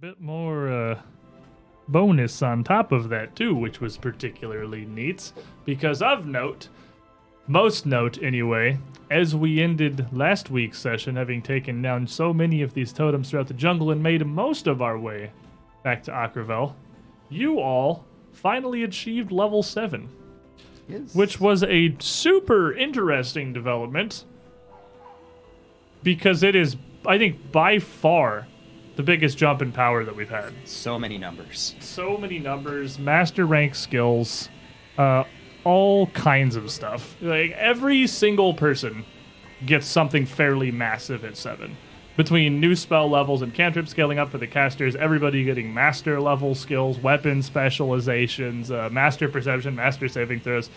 bit more uh, bonus on top of that too, which was particularly neat. Because of note, most note anyway, as we ended last week's session, having taken down so many of these totems throughout the jungle and made most of our way back to Akrivel, you all finally achieved level seven, Yes. which was a super interesting development because it is, I think, by far the biggest jump in power that we've had. so many numbers. So many numbers, master rank skills, uh, all kinds of stuff. Like every single person gets something fairly massive at seven. Between new spell levels and cantrip scaling up for the casters, everybody getting master level skills, weapon specializations, uh, master perception, master saving throws.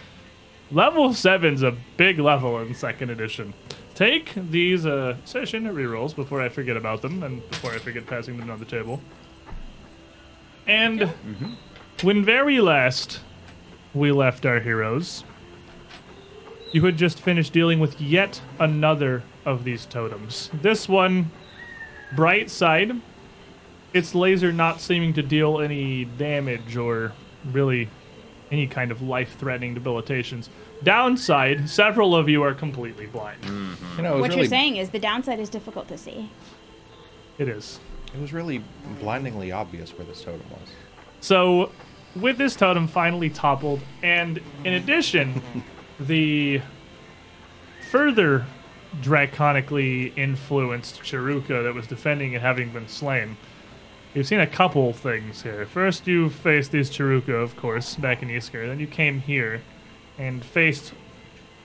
Level seven's a big level in second edition. Take these uh, session rerolls before I forget about them and before I forget passing them on the table. And when very last we left our heroes, you had just finished dealing with yet another of these totems. This one, bright side, its laser not seeming to deal any damage or really any kind of life threatening debilitations. Downside, several of you are completely blind. Mm-hmm. You know, it was What really, you're saying is the downside is difficult to see. It is. it was really blindingly obvious where this totem was. So, with this totem finally toppled, and in addition, the further draconically influenced Charau-ka that was defending it having been slain, you've seen a couple things here. First, you faced these Charau-ka, of course, back in Iskar. Then you came here and faced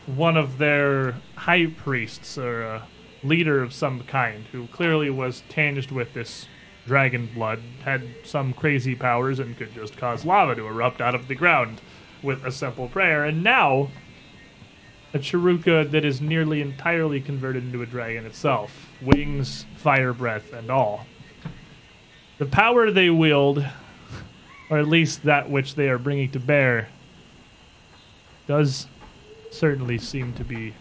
one of their high priests or a leader of some kind who clearly was tinged with this dragon blood, had some crazy powers, and could just cause lava to erupt out of the ground with a simple prayer. And now, a Charau-ka that is nearly entirely converted into a dragon itself wings, fire breath, and all. The power they wield, or at least that which they are bringing to bear, does certainly seem to be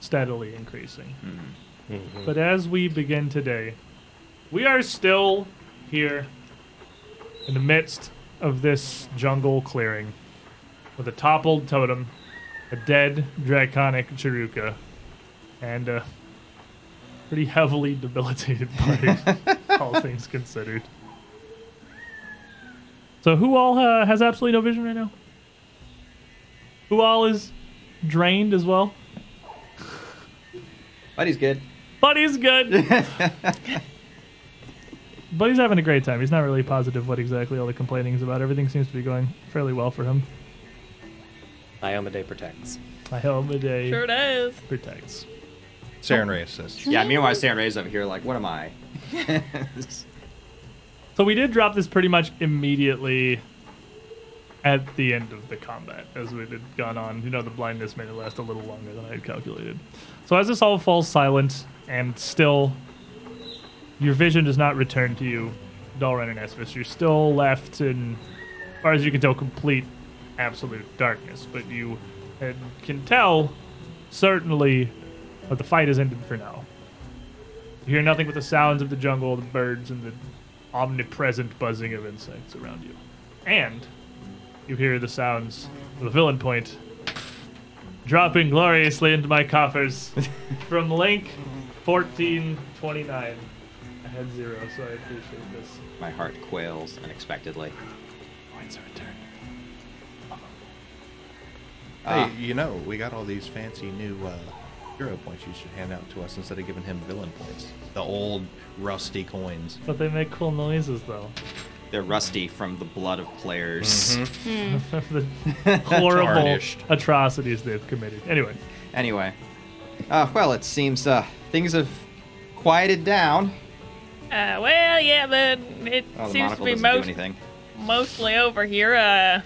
steadily increasing. But as we begin today, we are still here in the midst of this jungle clearing with a toppled totem, a dead draconic Charau-ka, and a pretty heavily debilitated party, all things considered. So, who all uh, has absolutely no vision right now? Who all is drained as well? Buddy's good. Buddy's good. Buddy's having a great time. He's not really positive what exactly all the complaining is about. Everything seems to be going fairly well for him. Iomedae protects. I hope the day Sure does. protects. Sarenrae assists. Yeah, meanwhile, Stan Ray's over here like, what am I? So we did drop this pretty much immediately at the end of the combat as we had gone on. You know, the blindness made it last a little longer than I had calculated. So as this all falls silent and still your vision does not return to you, Dalren and Esvis, you're still left in, as far as you can tell, complete, absolute darkness. But you can tell, certainly, that the fight has ended for now. You hear nothing but the sounds of the jungle, the birds, and the omnipresent buzzing of insects around you. And you hear the sounds of the villain point dropping gloriously into my coffers from Link 1429. I had zero, so I appreciate this. My heart quails unexpectedly. Points are returned. Ah. Hey, you know, we got all these fancy new uh, hero points you should hand out to us instead of giving him villain points. The old rusty coins. But they make cool noises, though. They're rusty from the blood of players. the horrible Tarnished. atrocities they've committed. Anyway, Anyway, uh, well, it seems uh, things have quieted down. Uh, well, yeah, but it Oh, the seems to be most, anything. mostly over here. Uh,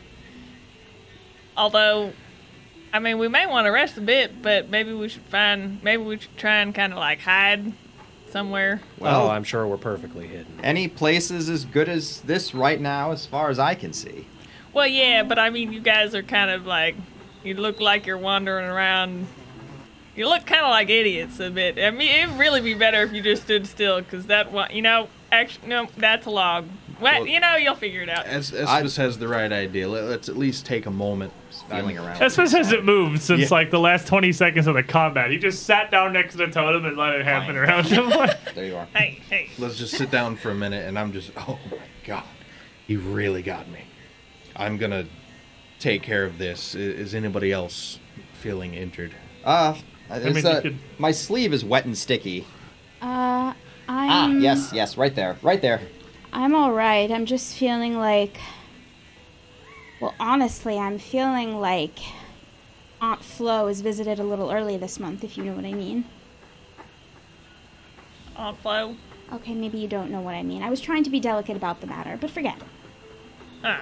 although, I mean, we may want to rest a bit, but maybe we should find, maybe we should try and kind of like hide somewhere. Well, oh, I'm sure we're perfectly hidden. any place is as good as this right now, as far as I can see. Well, yeah, but I mean, you guys are kind of like, you look like you're wandering around. You look kind of like idiots a bit. I mean, it'd really be better if you just stood still, because that one, you know, Actually, no, that's a log. Well, Well- you know, you'll figure it out. As I- has the right idea. Let, us at least take a moment. feeling around. Espas hasn't moved since Yeah. like the last 20 seconds of the combat. He just sat down next to the totem and let it happen Fine. around him. There you are. Hey, hey. Let's just sit down for a minute, and I'm just, oh my god, he really got me. I'm gonna take care of this. I- Is anybody else feeling injured? Uh, is, mean, uh, could- my sleeve is wet and sticky. Uh, Ah, I'm. yes, yes, right there, right there. I'm all right. I'm just feeling like. Well, honestly, I'm feeling like Aunt Flo was visited a little early this month, if you know what I mean. Aunt Flo. Okay, maybe you don't know what I mean. I was trying to be delicate about the matter, but forget. it. Huh.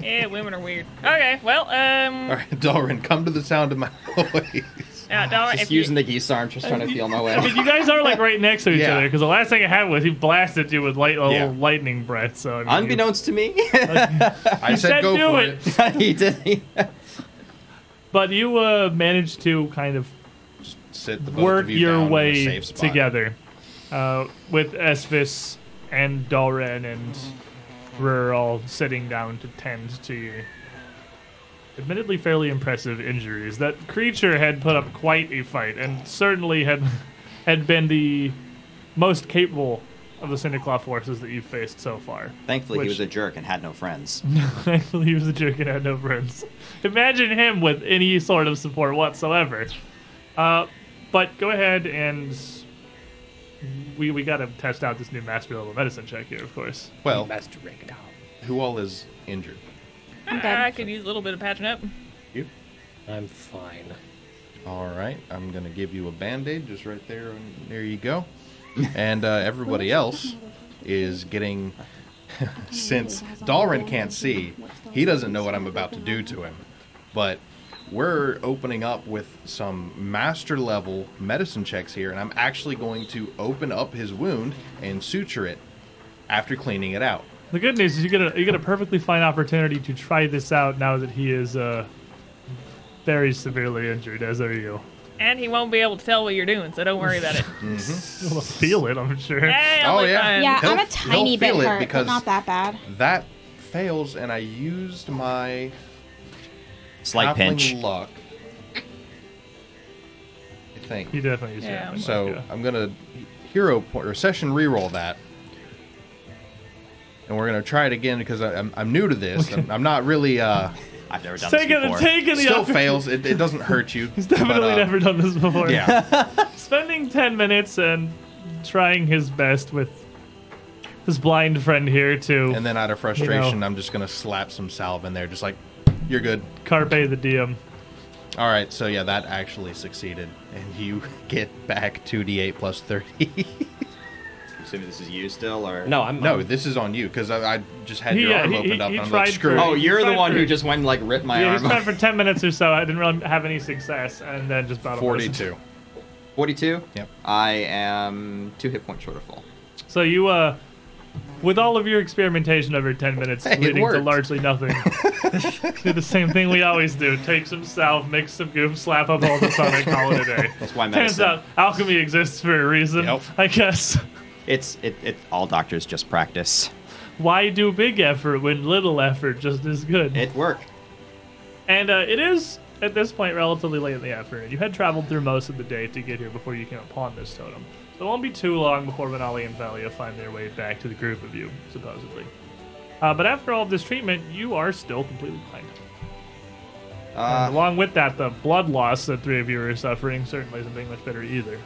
yeah, women are weird. Okay, well, um, All right, Dalrin, come to the sound of my voice. Yeah, Dara, Just using you, the geese arm, just trying to feel my way. I mean, way. you guys are like right next to each Yeah. other because the last thing I had was he blasted you with light, a Yeah. little lightning breath. So I mean, you- Unbeknownst to me, I said said go do for it. it. he did. but you uh, managed to kind of Sit the both work of you your down in a way together uh, with Esvis and Dalren and we're all sitting down to tend to your admittedly fairly impressive injuries. That creature had put up quite a fight and certainly had had been the most capable of the Cinderclaw forces that you've faced so far. Thankfully, Which- he was a jerk and had no friends. Thankfully, he was a jerk and had no friends. Imagine him with any sort of support whatsoever. Uh, but go ahead and we we got to test out this new master level medicine check here, of course. Well, Master Rick down. who all is injured? I'm good. I could use a little bit of patching up. You? I'm fine. All right, I'm gonna give you a band-aid just right there, and there you go. And uh, everybody else is getting. Since Dalrin can't see, he doesn't know what I'm about to do to him. But we're opening up with some master level medicine checks here, and I'm actually going to open up his wound and suture it after cleaning it out. The good news is you get a you get a perfectly fine opportunity to try this out now that he is uh, very severely injured, as are you. And he won't be able to tell what you're doing, so don't worry about it. You'll feel it, I'm sure. Hey, Oh, yeah. fine. Yeah, he'll- I'm a tiny bit hurt, because- but not that bad. That fails, and I used my Slight halfling pinch. luck. I think. You definitely use Yeah. that. So yeah. I'm gonna hero point or session reroll that, and we're gonna try it again because I, I'm I'm new to this. I'm, I'm not really uh I've never done this taking the before. taking the still fails. It, it doesn't hurt you. He's definitely but, uh, never done this before. Yeah. Spending 10 minutes and trying his best with his blind friend here to and then out of frustration, know. I'm just gonna slap some salve in there, just like you're good. carpe the diem. All right. So yeah, that actually succeeded, and you get back two d8 plus thirty. Assuming this is you still, or No, I'm no, I'm- this is on you because I, I just had He- your yeah, arm he- opened he- up, he and I'm tried like, screw. for- Oh, you're the one for- who just went and like ripped my yeah, arm. he's trying for 10 minutes or so. I didn't really have any success, and then just about 42. 42. Yep. I am two hit points short of full. So you, uh, with all of your experimentation over 10 minutes, Hey, leading to largely nothing, do the same thing we always do: take some salve, mix some goop, slap up all the sun, and call it a day. That's why Turns out alchemy exists for a reason, Yep. I guess. It's it, it. All doctors just practice. Why do big effort when little effort just is good? It work. And uh, it is, at this point, relatively late in the afternoon. You had traveled through most of the day to get here before you came upon this totem. So it won't be too long before Vanali and Valia find their way back to the group of you, supposedly. Uh, but after all of this treatment, you are still completely blind. Uh, along with that, the blood loss that three of you are suffering certainly isn't being much better either.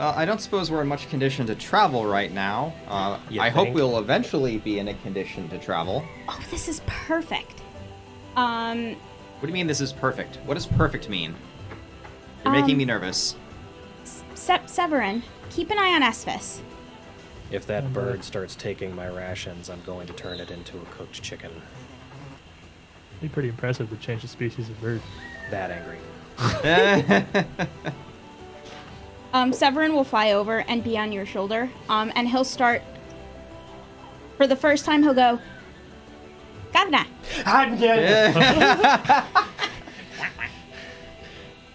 Uh, I don't suppose we're in much condition to travel right now. Uh, You I hope we'll eventually be in a condition to travel. Oh, this is perfect. Um, What do you mean this is perfect? What does perfect mean? You're Um, making me nervous. Se- Severin, keep an eye on Esphis. If that bird starts taking my rations, I'm going to turn it into a cooked chicken. It'd Be pretty impressive to change the species of bird. That angry. Um, Severin will fly over and be on your shoulder. Um, and he'll start. For the first time, he'll go, Governor,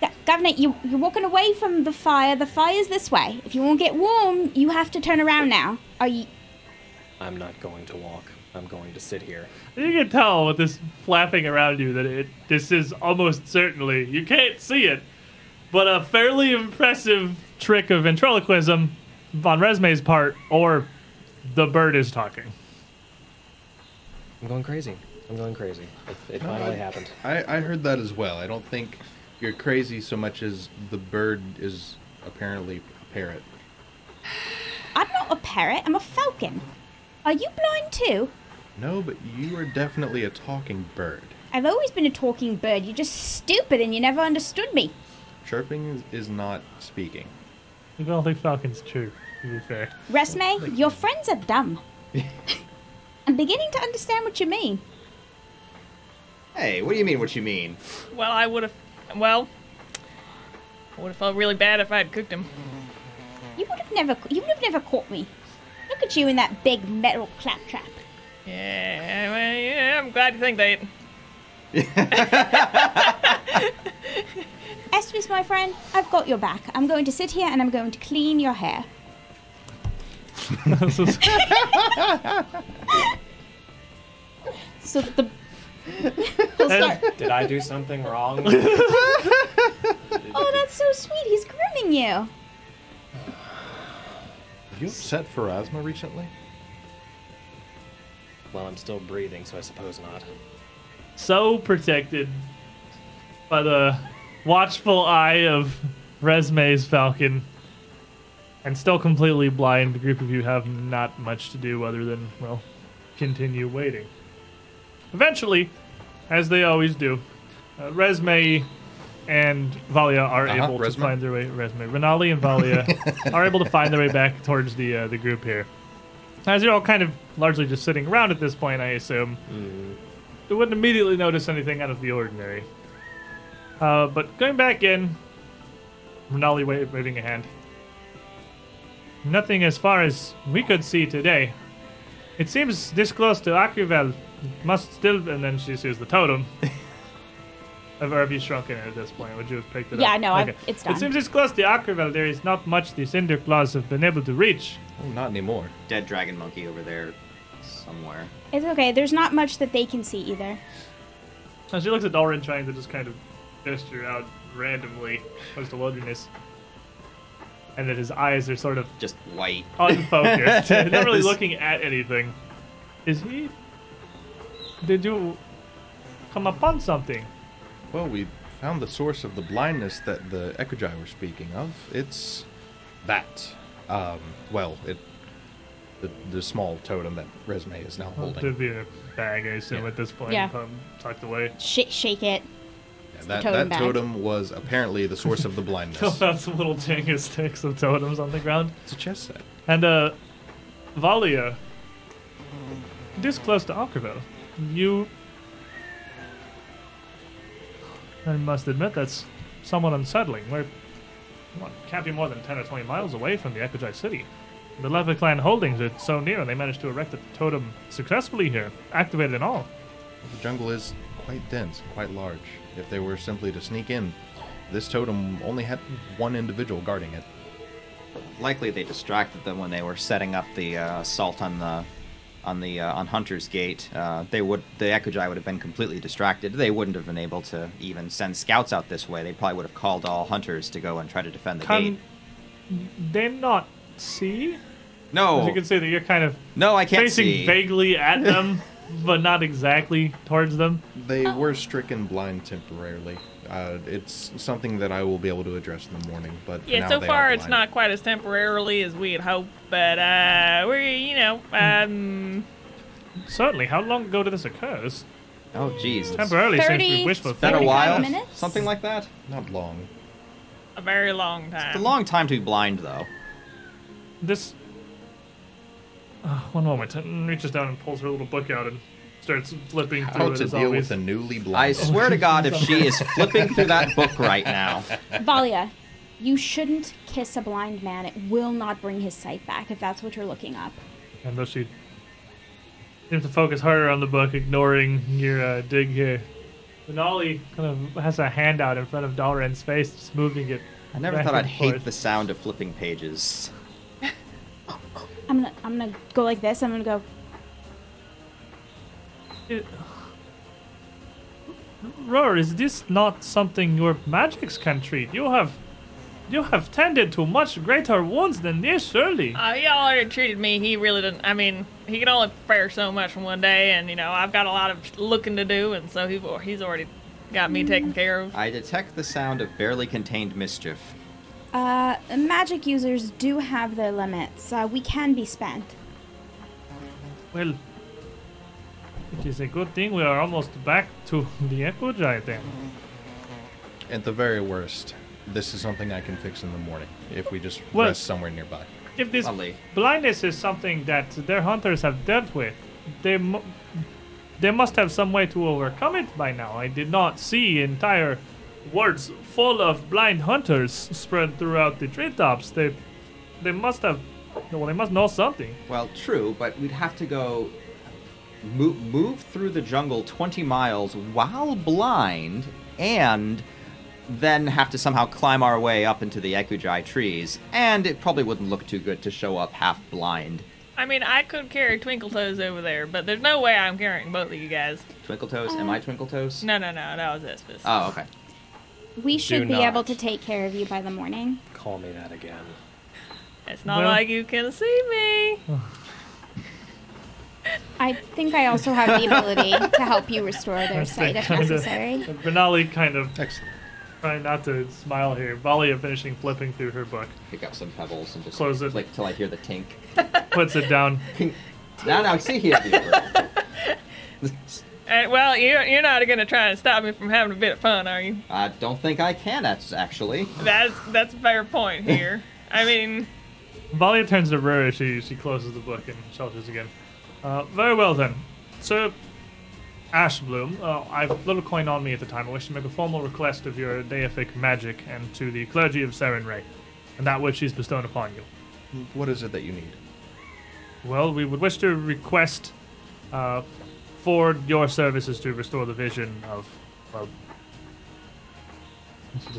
Go- Governor, you, you're walking away from the fire. The fire's this way. If you want to get warm, you have to turn around now. Are you? I'm not going to walk. I'm going to sit here. You can tell with this flapping around you that it this is almost certainly you can't see it, but a fairly impressive trick of ventriloquism on Resme's part, or the bird is talking. I'm going crazy. I'm going crazy. It, it finally happened. I, I heard that as well. I don't think you're crazy so much as the bird is apparently a parrot. I'm not a parrot. I'm a falcon. Are you blind too? No, but you are definitely a talking bird. I've always been a talking bird. You're just stupid and you never understood me. Chirping is, is not speaking. I don't think Falcon's true, to be fair. Resme, your friends are dumb. I'm beginning to understand what you mean. Hey, what do you mean? What you mean? Well, I would have. Well, I would have felt really bad if I had cooked him. You would have never. You would have never caught me. Look at you in that big metal claptrap. Yeah, well, yeah, I'm glad you think that. Estes, my friend, I've got your back. I'm going to sit here and I'm going to clean your hair. So that the. He'll start. Did I do something wrong? Oh, that's so sweet. He's grooming you. Have you upset asthma recently? well, I'm still breathing, so I suppose not. so protected by the watchful eye of Resme's Falcon, and still completely blind. The group of you have not much to do other than, well, continue waiting. Eventually, as they always do, uh, Resme and Valia are Uh-huh, able to find their way. Resme, Renali, and Valia are able to find their way back towards the uh, the group here. As you're all kind of largely just sitting around at this point, I assume you wouldn't immediately notice anything out of the ordinary. Uh, but going back in, Renali wa- waving a hand. Nothing as far as we could see today. It seems this close to Akrivel must still. And then she sees the totem. Have, or have you shrunken it at this point? Would you have picked it Yeah, up? no, I've- it's done. It seems this close to Akrivel, there is not much the Cinder Claws have been able to reach. Oh, not anymore. Dead dragon monkey over there somewhere. It's okay. There's not much that they can see either. And she looks at Dalrin trying to just kind of gesture out randomly towards the wilderness. And then his eyes are sort of Just white. unfocused, not really looking at anything. Is he? Did you come upon something? Well, we found the source of the blindness that the Ekujae were speaking of. It's that. Um, well, it the, the small totem that Resme is now Well, holding. There'd be a bag, I assume, Yeah. at this point, Yeah. um, tucked away. Sh- shake it. Yeah, the that totem that bag. totem was apparently the source of the Fill blindness. out some little Jenga sticks of totems on the ground. it's a chess set. And, uh, Valia, this close to Akrivel, you. I must admit, that's somewhat unsettling. We're. What, can't be more than 10 or 20 miles away from the Ekujae city. The Levitt clan holdings are so near, and they managed to erect a totem successfully here, activated and all. The jungle is quite dense, quite large. If they were simply to sneak in, this totem only had one individual guarding it. Likely they distracted them when they were setting up the uh, assault on the on the uh, on Hunter's Gate. Uh, they would the Ekujae would have been completely distracted. They wouldn't have been able to even send scouts out this way. They probably would have called all hunters to go and try to defend the Can gate. they not see? As No, you can see that you're kind of no, I can't facing see. vaguely at them, but not exactly towards them. They were stricken blind temporarily. Uh, it's something that I will be able to address in the morning, but Yeah, now so they far are it's not quite as temporarily as we had hoped, but uh, we're you know um, Certainly. How long ago did this occur? This Oh, jeez. It's temporarily seems to 30 be wishful been a while. minutes? Something like that. not long. a very long time. It's a long time to be blind, though. This. Uh, one moment. And reaches down and pulls her little book out and starts flipping through How it to as deal always. with a newly I swear to God, if she is flipping through that book right now, Valia, you shouldn't kiss a blind man. It will not bring his sight back if that's what you're looking up. And though she seems to focus harder on the book, ignoring your uh, dig here. Renali kind of has a hand out in front of Dalren's face, just moving it. I never back thought I'd and hate the sound of flipping pages. I'm I'm gonna I'm gonna go like this. I'm gonna go. It- Rur, is this not something your magics can treat? You have, you have tended to much greater wounds than this, surely. Uh, he already treated me. He really didn't. I mean, he can only prepare so much in one day, and you know, I've got a lot of looking to do, and so he, he's already got me taken care of. I detect the sound of barely contained mischief. Uh, magic users do have their limits. Uh, we can be spent. Well, it is a good thing we are almost back to the Ekujae then. At the very worst, this is something I can fix in the morning if we just Well- rest somewhere nearby. If this Lovely. blindness is something that their hunters have dealt with, they mu- they must have some way to overcome it by now. I did not see entire wards full of blind hunters spread throughout the treetops. They they must have well, they must know something. Well, true, but we'd have to go move, move through the jungle 20 miles while blind and then have to somehow climb our way up into the Ekujae trees. And it probably wouldn't look too good to show up half blind. I mean, I could carry Twinkle Toes over there, but there's no way I'm carrying both of you guys. Twinkle Toes? Am I um, Twinkle Toes? No, no, no, that was Espis. Oh, okay. We should be able to take care of you by the morning. Call me that again. it's not well- like you can see me. I think I also have the ability to help you restore their That's sight if kinda- necessary. Renali kind of Excellent. trying not to smile here. Valia finishing flipping through her book, Pick up some pebbles and just Close it. flick till I hear the tink. puts it down. now, now, see here, viewer. Uh, well, you're, you're not going to try and stop me from having a bit of fun, are you? I don't think I can, act- actually. That's that's a fair point here. I mean, Valia turns to Rur as she, she closes the book and shelters again. Uh, very well then. Sir Ashbloom, uh, I've a little coin on me at the time. I wish to make a formal request of your deific magic and to the clergy of Sarenrae, and that which is bestowed upon you. What is it that you need? Well, we would wish to request uh, for your services to restore the vision of, well...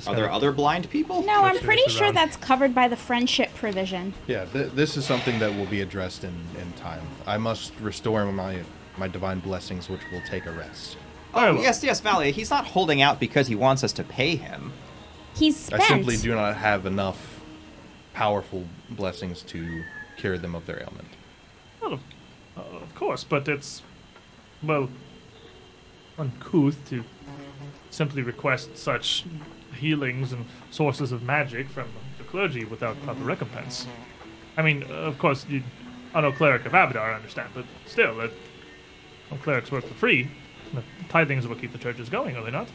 Are there other blind people? No, I'm pretty sure around. that's covered by the friendship provision. Yeah, th- this is something that will be addressed in, in time. I must restore my my divine blessings, which will take a rest. Oh, well. yes, yes, Valley. He's not holding out because he wants us to pay him. He's spent. I simply do not have enough powerful blessings to cure them of their ailment. Well, of, uh, of course, but it's, well, uncouth to simply request such healings and sources of magic from the clergy without proper recompense. I mean, uh, of course, you, I'm no cleric of Abadar, I understand, but still, uh, no clerics work for free. The tithings is what keep the churches going, are they not?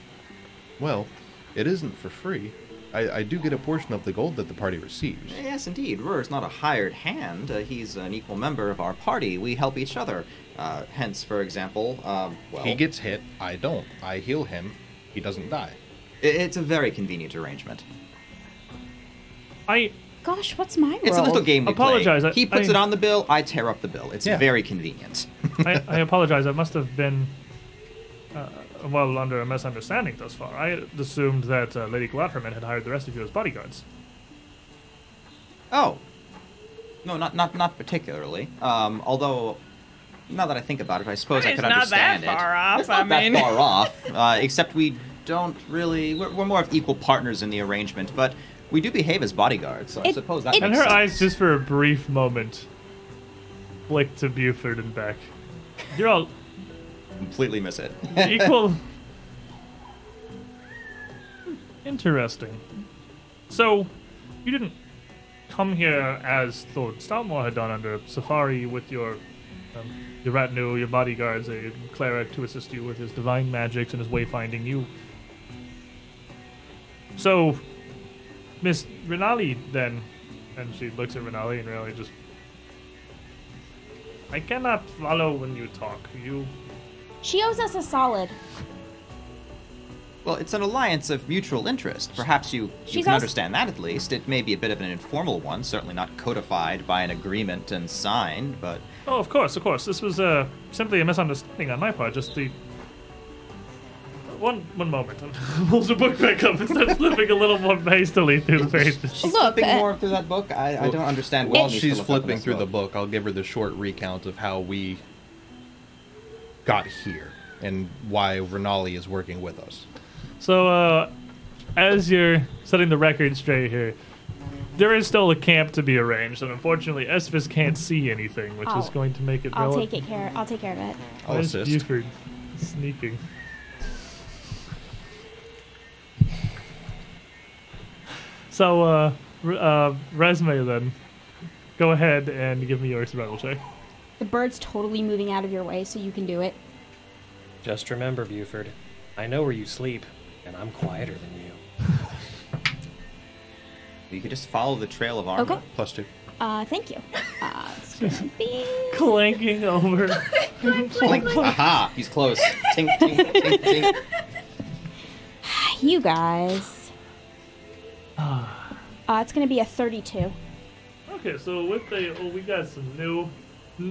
Well, it isn't for free. I, I do get a portion of the gold that the party receives. Yes, indeed. Rur is not a hired hand. Uh, he's an equal member of our party. We help each other. Uh, hence, for example, um, well, He gets hit, I don't. I heal him, he doesn't die. i- it's a very convenient arrangement. I Gosh, what's my role? It's a little game we Apologize, play. I- He puts I- it on the bill. I tear up the bill. It's Yeah. very convenient. I, I apologize. I must have been, uh, well, under a misunderstanding thus far. I had assumed that uh, Lady Gladherman had hired the rest of you as bodyguards. Oh, no, not not not particularly. Um, although, now that I think about it, I suppose I could understand it. It's could not that far off, It's not I that mean. far off. Uh, except we don't really. We're, we're more of equal partners in the arrangement, but we do behave as bodyguards. So I suppose that it- And her sense. eyes, just for a brief moment, flick to Buford and back. You're all completely miss it. equal. Interesting. So, you didn't come here as Lord Stoutmore had done under Safari with your um, your retinue, your bodyguards, uh, a cleric to assist you with his divine magics and his wayfinding. You. So, Miss Renali, then, and she looks at Renali and really just. I cannot follow when you talk. You She owes us a solid. Well, it's an alliance of mutual interest. Perhaps you, you can also- understand that at least. It may be a bit of an informal one, certainly not codified by an agreement and signed, but Oh, of course, of course. This was uh, simply a misunderstanding on my part. Just the. one one moment. Pulls the book back up and starts flipping a little more hastily through the pages. She's Look, flipping uh, more through that book. I, I don't understand. While what she's look up in flipping this through the book, I'll give her the short recount of how we got here and why Renali is working with us. So, uh, as you're setting the record straight here, there is still a camp to be arranged, and unfortunately, Esvis can't see anything, which is I'll- going to make it. I'll rel- take it care. I'll take care of it. I'll Where's assist. Buford sneaking. So, uh, r- uh, Resme then. Go ahead and give me your survival check. The bird's totally moving out of your way, so you can do it. Just remember, Buford, I know where you sleep, and I'm quieter than you. You could just follow the trail of armor. Okay. Plus two. Uh, thank you. Uh, it's gonna be Clanking over. Blink. Aha! He's close. Tink, tink, tink, tink. you guys. Uh, it's gonna be a 32. Okay, so with the oh, we got some new.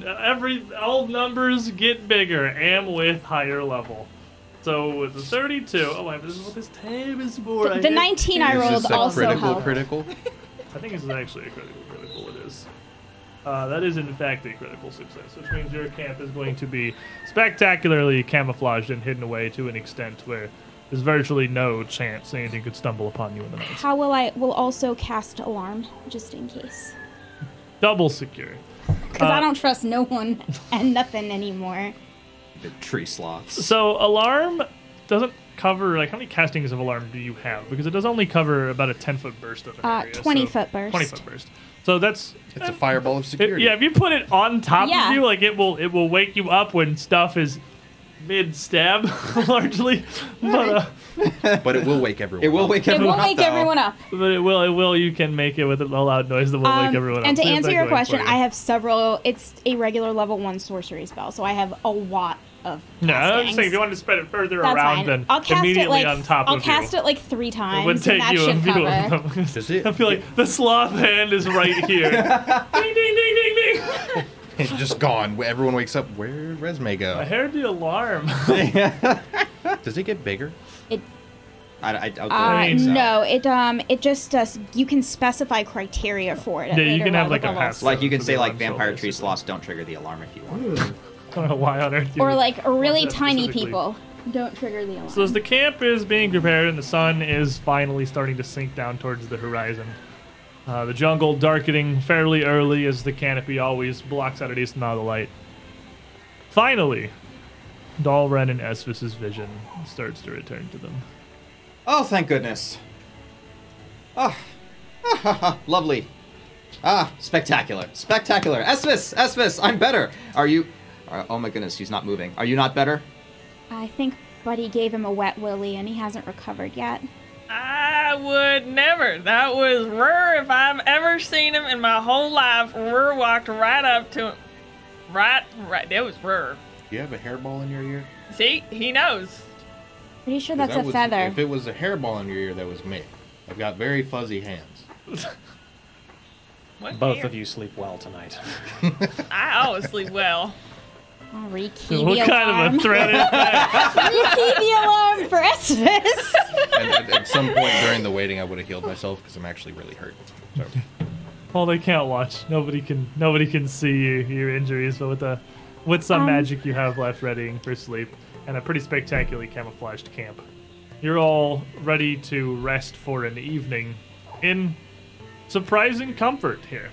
Every all numbers get bigger and with higher level. So with the 32, oh wait, this is what this tab is for. The, the 19 I Is rolled this a also critical helped. critical? I think this is actually a critical critical. It is. Uh, that is in fact a critical success, which means your camp is going to be spectacularly camouflaged and hidden away to an extent where there's virtually no chance anything could stumble upon you in the night. How will I? Will also cast alarm just in case, Double secure. because Uh, I don't trust no one and nothing anymore. The tree sloths. So alarm doesn't cover like how many castings of alarm do you have? Because it does only cover about a ten foot burst of an Uh, area. 20 so- foot burst. Twenty foot burst. So that's It's a fireball of it- security. yeah. If you put it on top Yeah. of you, like it will it will wake you up when stuff is mid stab, largely. But uh, But it will wake everyone. It will up. wake It everyone will up. wake though. everyone up. but it will it will you can make it with a loud noise that will wake Um, everyone up. and to answer your question, you. I have several. It's a regular level one sorcery spell, so I have a lot of. No, I'm just saying if you wanted to spread it further That's around, fine. then I'll cast immediately it like on top I'll of cast it like three times, It would take and that you a should few cover. of them. Does it? I feel like the sloth hand is right here. ding, ding, ding, ding, ding. It's just gone. Everyone wakes up. Where'd Resme I heard the alarm. Does it get bigger? It I, I, I'll go Uh, so. no, it um, it just does. You can specify criteria for it. Yeah, you can have, level- like, a levels. pass- Like you can say like vampire still tree basically. sloths don't trigger the alarm if you want. I don't know why on earth. or like really tiny people don't trigger the alarm. So as the camp is being prepared and the sun is finally starting to sink down towards the horizon, uh, the jungle darkening fairly early as the canopy always blocks out a decent amount of light. Finally, Dalren and Esvis's vision starts to return to them. Oh, thank goodness. Ah, Oh, lovely. Ah, spectacular, spectacular. Esvis, Esvis, I'm better. Are you? Oh my goodness, he's not moving. Are you not better? I think Buddy gave him a wet willy and he hasn't recovered yet. I would never. That was Rur. If I've ever seen him in my whole life, Rur walked right up to him. Right, right. That was Rur. Do you have a hairball in your ear? See, he knows. Pretty sure that's that a was- feather. If it was a hairball in your ear, that was me. I've got very fuzzy hands. What Both hair? of you sleep well tonight. I always sleep well. I'll rekey What the kind alarm. of a threat is that? rekey the alarm for Esvis. at, at some point during the waiting, I would have healed myself because I'm actually really hurt. So, Well, they can't watch. Nobody can. Nobody can see you, your injuries. But with the, with some Um, magic you have left, readying for sleep, and a pretty spectacularly camouflaged camp, you're all ready to rest for an evening, in surprising comfort here.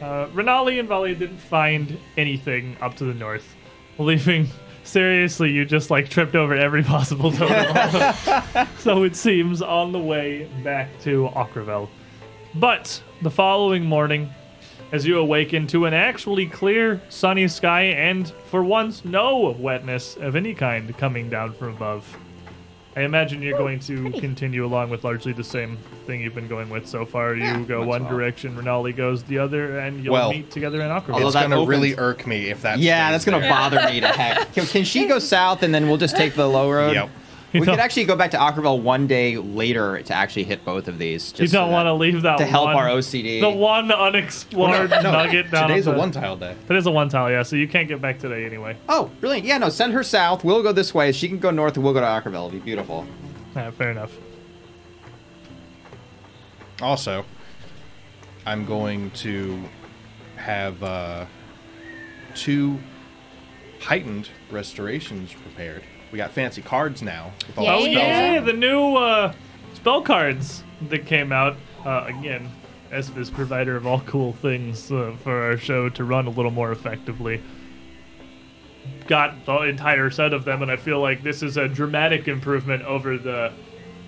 Uh, Renali and Vali didn't find anything up to the north, leaving. Seriously, you just like tripped over every possible totem. so it seems on the way back to Akrivel. But the following morning, as you awaken to an actually clear, sunny sky and, for once, no wetness of any kind coming down from above, I imagine you're going to continue along with largely the same thing you've been going with so far. You Yeah, go one well. direction, Renali goes the other, and you'll Well, meet together in Akrivel. Although it's gonna really irk me if that. Yeah, that's gonna bother me to heck. Can, can she go south and then we'll just take the low road? Yep. We could actually go back to Akrivel one day later to actually hit both of these. Just You don't that- want to leave that to help one- our OCD. The one unexplored nugget down. Today's at a one tile day. That is a one tile, yeah. So you can't get back today anyway. Oh, brilliant! Yeah, no, send her south. We'll go this way. She can go north, and we'll go to Akrivel. It'll be beautiful. Yeah, fair enough. Also, I'm going to have uh, two heightened restorations prepared. We got fancy cards now. With all the Yay. Oh yeah, the new uh, spell cards that came out. Uh, again, Esvis provider of all cool things uh, for our show to run a little more effectively. Got the entire set of them, and I feel like this is a dramatic improvement over the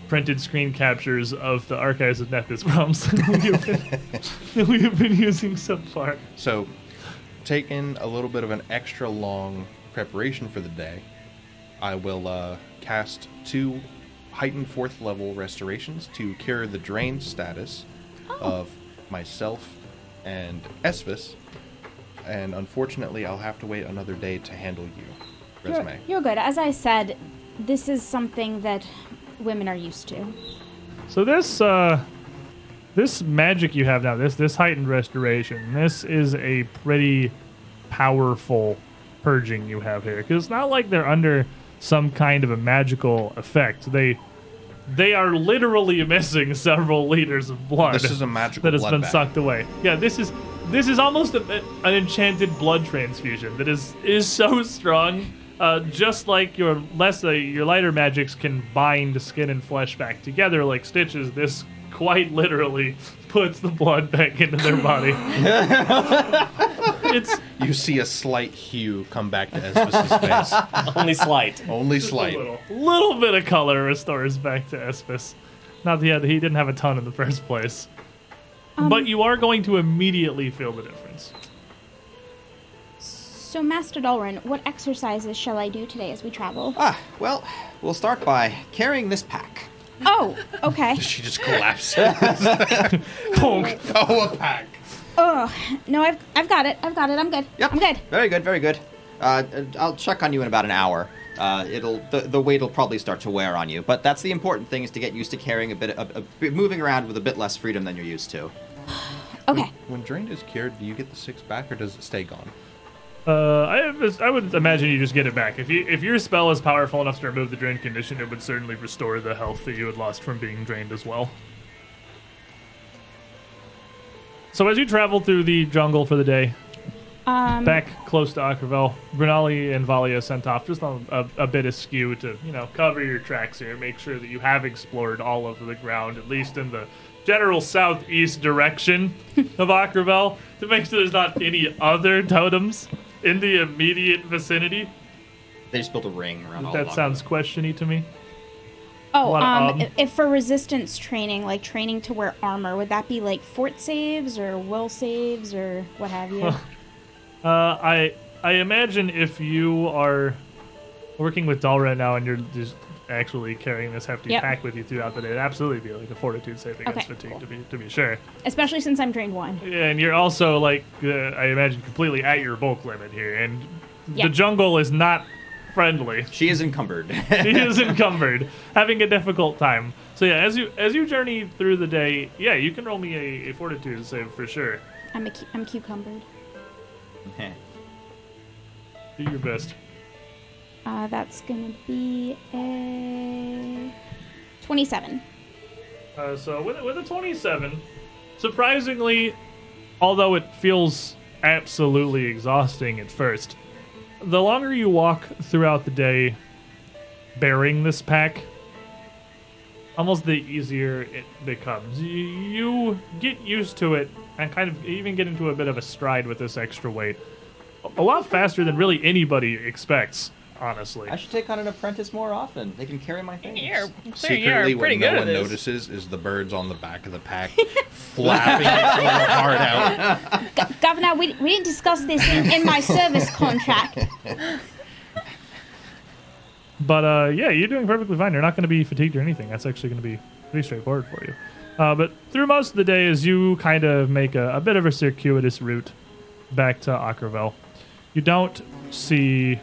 printed screen captures of the archives of Nethys realms we have been, we have been using so far. So, taking a little bit of an extra long preparation for the day, I will uh, cast two heightened fourth level restorations to cure the drained status of myself and Esvis. And unfortunately, I'll have to wait another day to handle you, You're, Resme. you're good. As I said, this is something that women are used to. So this uh this magic you have now, this this heightened restoration, this is a pretty powerful purging you have here. Because it's not like they're under some kind of a magical effect. They they are literally missing several liters of blood. This is a magical that has been bath. sucked away. Yeah, this is this is almost a, an enchanted blood transfusion that is is so strong. Uh, just like your less uh, your lighter magics can bind skin and flesh back together like stitches, this quite literally puts the blood back into their body. it's You see a slight hue come back to Esvis's face. Only slight. Only just a slight. little, little bit of color restores back to Espis. Not that he, he didn't have a ton in the first place. but you are going to immediately feel the difference. So, Master Dalrin, what exercises shall I do today as we travel? Ah, well, we'll start by carrying this pack. Oh, okay. She just collapses. Bonk. oh, a pack. Oh, no, I've, I've got it. I've got it. I'm good. Yep. I'm good. Very good, very good. Uh, I'll check on you in about an hour. Uh, it'll the, the weight will probably start to wear on you, but that's the important thing is to get used to carrying a bit, a, a bit moving around with a bit less freedom than you're used to. Okay. When drained is cured, do you get the six back or does it stay gone? Uh, I, I would imagine you just get it back. If you if your spell is powerful enough to remove the drain condition, it would certainly restore the health that you had lost from being drained as well. So as you travel through the jungle for the day, Um, back close to Akrivel, Renali and Valia sent off just on a, a bit askew to, you know, cover your tracks here, make sure that you have explored all of the ground, at least in the general southeast direction of Akrivel, to make sure there's not any other totems in the immediate vicinity. They just built a ring around all That along. sounds questiony to me. oh, um, um, if- if for resistance training, like training to wear armor, would that be like fort saves or will saves or what have you? Uh, I I imagine if you are working with Dalra now and you're just actually carrying this hefty Yep. pack with you throughout the day, it'd absolutely be like a fortitude save against Okay, fatigue cool. to be to be sure. Especially since I'm trained one. And you're also like uh, I imagine completely at your bulk limit here, and Yeah. the jungle is not friendly. She is encumbered. she is encumbered, having a difficult time. So yeah, as you as you journey through the day, yeah, you can roll me a, a fortitude save for sure. I'm a cu- I'm cucumbered. Do your best. Uh, that's gonna be a 27. Uh, so with with a 27, surprisingly, although it feels absolutely exhausting at first, the longer you walk throughout the day bearing this pack, almost the easier it becomes. You, get used to it and kind of even get into a bit of a stride with this extra weight. A lot faster than really anybody expects, honestly. I should take on an apprentice more often. They can carry my things. You're, Secretly, you're what no one notices is the birds on the back of the pack flapping its little heart out. Go- Governor, we, we didn't discuss this in, in my service contract. But uh, yeah, you're doing perfectly fine. You're not going to be fatigued or anything. That's actually going to be pretty straightforward for you. Uh, but through most of the day, as you kind of make a, a bit of a circuitous route back to Akrivel, you don't see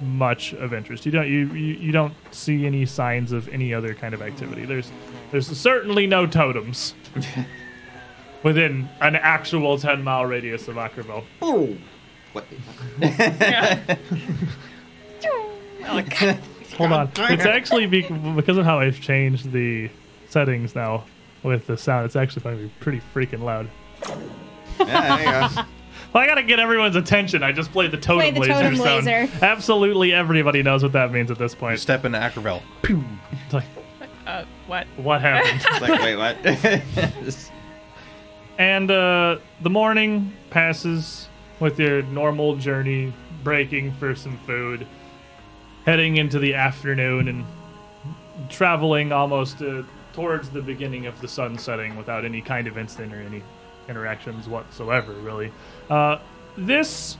much of interest. You don't you, you you don't see any signs of any other kind of activity. There's there's certainly no totems within an actual 10 mile radius of Akrivel. Oh. What? Yeah. Oh, Hold on. It's actually be- because of how I've changed the settings now with the sound. It's actually going to be pretty freaking loud. yeah, there you go. Well, I gotta get everyone's attention. I just played the totem Play the laser totem sound. laser. Absolutely everybody knows what that means at this point. Step into Akrivel. It's like, uh, what? what happened? Like, wait, what? and uh, the morning passes with your normal journey, breaking for some food, heading into the afternoon, and traveling almost uh, towards the beginning of the sun setting without any kind of incident or any interactions whatsoever, really. Uh, this,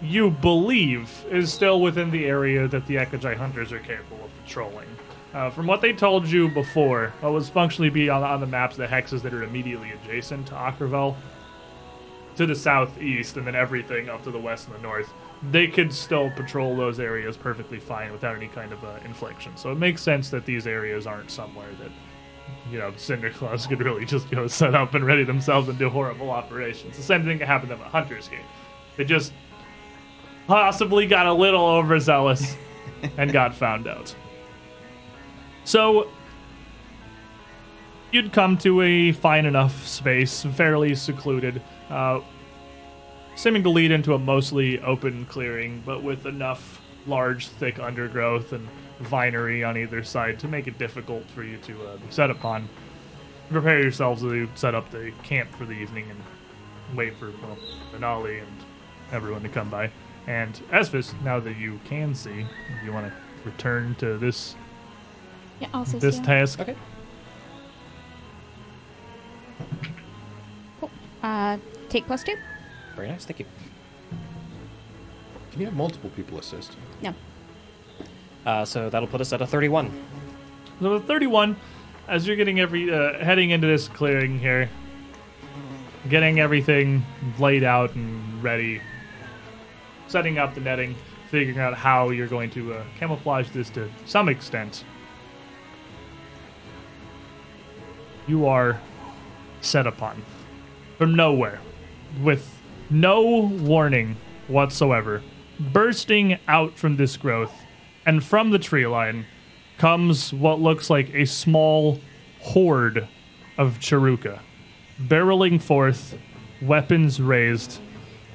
you believe, is still within the area that the Ekujae hunters are capable of patrolling. Uh, from what they told you before, what was functionally be on, on the maps the hexes that are immediately adjacent to Akrivel, to the southeast, and then everything up to the west and the north, they could still patrol those areas perfectly fine without any kind of uh. So it makes sense that these areas aren't somewhere that, you know, Cinder Claws could really just go set up and ready themselves and do horrible operations. The same thing that happened to the Hunters Gate. They just possibly got a little overzealous and got found out. So you'd come to a fine enough space, fairly secluded, uh, seeming to lead into a mostly open clearing, but with enough large, thick undergrowth and vinery on either side to make it difficult for you to uh, be set upon. Prepare yourselves to set up the camp for the evening and wait for well, Renali and everyone to come by. And Esvis, now that you can see, if you want to return to this Yeah, also this see. task. Okay. Uh, take plus two. Very nice. Thank you. Can you have multiple people assist? No. Uh, so that'll put us at a 31. So the 31, as you're getting every uh, heading into this clearing here, getting everything laid out and ready, setting up the netting, figuring out how you're going to uh, camouflage this to some extent. You are set upon from nowhere with no warning whatsoever. Bursting out from this growth and from the tree line comes what looks like a small horde of Charau-ka, barreling forth, weapons raised,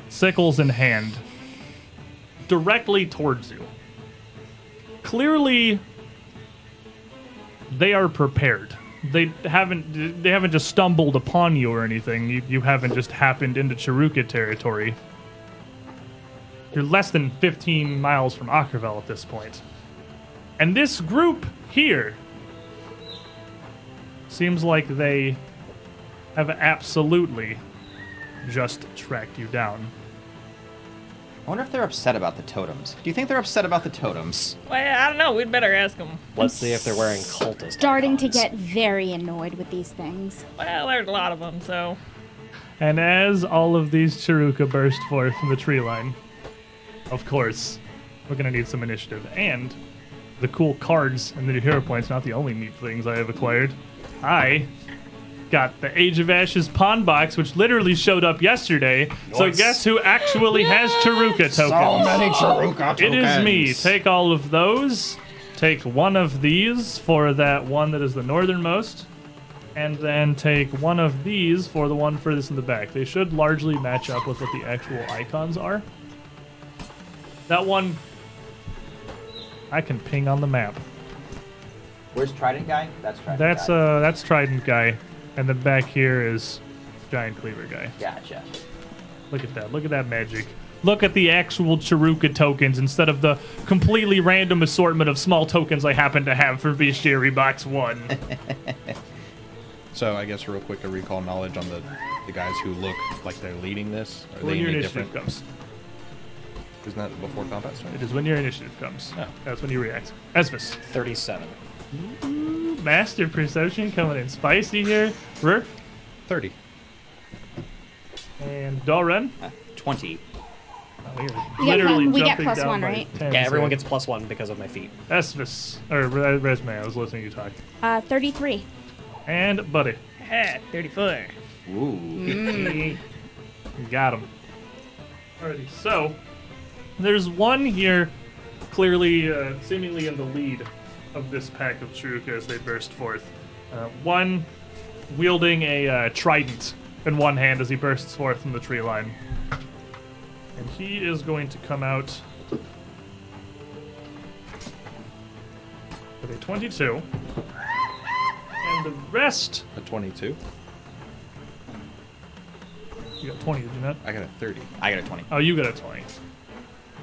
sickles in hand, directly towards you. Clearly, they are prepared. They haven't. They haven't just stumbled upon you or anything. You, you haven't just happened into Charau-ka territory. You're less than 15 miles from Akrivel at this point. And this group here seems like they have absolutely just tracked you down. I wonder if they're upset about the totems. Do you think they're upset about the totems? Well, I don't know. We'd better ask them. Let's see if they're wearing cultist. Starting to get very annoyed with these things. Well, there's a lot of them, so. And as all of these Charau-ka burst forth from the tree line, of course, we're going to need some initiative. And the cool cards and the new hero points, not the only neat things I have acquired. I got the Age of Ashes pawn box, which literally showed up yesterday. So guess who actually has Charau-ka tokens? So many Charau-ka It is me. Take all of those. Take one of these for that one that is the northernmost. And then take one of these for the one furthest in the back. They should largely match up with what the actual icons are. That one I can ping on the map. Where's Trident guy? That's Trident That's guy. uh that's Trident guy. And then back here is Giant Cleaver guy. Gotcha. Look at that. Look at that magic. Look at the actual Charau-ka tokens instead of the completely random assortment of small tokens I happen to have for Vishiri Box 1. So I guess real quick to recall knowledge on the the guys who look like they're leading this. Are when they your any initiative different? comes. Isn't that before combat starts? It is when your initiative comes. Oh. That's when you react. Esvis. 37. Master Perception coming in spicy here. Rurk Thirty. and Dalren. Uh, Twenty. Oh, You're We get literally we get jumping down one, right? Yeah, everyone gets plus one because of my feet. Esvis or Re- Resme. I was listening to you talk. Uh, 33. And Buddy. Ha, 34. Ooh. Got him. Alrighty, so there's one here, clearly, uh, seemingly in the lead of this pack of Charau-ka as they burst forth. Uh, one wielding a uh, trident in one hand as he bursts forth from the tree line. And he is going to come out with a 22. And the rest. A 22. You got 20, did you not? I got a 30. I got a 20. Oh, you got a 20.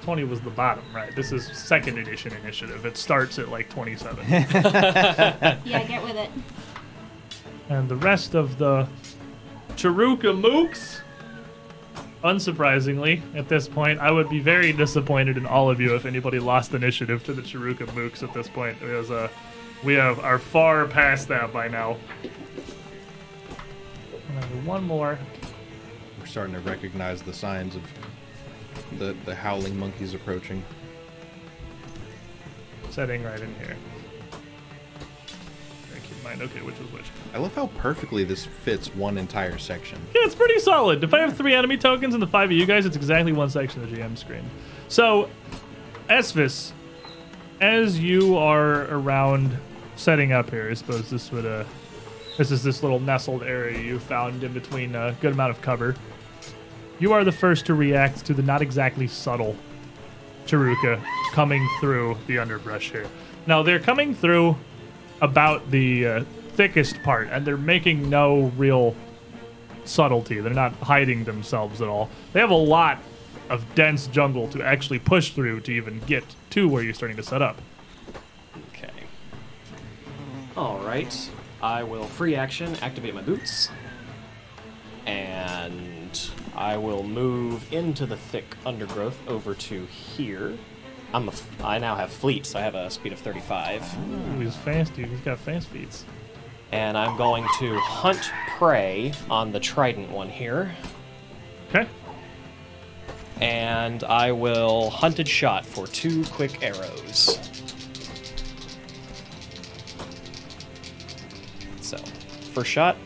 20 was the bottom, right? This is second edition initiative. It starts at like 27. Yeah, get with it. and the rest of the Charau-ka Mooks, unsurprisingly, at this point, I would be very disappointed in all of you if anybody lost initiative to the Charau-ka Mooks at this point. Because uh, we have are far past that by now. And one more. We're starting to recognize the signs of the, the howling monkeys approaching. Setting right in here. Keep in mind, okay, which is which. I love how perfectly this fits one entire section. Yeah, it's pretty solid. If I have three enemy tokens and the five of you guys, it's exactly one section of the GM screen. So, Esvis, as you are around setting up here, I suppose this would uh, this is this little nestled area you found in between a good amount of cover. You are the first to react to the not exactly subtle Charau-ka coming through the underbrush here. Now they're coming through about the uh, thickest part, and they're making no real subtlety. They're not hiding themselves at all. They have a lot of dense jungle to actually push through to even get to where you're starting to set up. Okay. All right. I will free action activate my boots, and I will move into the thick undergrowth over to here. I'm a f- I now have fleet, so I have a speed of 35, Ooh, he's fast, dude. He's got fast feats. and I'm going to hunt prey on the trident one here, Okay. and I will hunted shot for two quick arrows. So, first shot.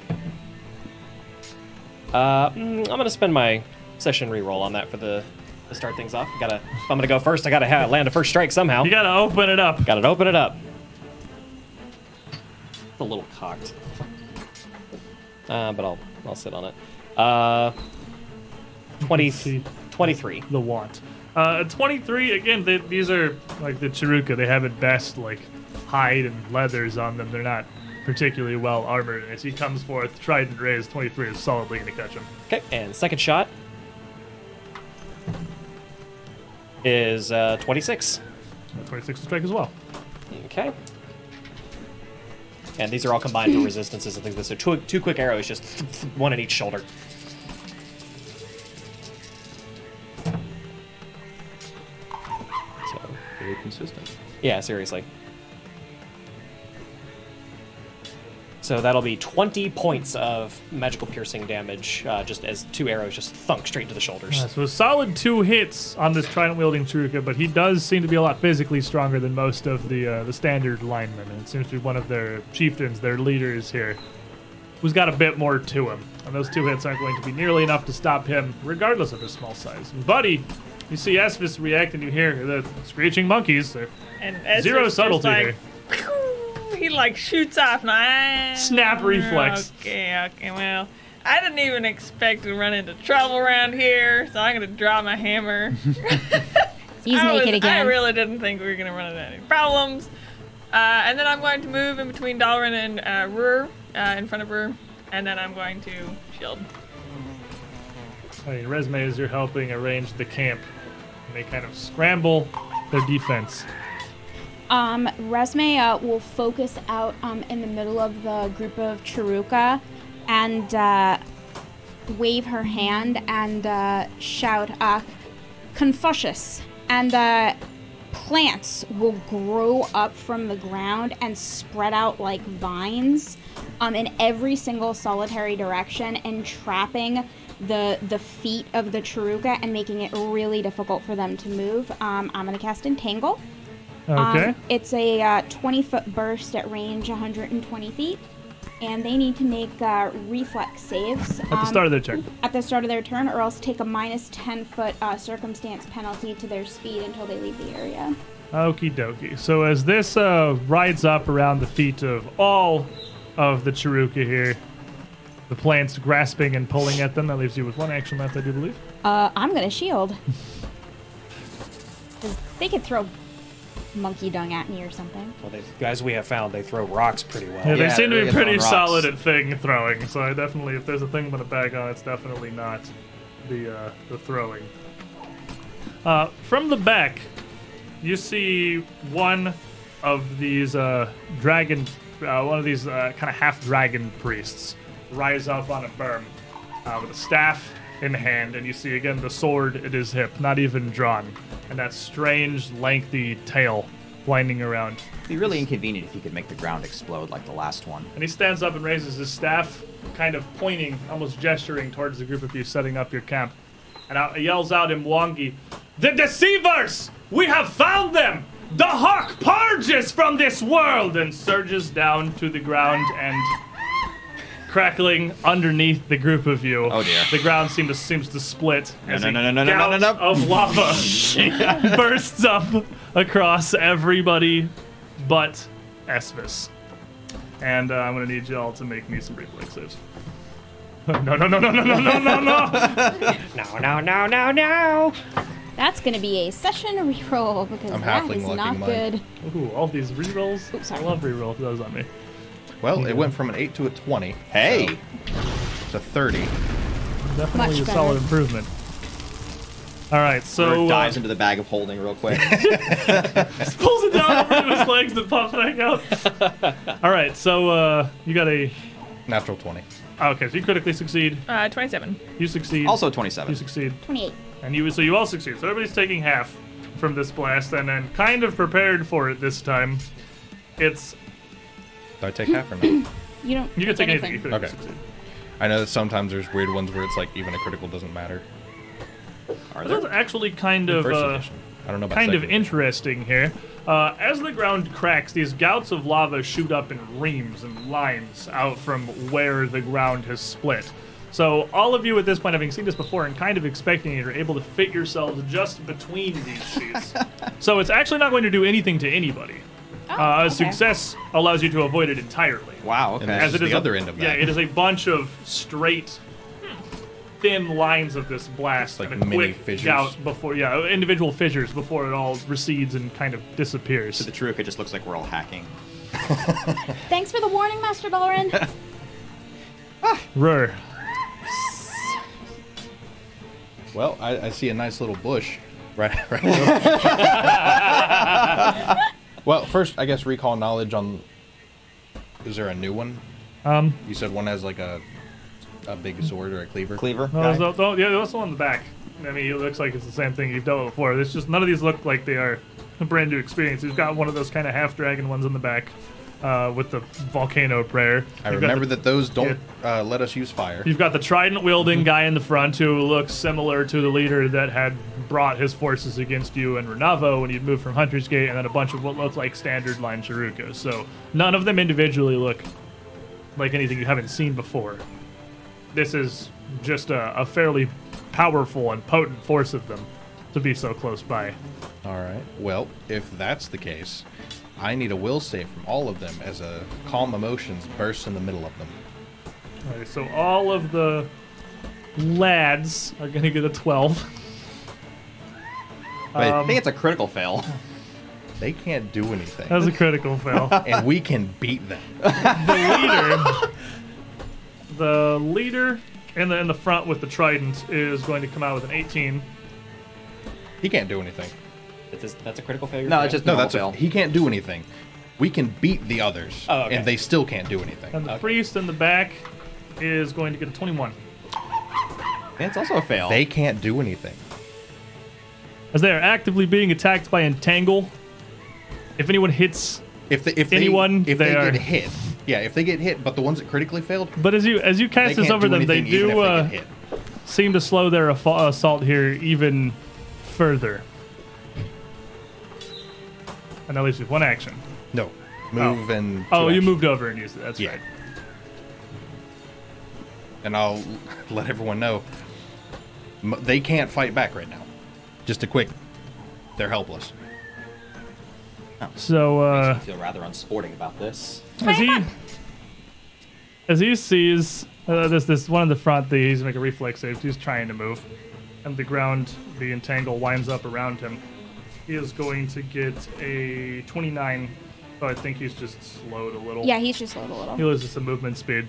Uh, mm, I'm gonna spend my session reroll on that for the to start things off. Gotta, if I'm gonna go first, I gotta ha- land a first strike somehow. You gotta open it up. Gotta open it up. It's a little cocked. Uh, but I'll I'll sit on it. Uh, 20, 23. the want. Uh, 23, again, they, these are like the Charau-ka. They have at best like hide and leathers on them. They're not particularly well armored. And as he comes forth, trident raised, 23 is solidly going to catch him. Okay, and second shot is uh, 26. Uh, 26 to strike as well. Okay. And these are all combined for resistances and things like this. So two, two quick arrows, just one in each shoulder. So, Very consistent. yeah, seriously. So that'll be 20 points of magical piercing damage, uh, just as two arrows just thunk straight to the shoulders. Uh, so a solid two hits on this trident wielding Charau-ka, but he does seem to be a lot physically stronger than most of the uh, the standard linemen. And it seems to be one of their chieftains, their leaders here, who's got a bit more to him. And those two hits aren't going to be nearly enough to stop him, regardless of his small size. Buddy, you see Esvis react, and you hear the screeching monkeys. And Zero subtlety like, here. He like shoots off. And I, Snap reflex. Okay, okay. Well, I didn't even expect to run into trouble around here, so I'm gonna draw my hammer. He's I naked was- again. I really didn't think we were gonna run into any problems. Uh, and then I'm going to move in between Dalrin and uh, Rur, uh, in front of Rur, and then I'm going to shield. I mean, Resme is you're helping arrange the camp. And they kind of scramble their defense. Um, Resme uh, will focus out um, in the middle of the group of Charau-ka and uh, wave her hand and uh, shout, uh, Confucius. And uh, plants will grow up from the ground and spread out like vines um, in every single solitary direction, entrapping the the feet of the Charau-ka and making it really difficult for them to move. Um, I'm gonna cast Entangle. Okay. Um, it's a uh, 20 foot burst at range 120 feet, and they need to make uh, reflex saves At the start of their turn. at the start of their turn, or else take a minus 10 foot uh, circumstance penalty to their speed until they leave the area. Okie dokie. So as this uh, rides up around the feet of all of the Charau-ka here, the plants grasping and pulling at them, that leaves you with one action left, I do believe. Uh, I'm gonna shield. they could throw monkey dung at me or something. Well, they, guys we have found they throw rocks pretty well. Yeah, they Yeah, seem to be pretty solid at thing throwing. So I definitely, if there's a thing I'm gonna bag on, it's definitely not the uh, the throwing. Uh, from the back, you see one of these uh, dragon, uh, one of these uh, kind of half dragon priests rise up on a berm uh, with a staff in hand, and you see again the sword at his hip, not even drawn, and that strange, lengthy tail winding around. It'd be really inconvenient if he could make the ground explode like the last one. And he stands up and raises his staff, kind of pointing, almost gesturing towards the group of you setting up your camp. And out, he yells out in Mwangi, The deceivers! We have found them! Dahak purges from this world! And surges down to the ground and crackling underneath the group of you. Oh, dear. The ground seems to seems to split No, as no, a no, no, no, no, gout no, no. of lava bursts up across everybody but Esvis. And uh, I'm gonna need y'all to make me some reflex saves. No, no, no, no, no, no, no, no, no, no! No, no, no, no, no. No no no that's gonna be a session reroll because I'm that halfling is lucky not mine. good. Ooh, all these rerolls. Oops, sorry. I love reroll those on me. Well, it went from an 8 to a 20. Hey! so it's a 30. Definitely Much a better. solid improvement. All right, so Or uh, dives into the bag of holding real quick. just pulls it down over to his legs and pops back out. All right, so uh, you got a Natural 20. okay. So you critically succeed. Uh, 27. You succeed. also 27. you succeed. 28. And you, so you all succeed. So everybody's taking half from this blast, and then kind of prepared for it this time. It's Do I take half or no? You don't. you can take anything. anything. You could Okay. I know that sometimes there's weird ones where it's like even a critical doesn't matter. Are This is actually kind of uh. I don't know about kind of second. interesting here. Uh, as the ground cracks, these gouts of lava shoot up in reams and lines out from where the ground has split. So all of you at this point, having seen this before and kind of expecting it, are able to fit yourselves just between these sheets. so it's actually not going to do anything to anybody. Oh, Uh, okay. success allows you to avoid it entirely. Wow, okay. As it is is the a- other end of that. Yeah, it is a bunch of straight, thin lines of this blast, Like and a mini quick fissures. gout before, yeah, individual fissures before it all recedes and kind of disappears. So the Charau-ka just looks like we're all hacking. Thanks for the warning, Master Dalaran. Rur. Well, I, I see a nice little bush right. right well, first, I guess recall knowledge on. Is there a new one? Um, You said one has like a a big sword or a cleaver. Cleaver? no, guy? there's no, no, yeah, there's also on the back. I mean, it looks like it's the same thing you've dealt with before. It's just none of these look like they are a brand new experience. You've got one of those kind of half dragon ones in the back uh, with the volcano prayer. I You've remember the- that those don't uh, let us use fire. You've got the trident wielding guy in the front who looks similar to the leader that had brought his forces against you and Renali when you'd moved from Hunter's Gate, and then a bunch of what look like standard line Charau-kas. So none of them individually look like anything you haven't seen before. This is just a, a fairly powerful and potent force of them to be so close by. All right. Well, if that's the case, I need a will save from all of them as a calm emotions bursts in the middle of them. Alright, so all of the lads are going to get a 12. But I think um, it's a critical fail. they can't do anything, That was a critical fail. and we can beat them. the leader, the leader in the in the front with the trident is going to come out with an 18. He can't do anything. That's, that's a critical failure. No, it's just No, normal that's a, he can't do anything. We can beat the others, Oh, okay. and they still can't do anything. And the Okay. priest in the back is going to get a 21. Yeah, it's also a fail. They can't do anything. As they are actively being attacked by entangle, if anyone hits, If they, if they, Anyone, if they they, are- get hit, yeah, if they get hit, but the ones that critically failed, but as you as you cast this over them, they do uh, they seem to slow their affa- assault here even further. And that leaves you with one action. No. Move and. Oh, two you actions. moved over and used it. That's Yeah. right. And I'll let everyone know they can't fight back right now. Just a quick. They're helpless. So uh, I feel rather unsporting about this. as he as he sees uh, this this one in the front, the, he's make a reflex save. He's trying to move, and the ground, the entangle winds up around him. He is going to get a 29. Oh, I think he's just slowed a little. Yeah, he's just slowed a little. He loses some movement speed,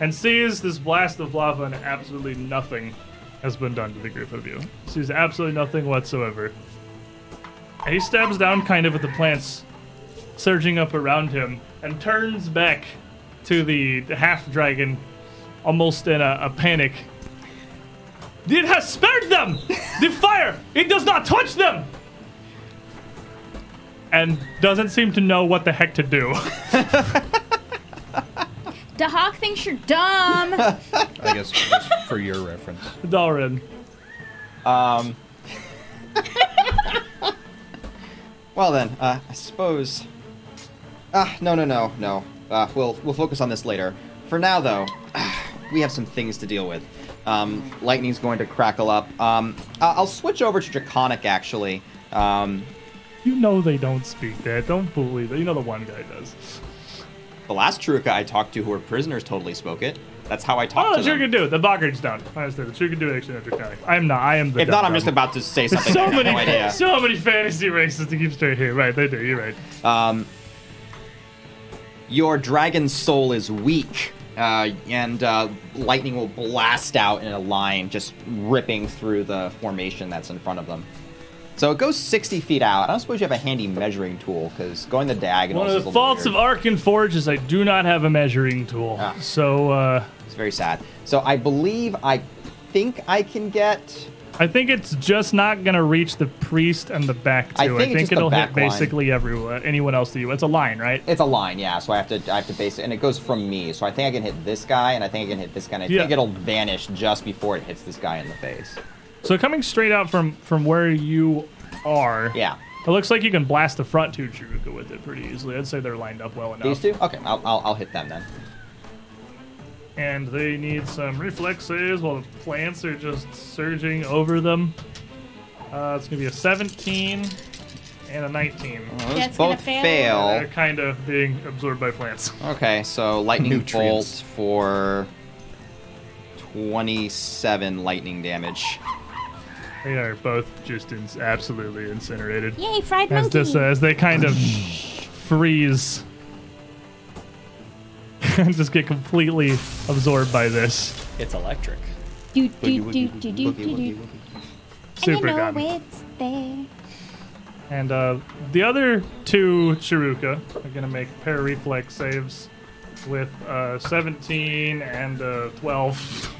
and sees this blast of lava, and absolutely nothing has been done to the group of you. Sees absolutely nothing whatsoever. And he stabs down kind of at the plants surging up around him and turns back to the half dragon, almost in a, a panic. It has spared them! The fire! It does not touch them! And doesn't seem to know what the heck to do. Dahak thinks you're dumb. I guess just for your reference. Dalrin. Um. well then, uh, I suppose. Ah, no, no, no, no. Uh, we'll we'll focus on this later. For now, though, we have some things to deal with. Um, lightning's going to crackle up. Um, I- I'll switch over to draconic actually. Um, You know they don't speak that. Don't believe it. You know the one guy does. the last Charau-ka I talked to who were prisoners totally spoke it. That's how I talked Oh, to the them. Charau-ka do. The Boggard's. I understand. The Charau-ka do actually have Draconic. I am not. I am the If not, I'm just about to say something. so many, no idea. so many fantasy races to keep straight here. Right, they do. You're right. Um, your dragon soul is weak, uh, and uh, lightning will blast out in a line, just ripping through the formation that's in front of them. So it goes 60 feet out. I don't suppose you have a handy measuring tool, because going the diagonals One of the faults weird. of Arkenforge is I do not have a measuring tool. Ah. So uh, It's very sad. So I believe, I think I can get... I think it's just not gonna reach the priest and the back too. I think just the it'll hit line. basically everyone, anyone else to you. It's a line, right? It's a line, yeah. So I have to, I have to base it, and it goes from me. So I think I can hit this guy, and I think I can hit this guy. And I Yeah. think it'll vanish just before it hits this guy in the face. So coming straight out from from where you are, Yeah. it looks like you can blast the front two Charau-ka with it pretty easily. I'd say they're lined up well enough. These two? Okay, I'll, I'll, I'll hit them then. and they need some reflexes while the plants are just surging over them. Uh, it's gonna be a 17 and a 19. Well, those That's gonna both fail. fail. They're kind of being absorbed by plants. Okay, so lightning Nutrients. bolt for 27 lightning damage. They are both just in, absolutely incinerated. Yay, fried As monkey. this, uh, as they kind of freeze and just get completely absorbed by this. It's electric. do, do, do, do, do, do, do. Super and you know gun. it's there. And uh, the other two Charau-ka are going to make pair reflex saves with uh, 17 and uh, 12.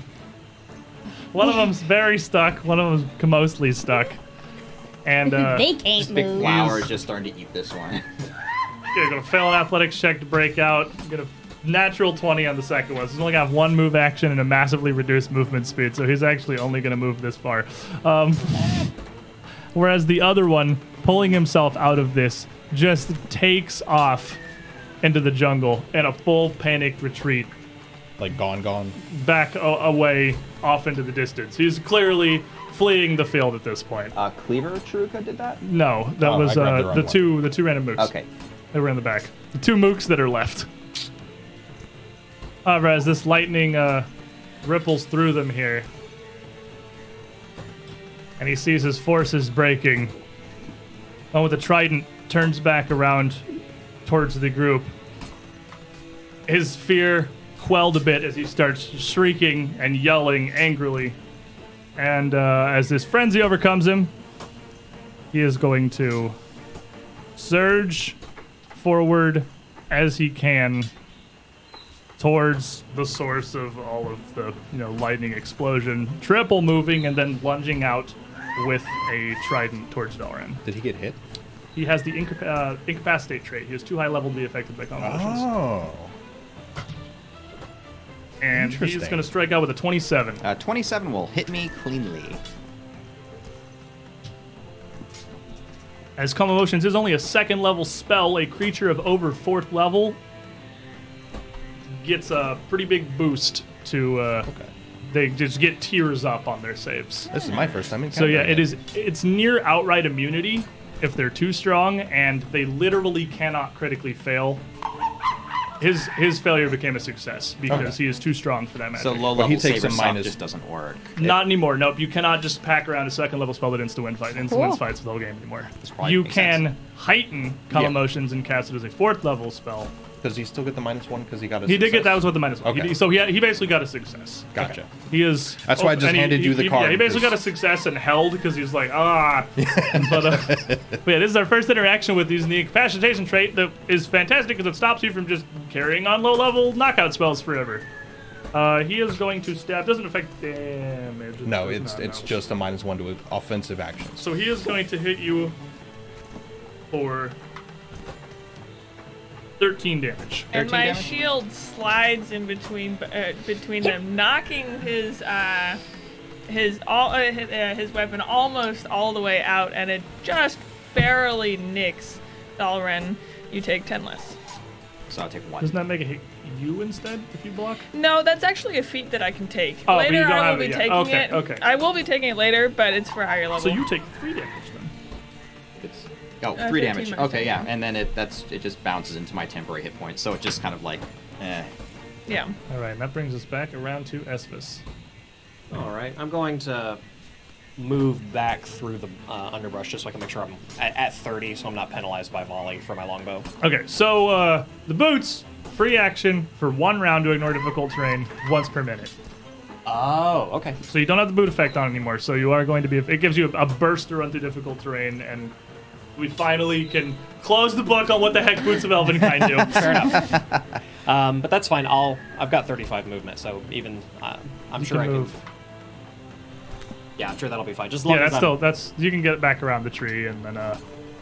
one of them's very stuck, one of them's mostly stuck. And uh, they can't This big move. flower is just starting to eat this one. you're going to fail an athletics check to break out. Get a natural 20 on the second one. So he's only got one move action and a massively reduced movement speed, so he's actually only going to move this far. Um, whereas the other one, pulling himself out of this, just takes off into the jungle in a full panicked retreat Like gone, gone. back a- away off into the distance. He's clearly fleeing the field at this point. Uh, Cleaver Charau-ka did that? No, that Oh, was grabbed the uh, wrong the one. two the two random mooks. Okay. They were in the back. The two mooks that are left. However, as this lightning uh, ripples through them here, and he sees his forces breaking, and with the trident turns back around towards the group, his fear quelled a bit as he starts shrieking and yelling angrily. And uh, as this frenzy overcomes him, he is going to surge forward as he can towards the source of all of the you know lightning explosion triple moving and then lunging out with a trident towards Dalren. Did he get hit? He has the incap- uh, incapacitate trait. He is too high level to be affected by combinations. Oh. And he's going to strike out with a 27. Uh, 27 will hit me cleanly. As Calm Emotions is only a second level spell, a creature of over fourth level gets a pretty big boost to. Uh, Okay. They just get tears up on their saves. This is my first time in So yeah, it is. It's near outright immunity if they're too strong, and they literally cannot critically fail. His his failure became a success because Okay. he is too strong for that magic. So low But level he takes saber a soft minus- just doesn't work. Not anymore. Nope. You cannot just pack around a second level spell that insta win fight. Insta wins Cool. fights the whole game anymore. probably You makes can sense. heighten calm Yeah. emotions and cast it as a fourth level spell. Does he still get the minus one because he got a He did get that was with the minus one. Okay. He, so he, he basically got a success. Gotcha. He is. That's why I just and he- handed you the he- card, Yeah, he basically got a success and held because he's like, ah. but, uh, but yeah, this is our first interaction with using the incapacitation trait that is fantastic because it stops you from just carrying on low level knockout spells forever. Uh, he is going to stab. Doesn't affect damage. No, it's not, it's no. just a minus one to offensive actions. So he is going to hit you for 13 damage. And 13 my damage? shield slides in between uh, between them, knocking his uh, his all uh, his, uh, his weapon almost all the way out, and it just barely nicks Dalren. You take ten less. So I'll take one. Doesn't that make it hit you instead if you block? No, that's actually a feat that I can take. Oh, but you later, don't I will it be yet. taking Okay, it. okay. I will be taking it later, but it's for higher level. So you take 3 damage then. Oh, Uh, three damage. minus Okay, yeah, and then it that's it just bounces into my temporary hit points, so it just kind of like, eh. yeah. All right, that brings us back around to Esvis. All right, I'm going to move back through the uh, underbrush just so I can make sure I'm at, at 30, so I'm not penalized by volley for my longbow. Okay, so uh, the boots, free action for one round to ignore difficult terrain once per minute. Oh, okay. So you don't have the boot effect on anymore. So you are going to be. It gives you a, a burst to run through difficult terrain, and we finally can close the book on what the heck boots of Elvenkind do. Fair enough. um, but that's fine. I'll. I've got 35 movement, so even uh, I'm You sure can I move. can. Yeah, I'm sure that'll be fine. Just as long Yeah, that's I'm, still that's you can get back around the tree, and then uh,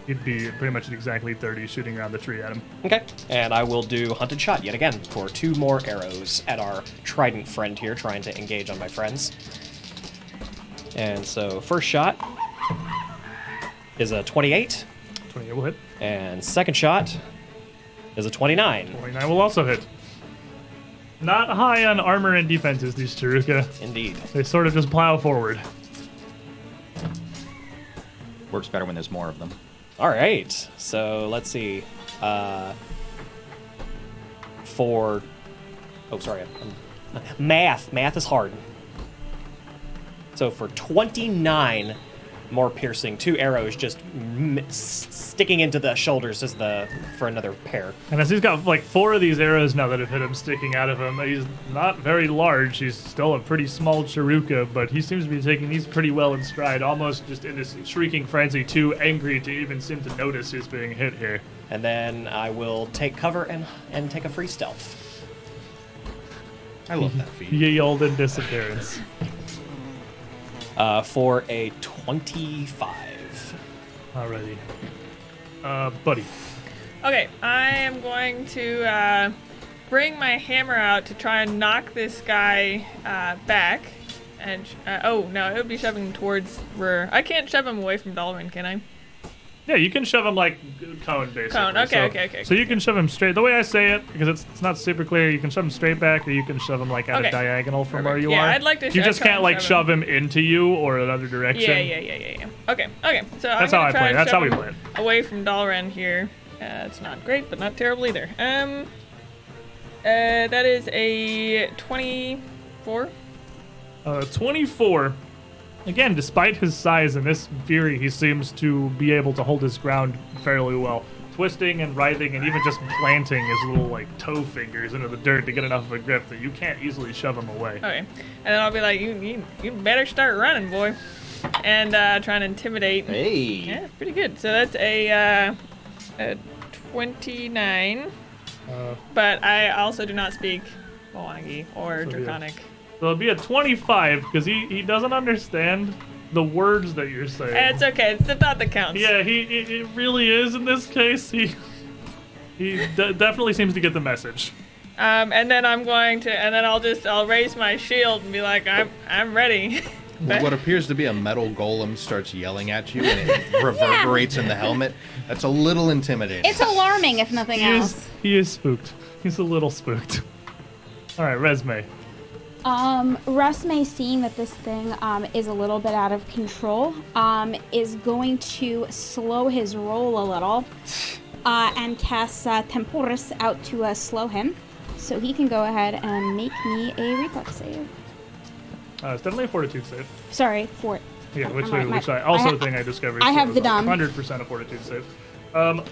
you'd be pretty much at exactly 30 shooting around the tree at him. Okay, and I will do hunted shot yet again for two more arrows at our trident friend here, trying to engage on my friends. And so first shot is a 28, 28 will hit. and second shot is a 29. 29 will also hit. Not high on armor and defenses, these Charau-ka. Indeed. They sort of just plow forward. Works better when there's more of them. All right. So let's see. Uh, for oh, sorry, I'm- math. Math is hard. So for 29 more piercing, two arrows just m- s- sticking into the shoulders as the for another pair. And as he's got like four of these arrows now that have hit him sticking out of him, he's not very large. He's still a pretty small Charau-ka, but he seems to be taking these pretty well in stride, almost just in this shrieking frenzy, too angry to even seem to notice he's being hit here. And then I will take cover and and take a free stealth. I love that feat. Ye olden disappearance. Uh, for a 25. Alrighty. Uh, buddy. Okay, I am going to uh, bring my hammer out to try and knock this guy uh, back. And sh- uh, oh no, it would be shoving towards where I can't shove him away from Dalrin, can I? Yeah, you can shove him like cone, basically. Cone, okay, so, okay, okay. So you can shove him straight. The way I say it, because it's, it's not super clear, you can shove him straight back, or you can shove him like at Okay. a diagonal from Perfect. where you Yeah, are. I'd like to You just can't like shove shove him into you or another direction. Yeah, yeah, yeah, yeah, yeah. Okay, okay. So That's I'm how I play That's how we play it. Away from Dalren here. Uh, it's not great, but not terrible either. Um, uh, that is a twenty-four. Uh, 24. Again, despite his size and this fury, he seems to be able to hold his ground fairly well. Twisting and writhing and even just planting his little like toe fingers into the dirt to get enough of a grip that you can't easily shove him away. Okay, and then I'll be like, you, you, you better start running, boy, and uh, try and intimidate. Hey. Yeah, pretty good. So that's a, uh, a twenty-nine. Uh, But I also do not speak Mwangi or So, yeah. Draconic. so it'll be a 25 because he, he doesn't understand the words that you're saying. It's okay. It's the thought that counts. Yeah, he it, it really is in this case. He he de- definitely seems to get the message. Um, and then I'm going to, and then I'll just, I'll raise my shield and be like, I'm, I'm ready. What appears to be a metal golem starts yelling at you and it reverberates in the helmet. That's a little intimidating. It's alarming, if nothing He else. is, he is spooked. He's a little spooked. All right, Resme. Um, may seeing that this thing um, is a little bit out of control, um, is going to slow his roll a little uh, and cast uh, Temporis out to uh, slow him. So he can go ahead and make me a reflex save. Uh, it's definitely a fortitude save. Sorry, fort. Yeah, which, I'm right, which my- I also I ha- thing I discovered. I have the dumb. 100% a fortitude save. Um,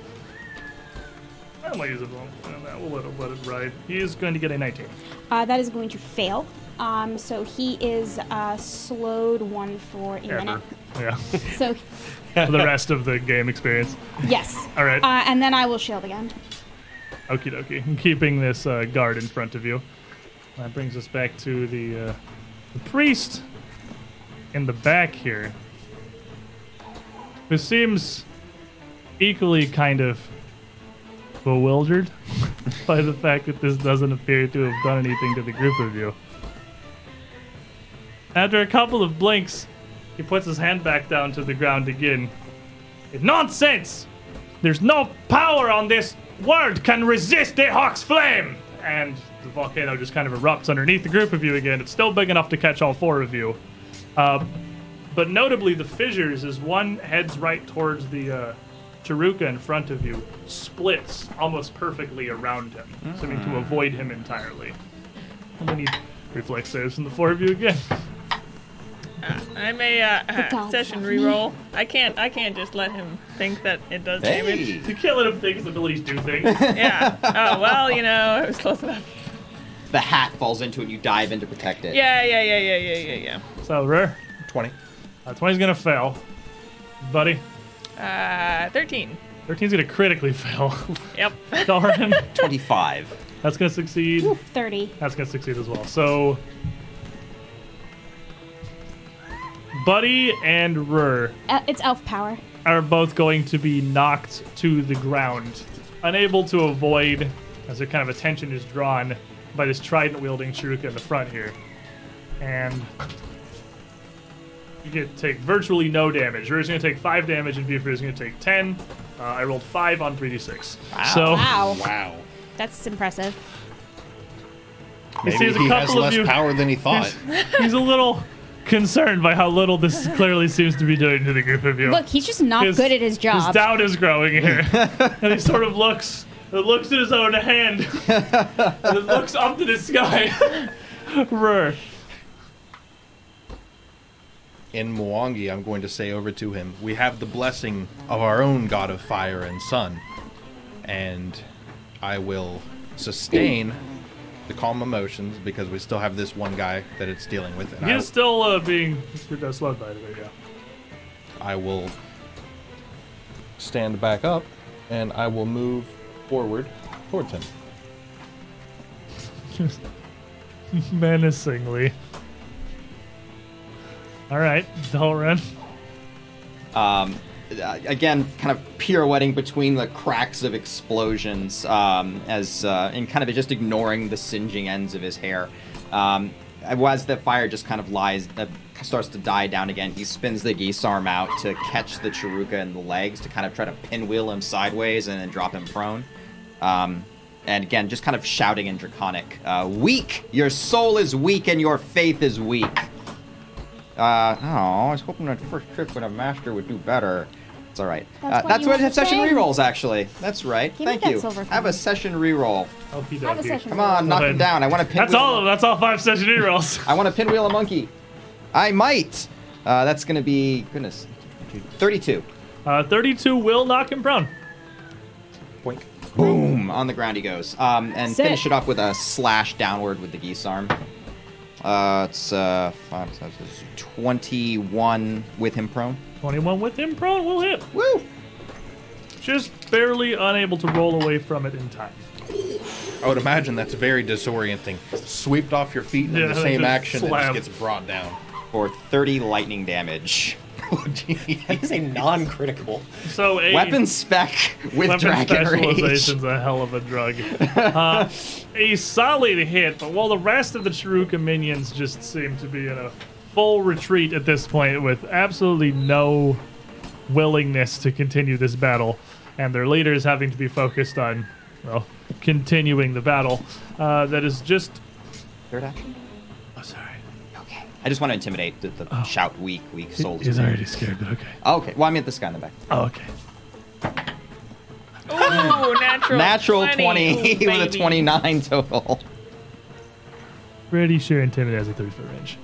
I might use it wrong. Uh, We'll let it, let it ride. He is going to get a 19. uh, that is going to fail. Um, so he is uh, slowed one for a Ever. minute. Yeah. So For the rest of the game experience. yes. All right. Uh, and then I will shield again. Okie dokie. I'm keeping this uh, guard in front of you. That brings us back to the, uh, the priest in the back here. Who seems equally kind of bewildered by the fact that this doesn't appear to have done anything to the group of you. After a couple of blinks, he puts his hand back down to the ground again. Nonsense! There's no power on this world can resist Dahak's flame! And the volcano just kind of erupts underneath the group of you again. It's still big enough to catch all four of you. Uh, but notably, the fissures, as one heads right towards the uh, Charau-ka in front of you, splits almost perfectly around him, seeming to avoid him entirely. And we need reflex saves from the four of you again. I may uh, uh, session love me. reroll. I can't. I can't just let him think that it does damage. Hey. You can't let him think his abilities do things. Yeah. Oh well, you know, it was close enough. The hat falls into it, and you dive in to protect it. Yeah, yeah, yeah, yeah, yeah, yeah, yeah. so, rare. 20. Uh, 20's gonna fail. Buddy. Yeah. Uh, thirteen. 13's gonna critically fail. Yep. Darn. 25. That's gonna succeed. 30. That's gonna succeed as well. So, Buddy and Rur Uh, it's elf power. are both going to be knocked to the ground, unable to avoid, as their kind of attention is drawn by this trident-wielding Charau-ka in the front here, and you get take virtually no damage. Rur's gonna take five damage, and Buford is gonna take ten. Uh, I rolled five on 3d6. So Wow. Wow. That's impressive. Maybe sees a he has couple of less you. power than he thought. He's a little concerned by how little this clearly seems to be doing to the group of you. Look, he's just not His- good at his job. His doubt is growing here. and he sort of looks looks at his own hand and then looks up to the sky. Rur. In Mwangi, I'm going to say over to him, we have the blessing of our own god of fire and sun. And I will sustain the calm emotions because we still have this one guy that it's dealing with. And He I, is still uh, being uh, slowed by the way, yeah. I will stand back up and I will move forward towards him. Menacingly. Alright, Dalren. um, uh, again, kind of pirouetting between the cracks of explosions, um, as uh, and kind of just ignoring the singeing ends of his hair. Um, as the fire just kind of lies, uh, starts to die down again, he spins the geese arm out to catch the Charau-ka in the legs to kind of try to pinwheel him sideways and then drop him prone. Um, and again, just kind of shouting in Draconic, uh, "Weak! Your soul is weak, and your faith is weak." Uh, oh, I was hoping that first trip with a master would do better. It's all right. That's uh, what that's what want to session say? rerolls actually. That's right. Give Thank you. silver Have a session reroll. Okie Have a session. Come on, knock him down. I want to pinwheel. That's all of them. That's all five session rerolls. I want to pinwheel a monkey. I might. Uh, that's gonna be goodness, thirty-two. Uh, 32 will knock him prone. Boink. Boom! On the ground he goes. Um, and Sick. finish it up with a slash downward with the geese arm. Uh, it's uh, five, six, six, 21 with him prone. 21 with him prone will hit. Woo! Just barely unable to roll away from it in time. I would imagine that's very disorienting. Swept off your feet and in Yeah, the same action, it slam. just gets brought down. For 30 lightning damage. Jeez. That is a non-critical. So a Weapon spec with weapon Dragon Rage. specialization's a hell of a drug. Uh, a solid hit, but while the rest of the Charau-ka minions just seem to be in a full retreat at this point with absolutely no willingness to continue this battle, and their leaders having to be focused on, well, continuing the battle. Uh, that is just. Third action. Oh, sorry. Okay. I just want to intimidate the, the oh. shout weak, weak souls. He's already scared, but okay. Oh, okay. Well, I meant this guy in the back. Oh, okay. Ooh, natural. Natural 20, Ooh, with a 29 total. Pretty sure Intimidate has a three foot range.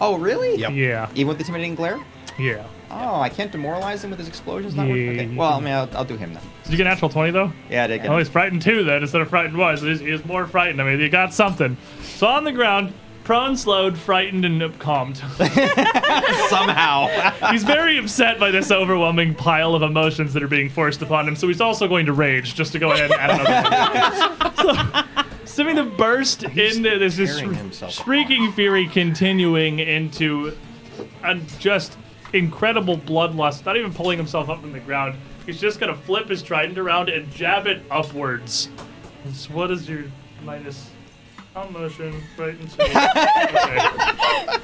Oh, really? Yep. Yeah. Even with the intimidating glare? Yeah. Oh, I can't demoralize him with his explosions. Not Yeah. Okay. Well, I mean, I'll, I'll do him then. Did you get natural 20 though? Yeah, I did get Oh, him. he's frightened two then instead of frightened one. So he's, he's more frightened. I mean, you got something. So on the ground, prone, slowed, frightened, and calmed. somehow. he's very upset by this overwhelming pile of emotions that are being forced upon him. So he's also going to rage just to go ahead and add another. so, Assuming the burst into this is tearing himself shrieking fury continuing into a just incredible bloodlust, not even pulling himself up from the ground. He's just gonna flip his trident around and jab it upwards. So what is your minus on motion, right? And so, okay.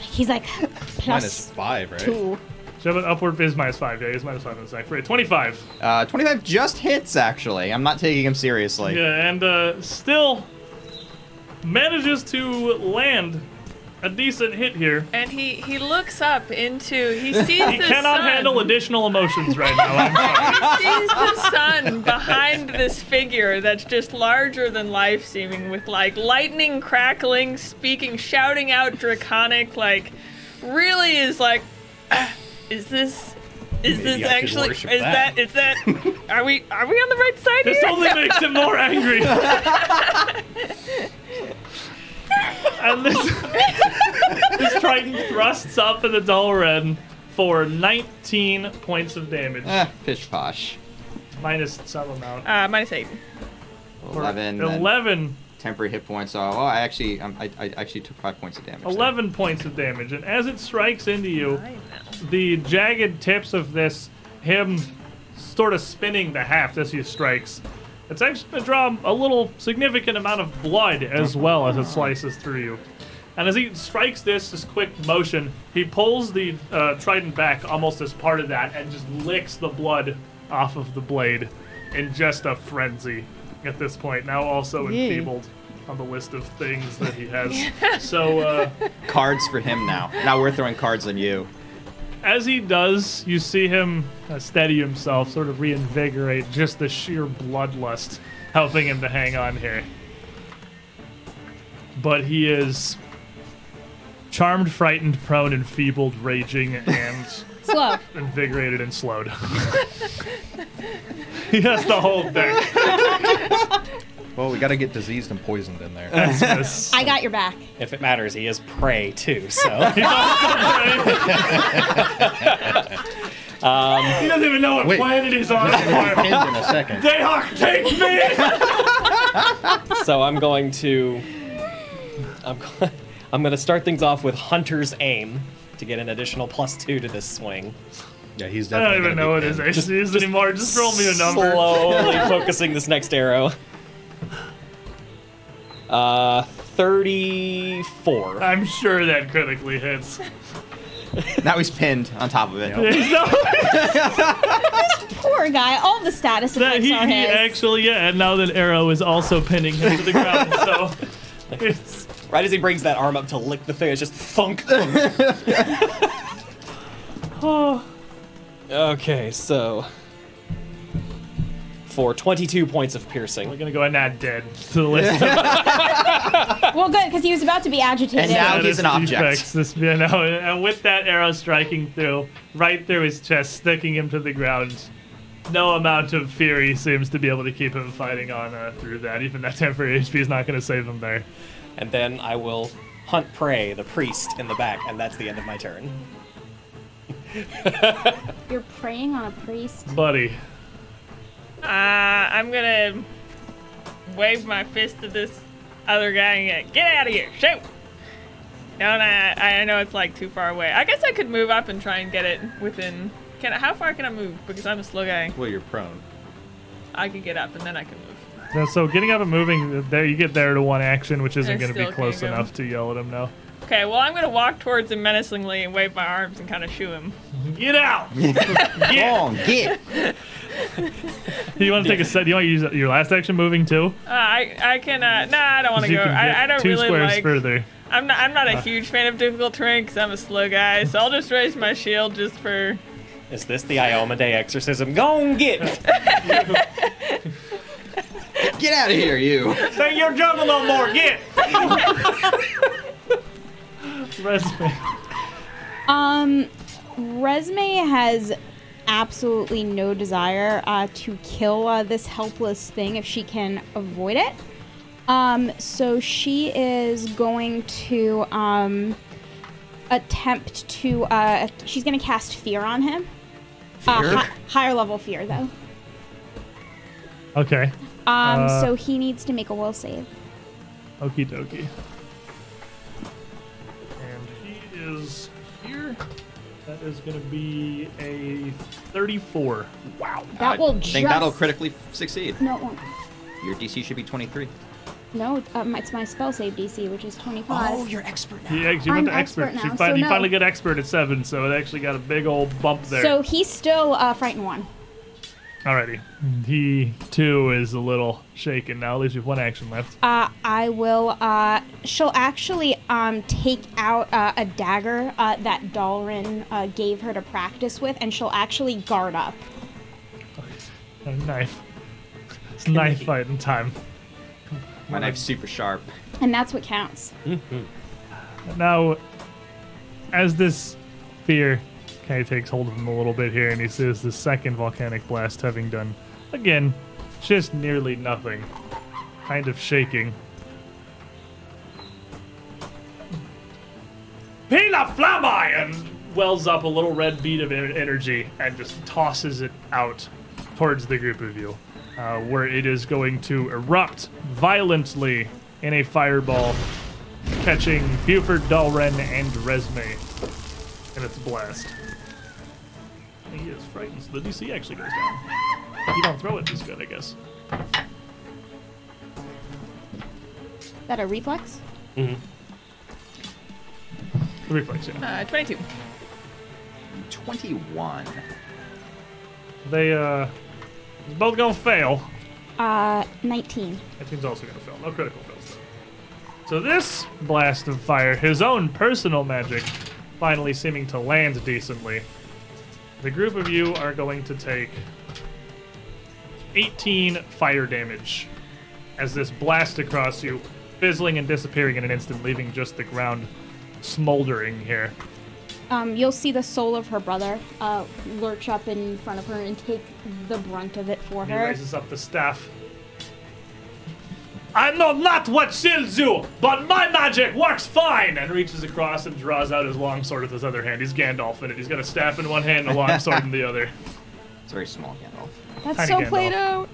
He's like Minus plus five, right? two. Jab it upward is minus five. Yeah, he's minus five in the sack. Right, 25. Uh, 25 just hits, actually. I'm not taking him seriously. Yeah, and uh, still manages to land a decent hit here. And he he looks up into he sees He the cannot sun. handle additional emotions right now. I'm sorry. He sees the sun behind this figure that's just larger than life seeming with like lightning crackling, speaking, shouting out draconic, like really is like "Ah, is this is Maybe this I actually is that." that is that are we are we on the right side This here? only makes him more angry. and this, this Triton thrusts up in the Dalren for 19 points of damage, pish posh. minus some amount. uh minus eight. 11. then 11, Temporary hit points. Oh, well, I actually, um, I, I actually took five points of damage. there. 11 points of damage. And as it strikes into you, the jagged tips of this, him sort of spinning the haft as he strikes, it's actually going to draw a little significant amount of blood as well as it slices through you. And as he strikes this, this quick motion, he pulls the uh, trident back almost as part of that and just licks the blood off of the blade in just a frenzy at this point. Now also enfeebled on the list of things that he has. so, uh, Cards for him now. Now we're throwing cards on you. As he does, you see him uh, steady himself, sort of reinvigorate just the sheer bloodlust helping him to hang on here. But he is charmed, frightened, prone, enfeebled, raging, and Slow. invigorated and slowed. he has the whole deck. Well, we got to get diseased and poisoned in there. I got your back. If it matters, he is prey too. So um, he doesn't even know what Wait. planet he's on. Pinned in a second. Dahak, take me! so I'm going to I'm go- I'm going to start things off with Hunter's aim to get an additional plus two to this swing. Yeah, he's I definitely. don't even gonna know be what his pinned. AC is anymore. Just roll me a number. Slowly focusing this next arrow. Uh, 34. I'm sure that critically hits. Now he's pinned on top of it. There's no- Poor guy. All the status that effects he, are he his. actually, yeah, and now that Arrow is also pinning him to the ground, so it's, Right as he brings that arm up to lick the thing, it's just thunk. oh, okay, so for 22 points of piercing. we're gonna go ahead and add dead to the list. Well, good because he was about to be agitated. And now Status he's an object. This, you know, and with that arrow striking through, right through his chest, sticking him to the ground. No amount of fury seems to be able to keep him fighting on uh, through that. Even that temporary HP is not going to save him there. And then I will hunt prey, the priest, in the back, and that's the end of my turn. You're preying on a priest. Buddy, Uh, I'm gonna wave my fist at this other guy and go, get out of here, shoot! No, no, I, I know it's like too far away. I guess I could move up and try and get it within. Can I, how far can I move? Because I'm a slow guy. Well, you're prone. I could get up and then I can move. Yeah, so getting up and moving, there you get there to one action, which isn't going to be close can't go. enough to yell at him now. Okay, well I'm gonna walk towards him menacingly and wave my arms and kind of shoo him. Get out! Come on, get. you want to take a set? You want to use your last action moving too? Uh, I I can. Uh, nah, I don't want to go. I, I don't two really squares like. further. I'm not. I'm not a huge fan of difficult terrain because I'm a slow guy. So I'll just raise my shield just for. Is this the Iomedae exorcism? Go and get! Get out of here, you. Say your jungle no more. Get! Resme. Um, Resme has absolutely no desire uh, to kill uh, this helpless thing if she can avoid it. Um, so she is going to um, attempt to. Uh, she's going to cast fear on him. Uh, Fear? hi- higher level fear, though. Okay. Um, Uh, so he needs to make a will save. Okie dokie. Is going to be a 34. Wow. That will I just. think that'll critically succeed. No, it won't. Your DC should be 23. No, um, it's my spell save DC, which is 25. Oh, you're expert now. He actually I'm went to expert expert. now, She fin- so he no. finally got expert at 7, so it actually got a big old bump there. So he's still uh, frightened one. Alrighty. He, too, is a little shaken now. At least you have one action left. Uh, I will. Uh, she'll actually um, take out uh, a dagger uh, that Dalren uh, gave her to practice with, and she'll actually guard up. A knife. It's knife fighting time. My knife's super sharp. And that's what counts. Now, as this fear kind of takes hold of him a little bit here, and he says the second volcanic blast having done, again, just nearly nothing, kind of shaking. Pila Flama! And wells up a little red bead of energy and just tosses it out towards the group of you, uh, where it is going to erupt violently in a fireball catching Buford, Dalren, and Resme in its blast. He is frightened, so the DC actually goes down. You don't throw it as good, I guess. Is that a reflex? The reflex, yeah. Uh, 22. 21. They, uh, it's both gonna fail. Uh, 19. That team's also gonna fail. No critical fails. though. So this blast of fire, his own personal magic, finally seeming to land decently. The group of you are going to take 18 fire damage as this blast across you, fizzling and disappearing in an instant, leaving just the ground smoldering here. Um, you'll see the soul of her brother uh, lurch up in front of her and take the brunt of it for He her. raises up the staff. I know not what shields you, but my magic works fine! And reaches across and draws out his longsword with his other hand. He's Gandalf in it. He's got a staff in one hand and a longsword in the other. It's very small, Gandalf. That's Tiny so Gandalf. played out.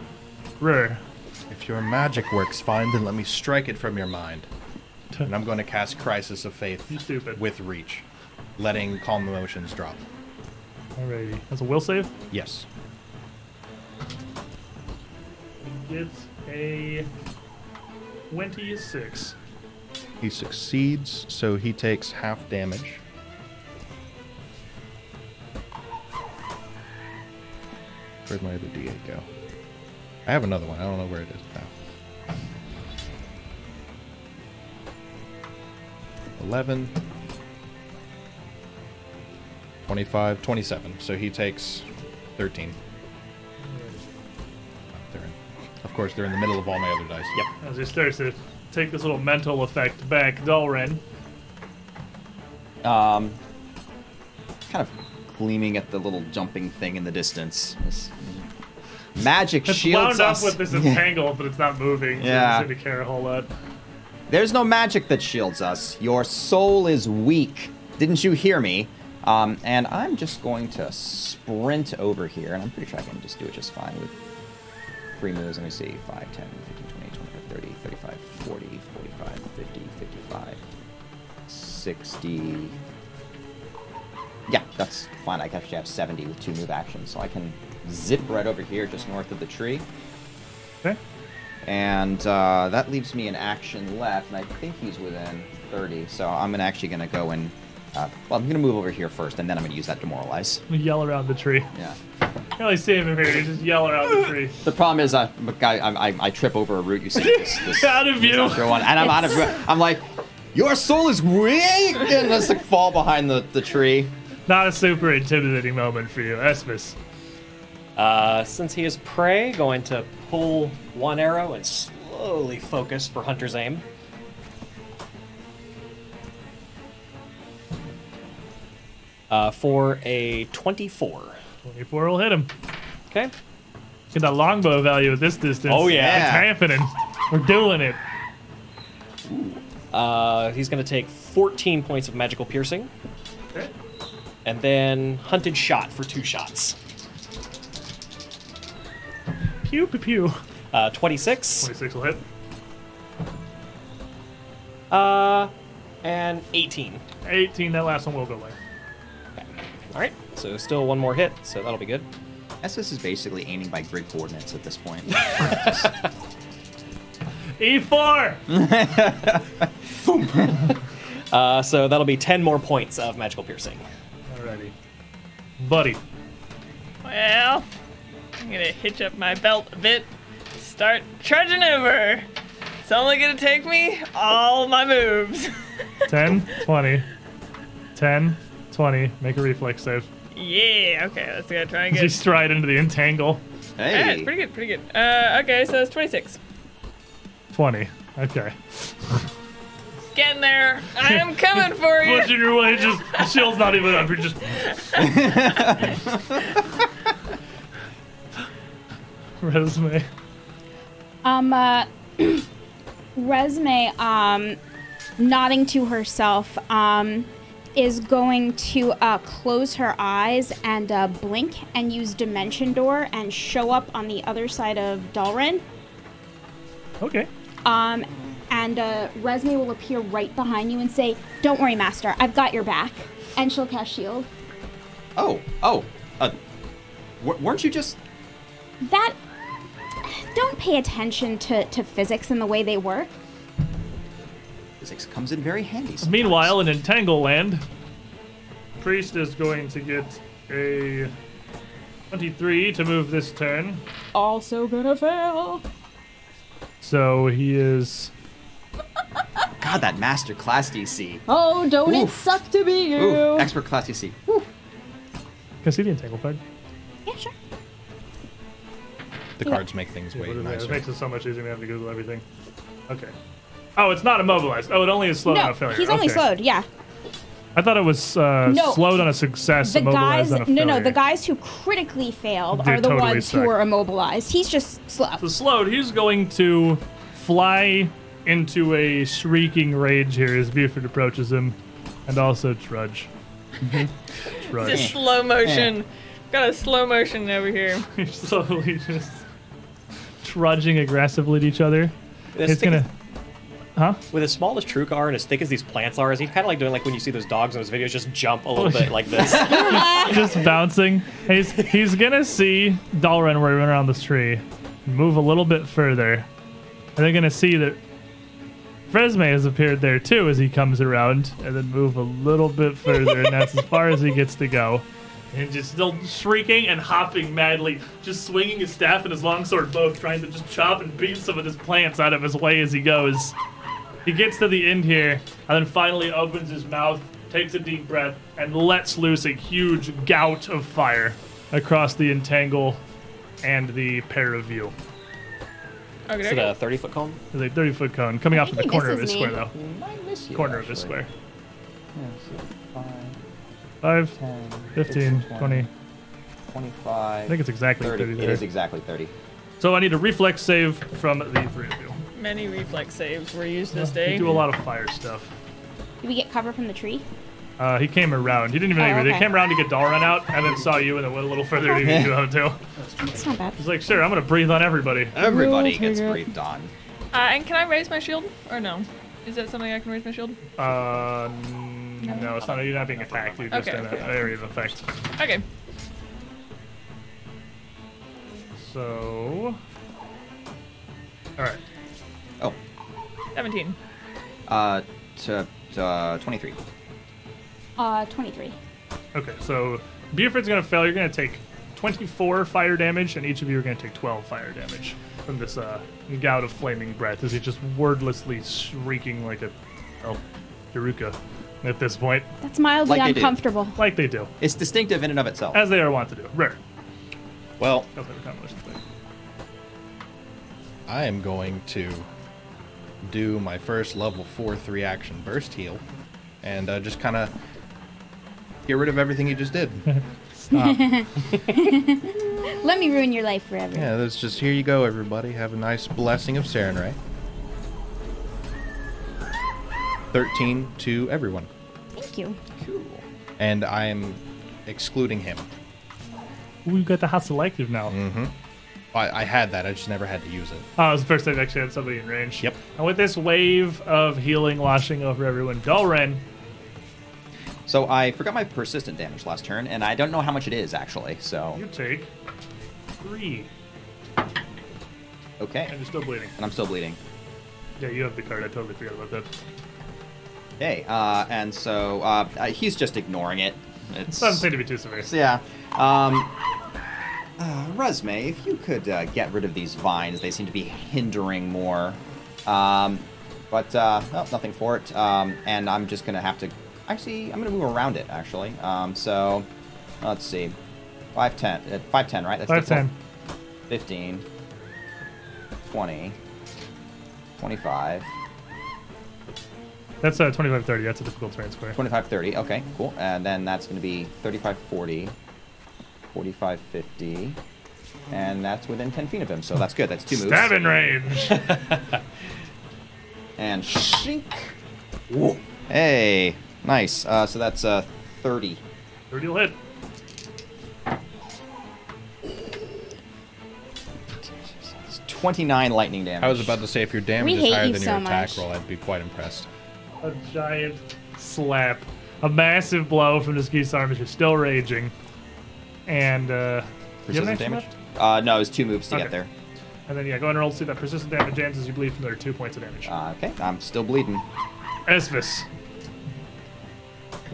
Rare. If your magic works fine, then let me strike it from your mind. And I'm going to cast Crisis of Faith You stupid. with Reach, letting Calm Emotions drop. Alrighty. That's a will save. Yes. He gets a 26. He succeeds, so he takes half damage. Where'd my other D8 go? I have another one. I don't know where it is now. 11, 25, 27. So he takes 13. They're in- Of course, they're in the middle of all my other dice. Yep. As he starts to take this little mental effect back, Dalren. Um, kind of gleaming at the little jumping thing in the distance. This- Magic It's shields wound us. up with this entangle, but it's not moving. So Yeah. Doesn't seem to care a whole lot. There's no magic that shields us. Your soul is weak. Didn't you hear me? Um, and I'm just going to sprint over here, and I'm pretty sure I can just do it just fine with three moves. Let me see 5, 10, 15, 20, 25, 30, 35, 40, 45, 50, 55, 60. Yeah, that's fine. I actually have 70 with two move actions, so I can zip right over here just north of the tree. Okay. And uh, that leaves me an action left, and I think he's within 30. So I'm gonna actually gonna go and, uh, well, I'm gonna move over here first, and then I'm gonna use that demoralize. Yell around the tree. Yeah. You only see him here. You just yell out the tree. The problem is, I, I, I, I trip over a root. You see this, this Out of view. this one, and I'm out of. I'm like, your soul is weak, and let's like fall behind the, the tree. Not a super intimidating moment for you, Esmus. Uh, since he is prey, going to pull one arrow and slowly focus for Hunter's aim. Uh, for a 24. 24 will hit him. Okay. Get that longbow value at this distance. Oh, yeah. It's happening. We're doing it. Uh, he's going to take 14 points of magical piercing. Okay. And then hunted shot for two shots. Pew, pew, pew. Uh, 26. 26 will hit. Uh, and 18. 18, that last one will go away. All right. So still one more hit, so that'll be good. SS is basically aiming by grid coordinates at this point. E4! Uh, so that'll be 10 more points of magical piercing. Alrighty. Buddy. Well, I'm gonna hitch up my belt a bit, start trudging over. It's only gonna take me all my moves. 10, 20. 10, 20. Make a reflex save. yeah, okay, let's go try and As you get. stride into the entangle. Yeah, hey, it's pretty good, pretty good. Uh, okay, so it's 26. 20. Okay. Getting there. I am coming for you. Pushing your way, just the shield's not even up. You're just. Resme. Um, uh, Resme, um, nodding to herself, um, is going to uh, close her eyes and uh, blink and use Dimension Door and show up on the other side of Dalren. Okay. Um, and uh, Resme will appear right behind you and say, "Don't worry, Master. I've got your back." And she'll cast Shield. oh, oh, uh, w- weren't you just? That. Don't pay attention to, to physics and the way they work. Physics comes in very handy. sometimes. Meanwhile, in Entangle Land, Priest is going to get a 23 to move this turn. Also gonna fail. So he is. God, that master class DC. Oh, don't it suck to be you? Ooh, expert class DC. Woo. Can I see the Entangle card? yeah, sure. The cards make things Yeah, way what is that? It makes it so much easier to have to Google everything. Okay. Oh, it's not immobilized. Oh, it only is slowed on no, a failure. he's only Okay. slowed. Yeah. I thought it was uh, No. slowed on a success, The guys, on a no, no, the guys who critically failed They're the totally ones stuck. who are immobilized. He's just slow. So slowed, he's going to fly into a shrieking rage here as Buford approaches him, and also trudge. It's trudge. slow motion. Got a slow motion over here. You're slowly just trudging aggressively at each other. As It's gonna, huh? With as small as Trukar and as thick as these plants are, is he kind of like doing like when you see those dogs in those videos just jump a little oh, bit like this? just bouncing. He's he's gonna see Dalren where he went around this tree, move a little bit further, and they're gonna see that Resme has appeared there too as he comes around, and then move a little bit further, and that's as far as he gets to go. And just still shrieking and hopping madly, just swinging his staff and his longsword both, trying to just chop and beat some of his plants out of his way as he goes. He gets to the end here, and then finally opens his mouth, takes a deep breath, and lets loose a huge gout of fire across the entangle and the pair of you. Okay, Is it a 30 foot cone? There's a 30 foot cone coming off of the corner of this misses square, me. though. Corner of this square. Five, 5, 10, 15, 20. 25. I think it's exactly 30. 30 It there. is exactly 30. So I need a reflex save from the three of you. Many reflex saves were used this You day. do a lot of fire stuff. Did we get cover from the tree? Uh, he came around. He didn't even Oh, leave. He okay. came around to get Dalren out, and then saw you, and then went a little further to get you out too. It's not bad. He's like, sure, I'm gonna breathe on everybody. Everybody gets it. breathed on. Uh, and can I raise my shield or no? Is that something I can raise my shield? Uh, n- no, it's not. You're not being attacked. You're just Okay, in an area of effect. Okay. So, all right. Oh, 17. uh, to, to uh, 23. Uh, 23. Okay, so Buford's gonna fail. You're gonna take 24 fire damage, and each of you are gonna take 12 fire damage from this uh, gout of flaming breath as he's just wordlessly shrieking like a, oh, Charau-ka at this point, That's mildly Like they do. uncomfortable. like they do, It's distinctive in and of itself. as they are wont to do. Rare. Well, That's like a combination thing. I am going to do my first level 4 3 action burst heal and uh, just kind of get rid of everything you just did. Stop. Let me ruin your life forever. yeah, that's just here you go, everybody. Have a nice blessing of Sarenrae. 13 to everyone. Thank you. Cool. And I am excluding him. We've got the hot selective now. Mm-hmm. I, I had that, I just never had to use it. Oh, it was the first time I actually had somebody in range. Yep. And with this wave of healing washing over everyone, Dalren, So I forgot my persistent damage last turn, and I don't know how much it is actually. So you take three, okay, and you're still bleeding. and I'm still bleeding. Yeah, you have the card. I totally forgot about that. Okay, uh, and so uh, uh, he's just ignoring it. It's Doesn't seem to be too severe. Yeah. Um, uh, Resme, if you could uh, get rid of these vines, they seem to be hindering more. Um, but uh, no, nothing for it. Um, and I'm just gonna have to. Actually, I'm gonna move around it. Actually. Um, so let's see. Five ten. Uh, Five ten, right? That's Five difficult. ten. 15, 20, 25, That's uh, 25 30. That's a difficult terrain square. 25, 30. Okay, cool. And then that's going to be 35, 40, 45, 50. And that's within 10 feet of him, so that's good. That's two moves. Stabbing range. And shink. Hey, nice. Uh, so that's uh, 30. 30 will hit. It's 29 lightning damage. I was about to say, if your damage We is higher you than so your attack much. roll, I'd be quite impressed. A giant slap. A massive blow from the geese arm as you're still raging. And, uh. do you have Persistent damage? Uh, no, it's two moves to Okay. get there. And then, yeah, go ahead and roll to see that persistent damage jams as you bleed from there, two points of damage. Uh, okay, I'm still bleeding. Esvis.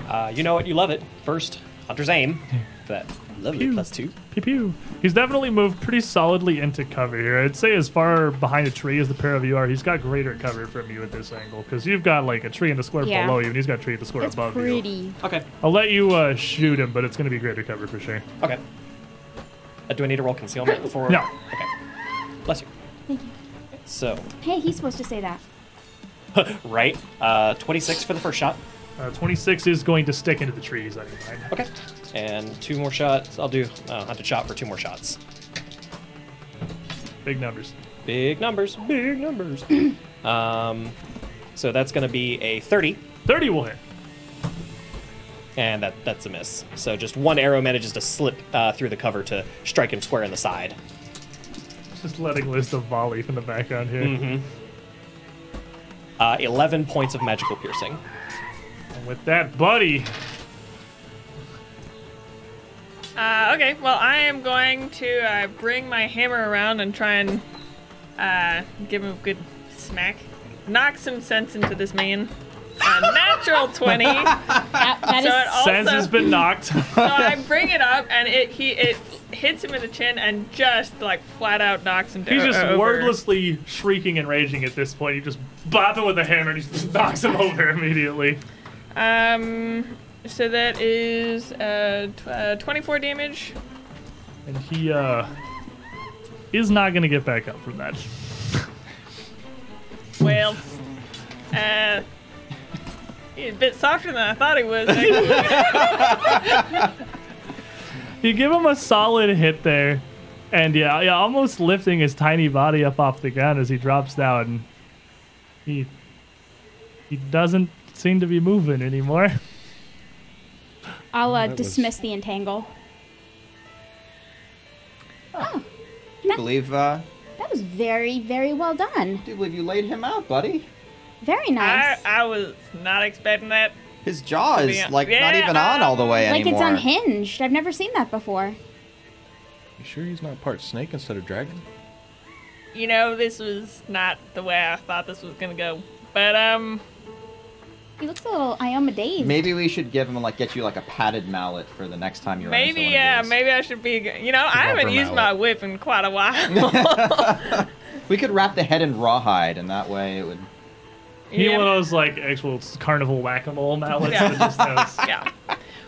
Uh, you know it, you love it. First, Hunter's Aim. That lovely Pew. plus two. Pew pew. He's definitely moved pretty solidly into cover here. I'd say as far behind a tree as the pair of you are, he's got greater cover from you at this angle because you've got like a tree in the square Yeah. below you, and he's got a tree in the square That's above you. pretty. Okay. I'll let you uh, shoot him, but it's going to be greater cover for sure. Okay. Uh, do I need to roll concealment before? No. Okay. Bless you. Thank you. So, Hey, he's supposed to say that. right. Uh, 26 for the first shot. Uh, 26 is going to stick into the trees on your mind. Okay. And two more shots. I'll do uh, hunted shot for two more shots. Big numbers. Big numbers. Big numbers. um, so that's going to be a 30. 30 will hit. And that that's a miss. So just one arrow manages to slip uh, through the cover to strike him square in the side. Just letting list of volley from the background here. Mm-hmm. Uh, 11 points of magical piercing. And with that, buddy, Uh, okay, well, I am going to uh, bring my hammer around and try and uh, give him a good smack. Knock some sense into this man. A natural 20. so That, that is it also, Sense has been knocked. so I bring it up and it he it hits him in the chin and just like flat out knocks him down. He's just over. wordlessly shrieking and raging at this point. You just bop him with a hammer and he just knocks him over immediately. Um, so that is uh, uh 24 damage. And he uh is not gonna get back up from that. Well, uh, he's a bit softer than I thought he was. You give him a solid hit there, and yeah, yeah, almost lifting his tiny body up off the ground as he drops down. He he doesn't seem to be moving anymore. I'll uh, That was- dismiss the entangle. Oh, Do you believe, uh, that was very, very well done. do you believe you laid him out, buddy? Very nice. I, I was not expecting that. His jaw is Yeah. like not Yeah, even on all the way like anymore. it's unhinged. I've never seen that before. You sure he's not part snake instead of dragon? You know, this was not the way I thought this was gonna go. But um, He looks a little Ioma dazed. Maybe we should give him like get you like a padded mallet for the next time you're maybe into yeah, maybe I should be. You know, I haven't used my mallet. whip in quite a while. We could wrap the head in rawhide, and that way it would. You need Yeah. one of those like actual carnival whack-a-mole mallets Yeah. that just has yeah.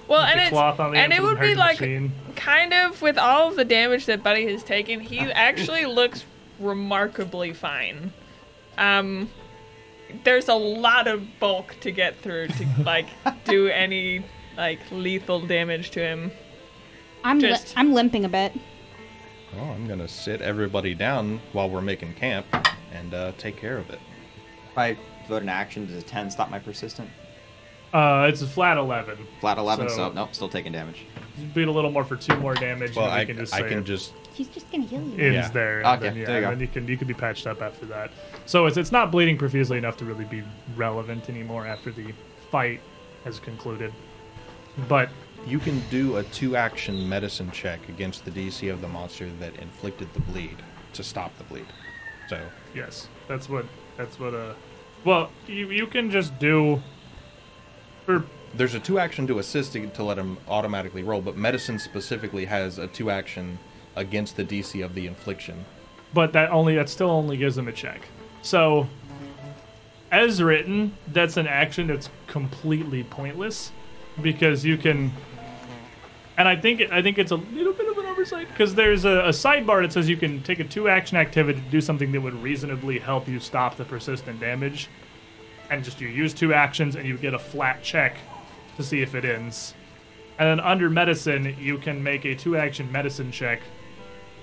Well, and the it's cloth on the and it would be like machine. kind of with all of the damage that Buddy has taken, he actually looks remarkably fine. Um, there's a lot of bulk to get through to like do any like lethal damage to him. I'm li- just- I'm limping a bit. Oh, I'm gonna sit everybody down while we're making camp and uh, take care of it. If I vote an action, does a ten stop my persistent? Uh, it's a flat eleven. Flat eleven, so, So- nope, still taking damage. Beat a little more for two more damage. Well, and I, we can just I can it just He's just gonna heal you. ends Yeah. there. And Okay, then, yeah, there you go. and then you can you can be patched up after that. So it's it's not bleeding profusely enough to really be relevant anymore after the fight has concluded. But you can do a two-action medicine check against the DC of the monster that inflicted the bleed to stop the bleed. So yes, that's what that's what uh. Well, you you can just do. For there's a two-action to assist to, to let him automatically roll, but medicine specifically has a two-action against the DC of the infliction. but that only that still only gives them a check. So, as written, that's an action that's completely pointless because you can. And I think I think it's a little bit of an oversight because there's a, a sidebar that says you can take a two action activity to do something that would reasonably help you stop the persistent damage, and just you use two actions and you get a flat check to see if it ends. And then under medicine, you can make a two action medicine check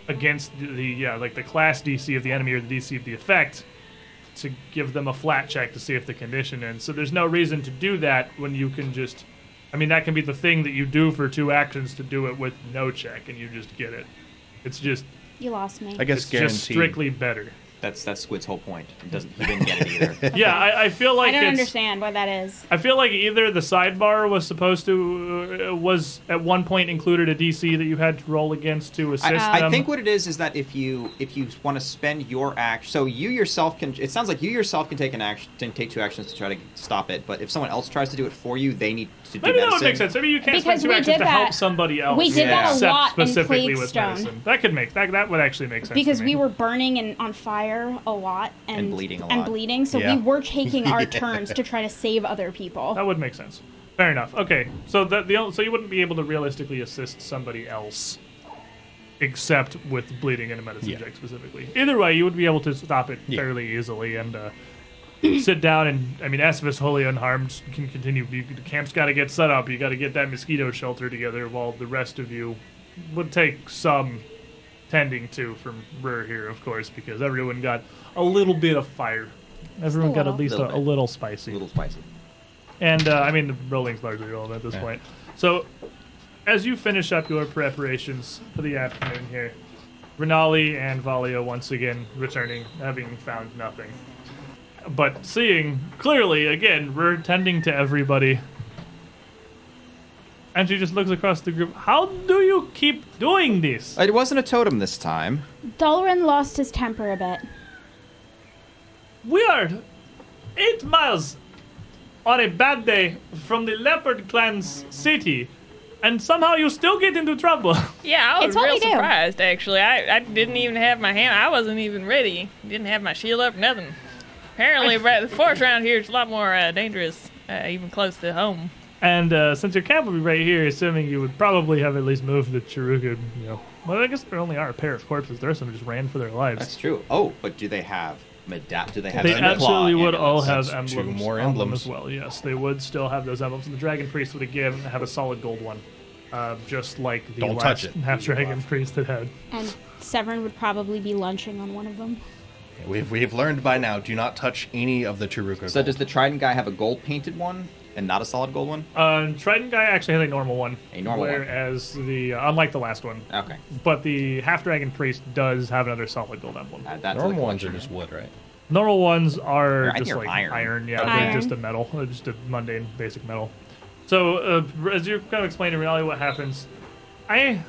against the, the yeah like the class DC of the enemy or the DC of the effect to give them a flat check to see if the condition ends. So there's no reason to do that when you can just I mean that can be the thing that you do for two actions to do it with no check and you just get it. It's just You lost me. I guess it's guaranteed. just strictly better. That's that's Squid's whole point. He doesn't. He didn't get it either. Yeah, I, I feel like I don't it's understand what that is. I feel like either the sidebar was supposed to uh, was at one point included a DC that you had to roll against to assist I, I think what it is is that if you if you want to spend your action, so you yourself can. It sounds like you yourself can take an action, can take two actions to try to stop it. But if someone else tries to do it for you, they need to do Maybe that would make sense. Maybe you can't Because spend two we actions did to help that- somebody else. we did that a except lot in specifically with Plaguestone. medicine. That could make that that would actually make sense. to Because me. we were burning and on fire a lot and, And bleeding a lot. and bleeding, so Yeah. we were taking our turns to try to save other people. That would make sense. Fair enough. Okay, so that the so you wouldn't be able to realistically assist somebody else, except with bleeding and a medicine Yeah. check specifically. Either way, you would be able to stop it Yeah. fairly easily and uh, sit down and I mean, Estivus wholly unharmed can continue. You, the camp's got to get set up. You got to get that mosquito shelter together, while the rest of you would take some tending to from Rur here, of course, because everyone got a little bit of fire. Everyone got at least a, Little a bit. little a spicy. little spicy. And uh, I mean, the rolling's largely irrelevant at this Yeah. point. So, as you finish up your preparations for the afternoon here, Renali and Valio once again returning, having found nothing. But seeing clearly, again, we're tending to everybody. And she just looks across the group. How do you keep doing this? It wasn't a totem this time. Dalren lost his temper a bit. We are eight miles on a bad day from the Leopard Clan's city, and somehow you still get into trouble. Yeah, I was It's real we do. surprised actually. I, I didn't even have my hand. I wasn't even ready. Didn't have my shield up. Nothing. Apparently, right, the forest around here is a lot more uh, dangerous, uh, even close to home. and uh, since your camp would be right here, assuming you would probably have at least moved the Charau-ka, you know. Well, I guess there only are a pair of corpses. The rest of them just ran for their lives. That's true. Oh, but do they have Medap? Do they have? They Underclaw absolutely would all have That's two more on emblems. as well. Yes, they would still have those emblems, and the Dragon Priest would again have a solid gold one, uh, just like the Don't last touch it. half Dragon Priest had had. And Severin would probably be lunching on one of them. We've, we've learned by now, do not touch any of the Charau-ka So gold. does the Trident guy have a gold painted one and not a solid gold one? Uh, Trident guy actually has a normal one. A normal one. whereas the uh, unlike the last one, Okay. but the half dragon priest does have another solid gold emblem. Add that to the Normal ones are collection. just wood, right? Normal ones are Or I just hear like iron. iron. yeah, Iron. they're just a metal, uh, just a mundane basic metal. So uh, as you're kind of explaining really what happens, I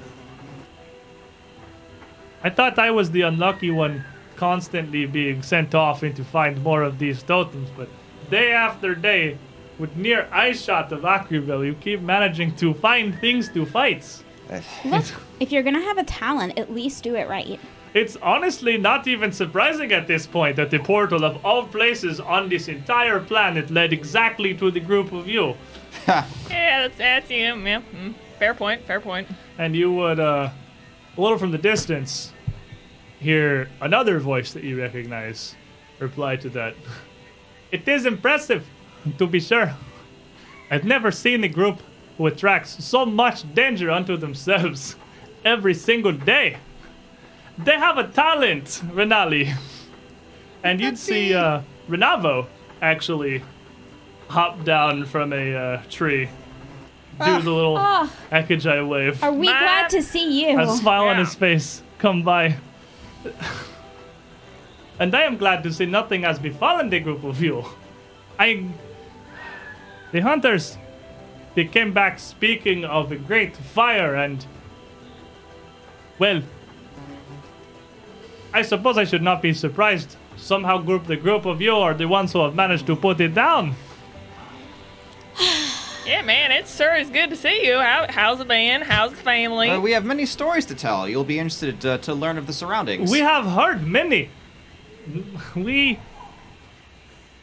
I thought I was the unlucky one, constantly being sent off in to find more of these totems, but day after day, with near eye shot of Akrivel, you keep managing to find things to fight. Look, if you're gonna have a talent, at least do it right. It's honestly not even surprising at this point that the portal of all places on this entire planet led exactly to the group of you. Yeah, that's that's yeah, yeah. mm, Fair point. Fair point. And you would, uh, a little from the distance, hear another voice that you recognize reply to that. It is impressive, to be sure. I've never seen a group who attracts so much danger unto themselves every single day. They have a talent, Renali. And you'd see uh, Renavo actually hop down from a uh, tree, do the little. Ekujae wave. Are we My- glad to see you? A smile on his face come by. And I am glad to see nothing has befallen the group of you. I. The hunters, they came back speaking of a great fire and. Well. I suppose I should not be surprised. Somehow, group the group of you are the ones who have managed to put it down. Yeah, man, it sure is good to see you. How, how's the band? How's the family? Uh, we have many stories to tell. You'll be interested uh, to learn of the surroundings. We have heard many. We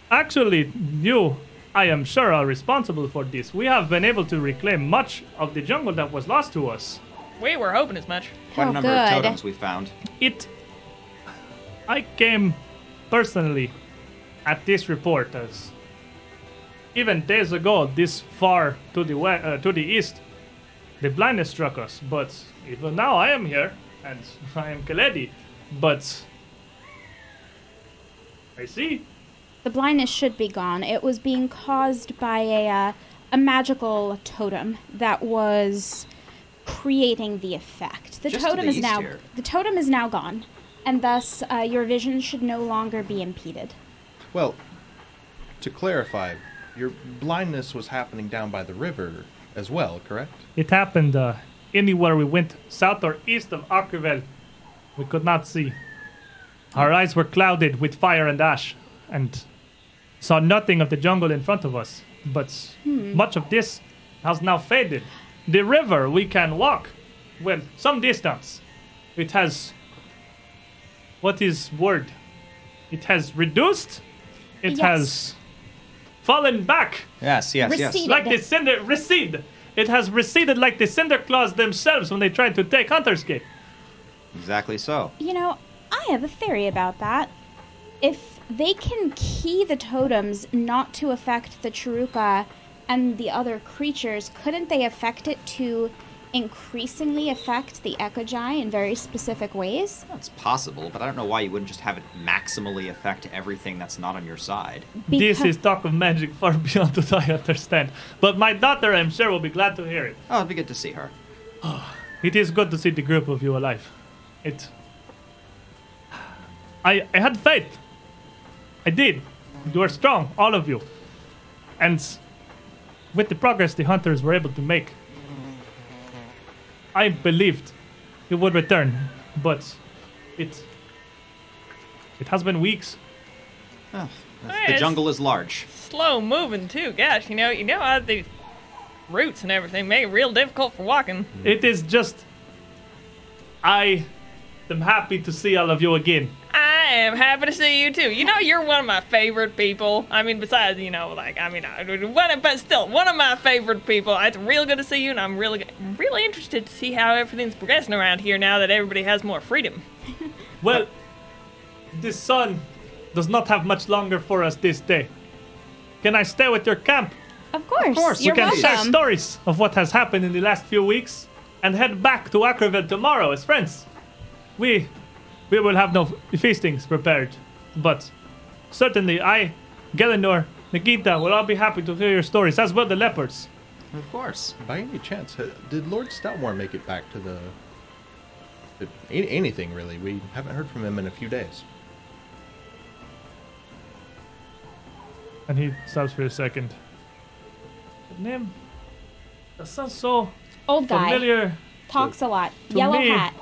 actually, you, I am sure, are responsible for this. We have been able to reclaim much of the jungle that was lost to us. we were hoping as much. Quite Oh, a number of totems we found. It. I came personally at this report as even days ago, this far to the we- uh, to the east, the blindness struck us. But even now, I am here, and I am Kaledi. But I see. The blindness should be gone. It was being caused by a uh, a magical totem that was creating the effect. The Just to totem the is now here. the totem is now gone, and thus uh, your vision should no longer be impeded. Well, to clarify, your blindness was happening down by the river as well, correct? It happened uh, anywhere we went, south or east of Akrivel. We could not see. Our eyes were clouded with fire and ash, and saw nothing of the jungle in front of us. But much of this has now faded. The river we can walk, well, some distance. It has. What is word? It has reduced. It Yes. has fallen back Yes, yes, yes. Receded. like the cinder recede. It has receded like the cinder claws themselves when they tried to take Hunter's Gate. Exactly so. You know, I have a theory about that. If they can key the totems not to affect the Charau-ka and the other creatures, couldn't they affect it to increasingly affect the Ekujae in very specific ways? It's possible, but I don't know why you wouldn't just have it maximally affect everything that's not on your side. This is talk of magic far beyond what I understand. But my daughter, I'm sure, will be glad to hear it. Oh, it'd be good to see her. It is good to see the group of you alive. It. I, I had faith. I did. You are strong, all of you. And with the progress the hunters were able to make, I believed you would return. But it. It has been weeks. Oh, the jungle is large. Slow moving too. Gosh, you know, you know how the roots and everything make it real difficult for walking. Mm-hmm. It is just. I am happy to see all of you again. I am happy to see you too. You know, you're one of my favorite people. I mean, besides, you know, like I mean, I- one, but still, one of my favorite people. It's real good to see you, and I'm really, really interested to see how everything's progressing around here now that everybody has more freedom. Well, this sun does not have much longer for us this day. Can I stay with your camp? Of course, Of course, you're we can share stories of what has happened in the last few weeks and head back to Akrivel tomorrow as friends. We we will have no feastings prepared, but certainly I, Gelinor, Nikita will all be happy to hear your stories, as well the leopards. Of course. By any chance, did Lord Stoutmore make it back to the. to anything really? We haven't heard from him in a few days. And he stops for a second. The name that sounds so Old guy. familiar. Talks a lot. to Yellow me- hat.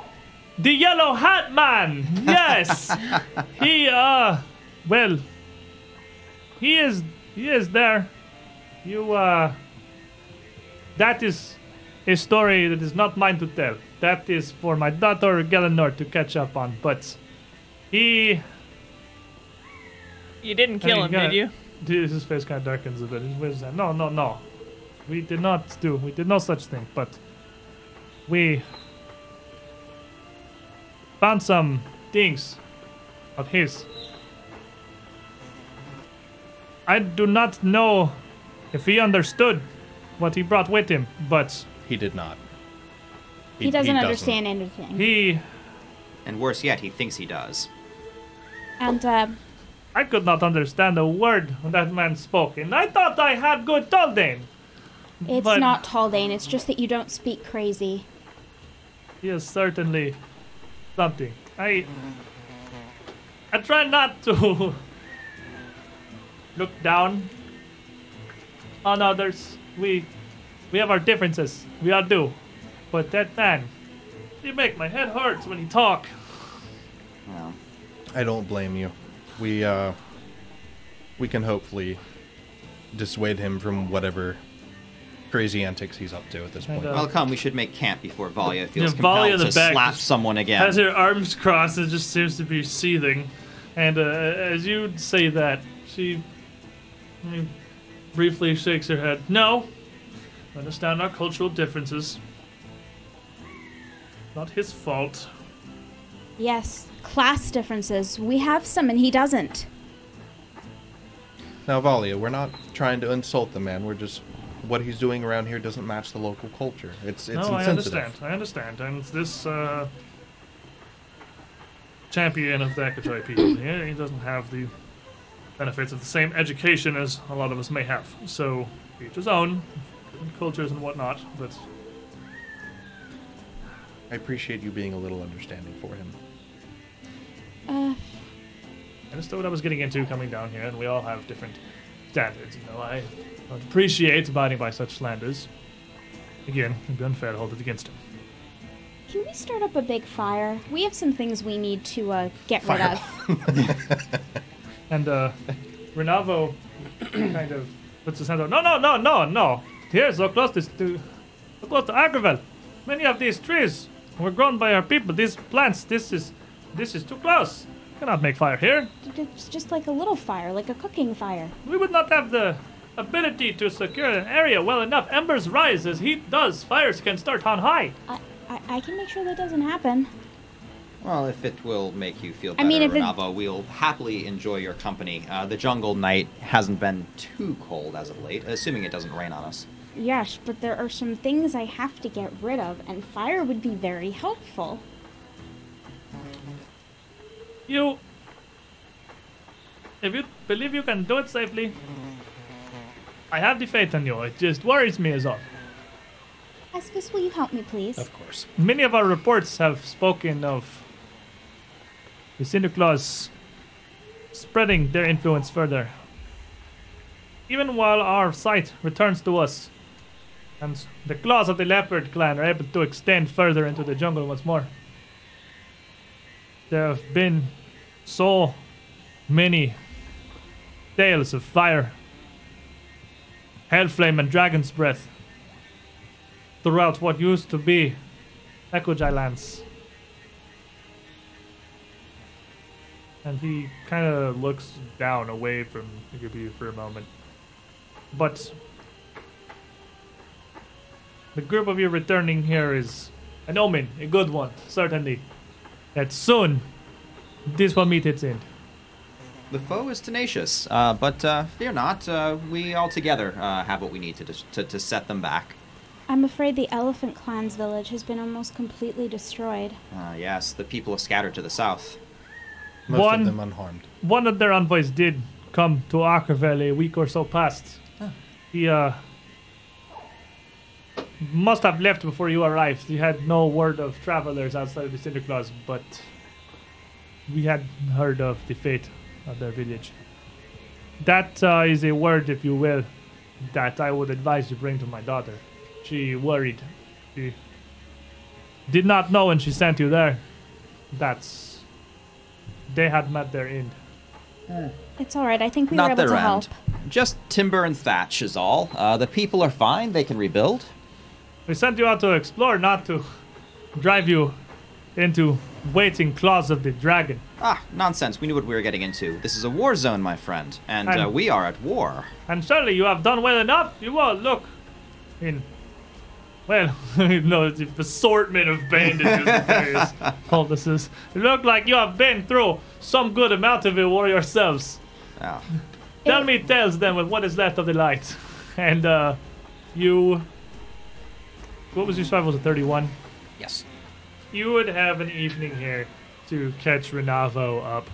The Yellow Hat Man! Yes! he, uh, well, he is, he is there. You, uh, that is a story that is not mine to tell. That is for my daughter Galenor to catch up on, but he, You didn't kill Hey, him, got did you? Dude, his face kind of darkens a bit. His waves down. No, no, no. We did not do. We did no such thing. But we found some things of his. I do not know if he understood what he brought with him, but He did not. He, doesn't understand anything. he. And worse yet, he thinks he does. and uh, I could not understand a word that man spoke, and I thought I had good Taldane. it's But- not Taldane. It's just that you don't speak crazy. He is certainly something. I I try not to look down on others. We we have our differences. We all do. But that man, he make my head hurts when he talk. Well, I don't blame you. We uh we can hopefully dissuade him from whatever crazy antics he's up to at this point. well, come. We should make camp before Valia feels Yeah, Valia compelled in the to back slap someone again. Has her arms crossed and just seems to be seething. And uh, as you say that, she briefly shakes her head. No, understand our cultural differences. Not his fault. Yes, class differences. We have some, and he doesn't. Now, Valia, we're not trying to insult the man. We're just what he's doing around here doesn't match the local culture. It's it's no, I understand. I understand. And this uh, champion of the Ekujae people here, he doesn't have the benefits of the same education as a lot of us may have. So, each his own, different cultures and whatnot. But I appreciate you being a little understanding for him. Uh, I understood what I was getting into coming down here, and we all have different standards. You know, I appreciate abiding by such slanders. Again, it'd be unfair to hold it against him. can we start up a big fire? We have some things we need to uh, get rid Fire. of. And uh, Renavo kind of puts his hand out. No, no, no, no, no. Here, so close to, to so close to Akrivel. Many of these trees were grown by our people. These plants, this is, this is too close. Cannot make fire here. It's just like a little fire, like a cooking fire. We would not have the ability to secure an area well enough. Embers rise as heat does. Fires can start on high. I, I, I can make sure that doesn't happen. Well, if it will make you feel I better, mean, if it- we'll happily enjoy your company. Uh, the jungle night hasn't been too cold as of late, assuming it doesn't rain on us. Yes, but there are some things I have to get rid of, and fire would be very helpful. You. If you believe you can do it safely, I have the faith in you. It just worries me as all. Esvis, will you help me, please? Of course. Many of our reports have spoken of the Cinderclaws spreading their influence further. Even while our sight returns to us, and the claws of the leopard clan are able to extend further into the jungle once more. There have been so many tales of fire, hellflame, and dragon's breath throughout what used to be Ekujae lands. And he kind of looks down away from Igabu for a moment. But the group of you returning here is an omen, a good one, certainly. That soon this will meet its end. The foe is tenacious, uh, but uh, fear not. Uh, we all together uh, have what we need to, dis- to to set them back. I'm afraid the Elephant Clan's village has been almost completely destroyed. Uh, yes, the people have scattered to the south. Most One- of them unharmed. One of their envoys did come to Akrivel a week or so past. He uh must have left before you arrived. He had no word of travelers outside of the Cinderclaws, but we had heard of the fate of their village. That uh, is a word, if you will, that I would advise you bring to my daughter. She worried. She did not know when she sent you there. That's. They had met their end. It's all right. I think we Not were able their to help. end. Just timber and thatch is all. Uh, the people are fine. They can rebuild. We sent you out to explore, not to drive you into waiting claws of the dragon. Ah, nonsense. We knew what we were getting into. This is a war zone, my friend, and uh, we are at war. And certainly you have done well enough. You all look in. Well, no, the assortment of bandages and various poultices. You look like you have been through some good amount of it war yourselves. Tell me tales then with what is left of the light. And uh you what was your survival? Was it 31? Yes. You would have an evening here to catch Renavo up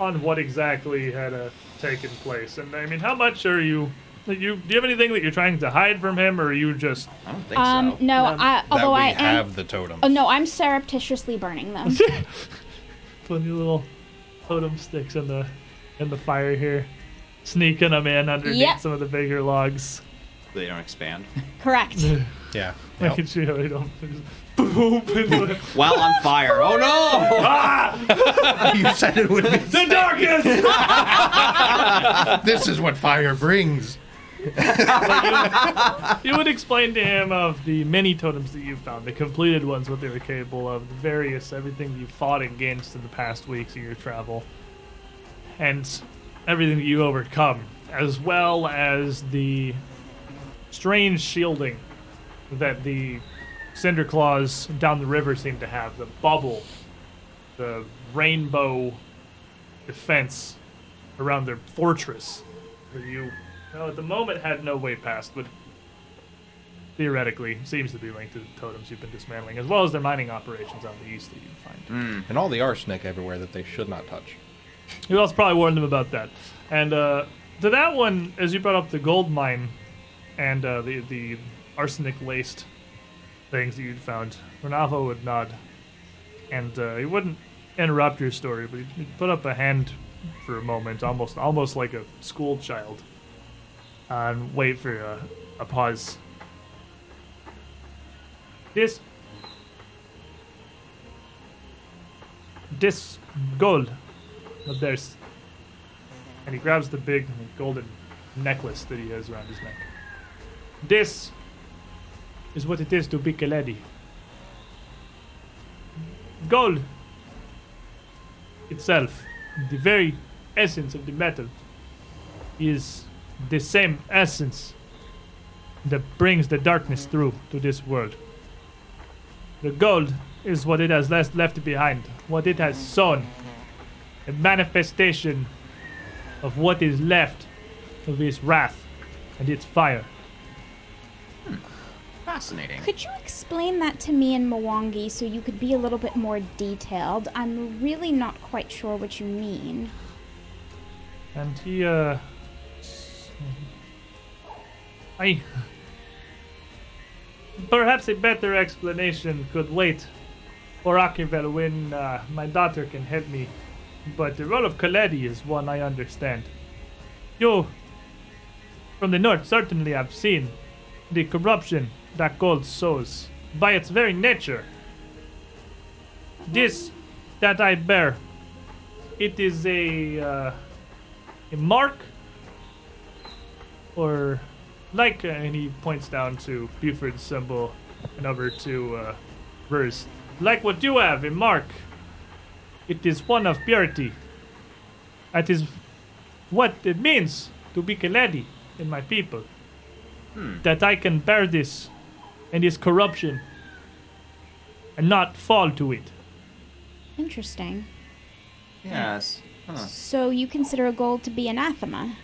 on what exactly had uh, taken place. And I mean, how much are you? You do you have anything that you're trying to hide from him, or are you just? I don't think Um, so. no, None. I, that although we I am. have the totem. Oh no, I'm surreptitiously burning them. Putting little totem sticks in the in the fire here, sneaking them in underneath Yep. some of the bigger logs. They don't expand. Correct. Yeah. Making sure they don't just boom into the, While on fire. Oh no! Ah! you said it would be. the darkness. this is what fire brings. You would explain to him of the many totems that you've found, the completed ones, what they were capable of, the various, everything you fought against in the past weeks of your travel, and everything that you overcome, as well as the strange shielding that the Cinder Claws down the river seem to have, the bubble, the rainbow defense around their fortress, where you, well, at the moment had no way past, but theoretically seems to be linked to the totems you've been dismantling, as well as their mining operations out in the east that you find. And all the arsenic everywhere that they should not touch. You also probably warned them about that. And uh, to that one, as you brought up the gold mine and uh, the the arsenic laced things that you'd found, Renavo would nod, and uh, he wouldn't interrupt your story, but he'd, put up a hand for a moment, almost almost like a school child, and wait for a, a pause. This this gold of theirs. And he grabs the big golden necklace that he has around his neck. This is what it is to be Kaledi. Gold itself, the very essence of the metal, is the same essence that brings the darkness through to this world. The gold is what it has left left behind, what it has sown, a manifestation of what is left of its wrath and its fire. Fascinating. Could you explain that to me in Mwangi so you could be a little bit more detailed? I'm really not quite sure what you mean. And he, uh. I. Perhaps a better explanation could wait for Akrivel when uh, my daughter can help me. But the role of Kaledi is one I understand. You, from the north, certainly have seen the corruption that gold sows by its very nature. This that I bear, it is a. Uh, a mark or like uh, and he points down to Buford's symbol and over to uh, verse like what you have a mark. It is one of purity. That is what it means to be Kaledi in my people. That I can bear this and this corruption and not fall to it Interesting. Yes. Huh. So you consider a gold to be anathema?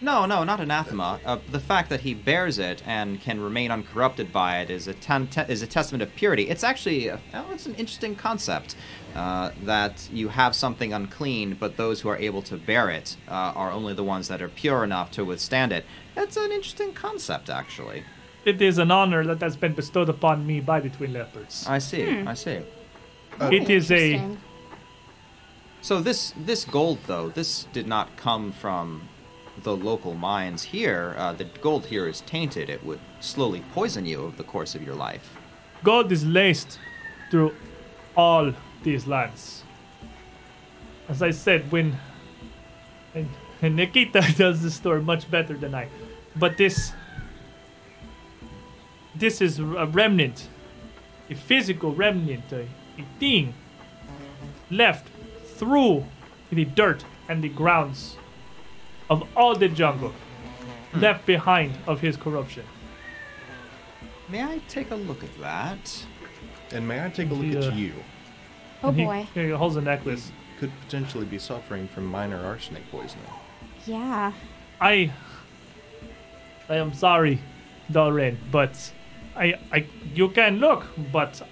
No, no, not anathema. Uh, the fact that he bears it and can remain uncorrupted by it is a ten- te- is a testament of purity. It's actually a, oh, it's an interesting concept uh, that you have something unclean, but those who are able to bear it uh, are only the ones that are pure enough to withstand it. It's an interesting concept, actually. It is an honor that has been bestowed upon me by the twin leopards I see. I see. it is a So this this gold though, this did not come from the local mines here. Uh, the gold here is tainted. It would slowly poison you over the course of your life. Gold is laced through all these lands. As I said, when and, and Nikita does the story much better than I, but this this is a remnant, a physical remnant, a, a thing left through the dirt and the grounds of all the jungle, hmm. left behind of his corruption. May I take a look at that? And may I take a look Yeah. at you? Oh he- boy. He, holds a necklace. Could potentially be suffering from minor arsenic poisoning. Yeah. I I am sorry, Doreen, but I I you can look, but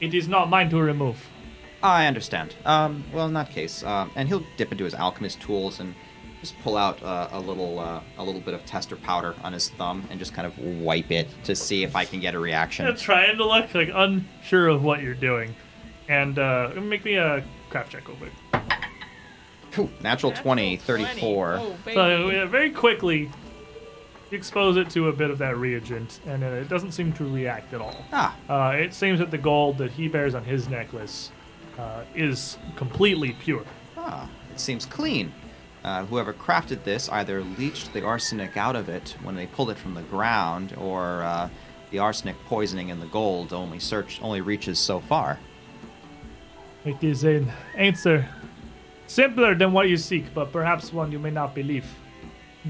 it is not mine to remove. I understand. Um, well, in that case, um, and he'll dip into his alchemist tools and just pull out uh, a little uh, a little bit of tester powder on his thumb and just kind of wipe it to see if I can get a reaction. I'm trying to look like unsure of what you're doing, and uh, make me a craft check real quick. Phew, Natural 20, 34. Oh. So uh, very quickly, you expose it to a bit of that reagent, and it doesn't seem to react at all. Ah, Uh, it seems that the gold that he bears on his necklace uh, is completely pure. ah, it seems clean. Uh, whoever crafted this either leached the arsenic out of it when they pulled it from the ground, or uh, the arsenic poisoning in the gold only search only reaches so far. It is an answer simpler than what you seek, but perhaps one you may not believe.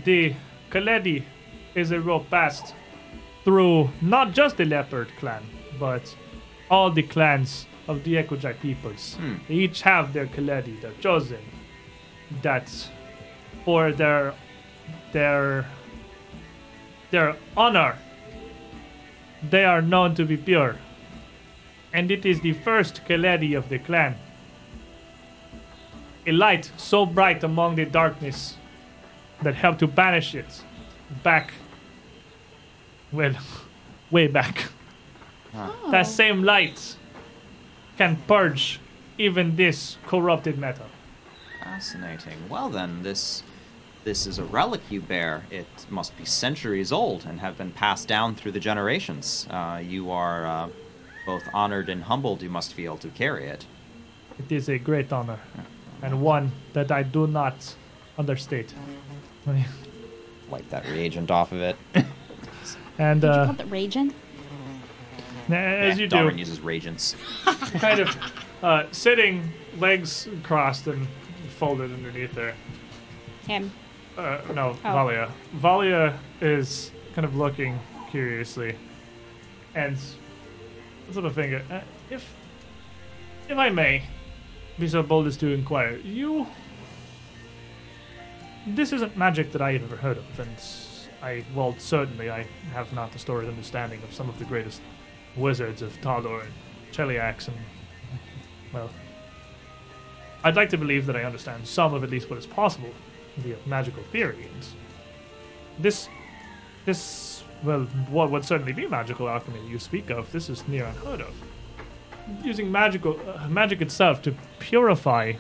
The Kaledi is a rope passed through not just the Leopard clan, but all the clans of the Equidrai peoples. Hmm. They each have their Kaledi, their chosen, that for their their their honor they are known to be pure and it is the first Kaledi of the clan. A light so bright among the darkness that helped to banish it back, well, way back. That same light can purge even this corrupted metal. Fascinating. Well then, this this is a relic you bear. It must be centuries old and have been passed down through the generations. Uh, you are uh, both honored and humbled. You must feel to carry it. It is a great honor, and one that I do not understate. Wipe that reagent off of it. And Did you uh, call it raging? as Yeah, you do, Darwin uses reagents. kind of uh, sitting, legs crossed and folded underneath there. Him. Uh, no, Oh. Valia. Valia is kind of looking curiously, and sort of finger. Uh, if, if I may, be so bold as to inquire, you. This isn't magic that I have ever heard of, and I, well, certainly I have not the stored understanding of some of the greatest wizards of Taldor and Cheliax, and well, I'd like to believe that I understand some of at least what is possible via magical theory. And this, this, well, what would certainly be magical alchemy you speak of. This is near unheard of. Using magical uh, magic itself to purify,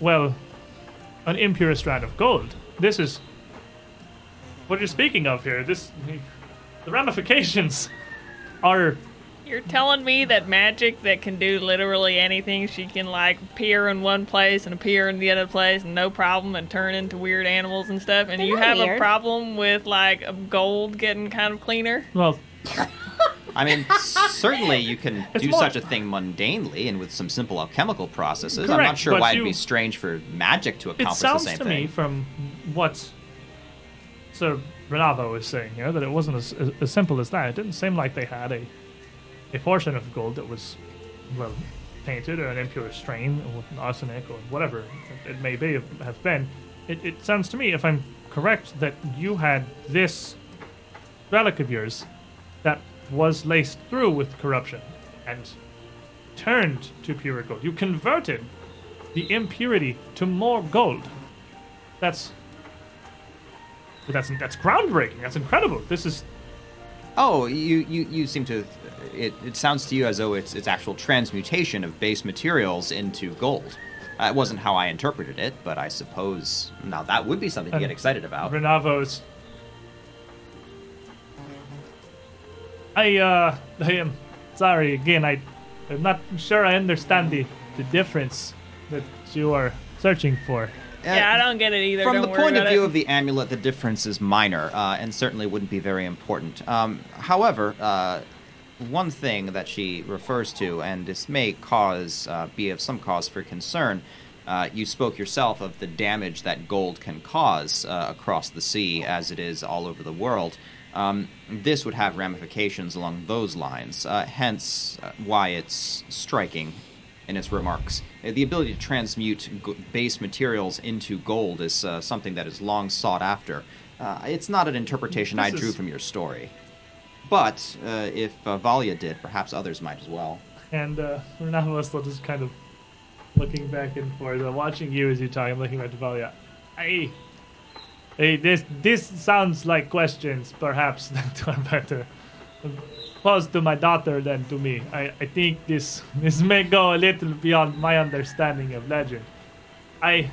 well, an impure strand of gold. This is what you're speaking of here. This, the ramifications are You're telling me that magic that can do literally anything, she can like appear in one place and appear in the other place and no problem and turn into weird animals and stuff, and They're you not have a problem with like gold getting kind of cleaner? well. I mean, certainly you can It's do more- such a thing mundanely and with some simple alchemical processes. I'm not sure why you- it'd be strange for magic to accomplish the same thing. It sounds to me from what Sir Renavo was saying here that it wasn't as, as, as simple as that. It didn't seem like they had a a portion of gold that was well tainted or an impure strain or arsenic or whatever it, it may be have been. It, it sounds to me, if I'm correct, that you had this relic of yours that was laced through with corruption and turned to pure gold. You converted the impurity to more gold. That's that's that's groundbreaking. That's incredible. This is Oh, you, you, you seem to. It, it sounds to you as though it's it's actual transmutation of base materials into gold. Uh, that wasn't how I interpreted it, but I suppose now that would be something to get excited about. Renavos. I uh I am sorry again, I I'm not sure I understand the, the difference that you are searching for. Yeah, I don't get it either. From don't the worry point of view it. of the amulet, the difference is minor, uh, and certainly wouldn't be very important. Um, however, uh, one thing that she refers to, and this may cause uh, be of some cause for concern. Uh, you spoke yourself of the damage that gold can cause uh, across the sea, as it is all over the world. Um, this would have ramifications along those lines, uh, hence uh, why it's striking in its remarks. Uh, The ability to transmute g- base materials into gold is uh, something that is long sought after. Uh, it's not an interpretation I drew is- from your story. But uh, if uh, Valia did, perhaps others might as well. And uh will just kind of looking back and forth, uh, watching you as you talk, I'm looking back to Valia. Hey Hey, this this sounds like questions perhaps that are better posed to my daughter than to me. I, I think this this may go a little beyond my understanding of legend. I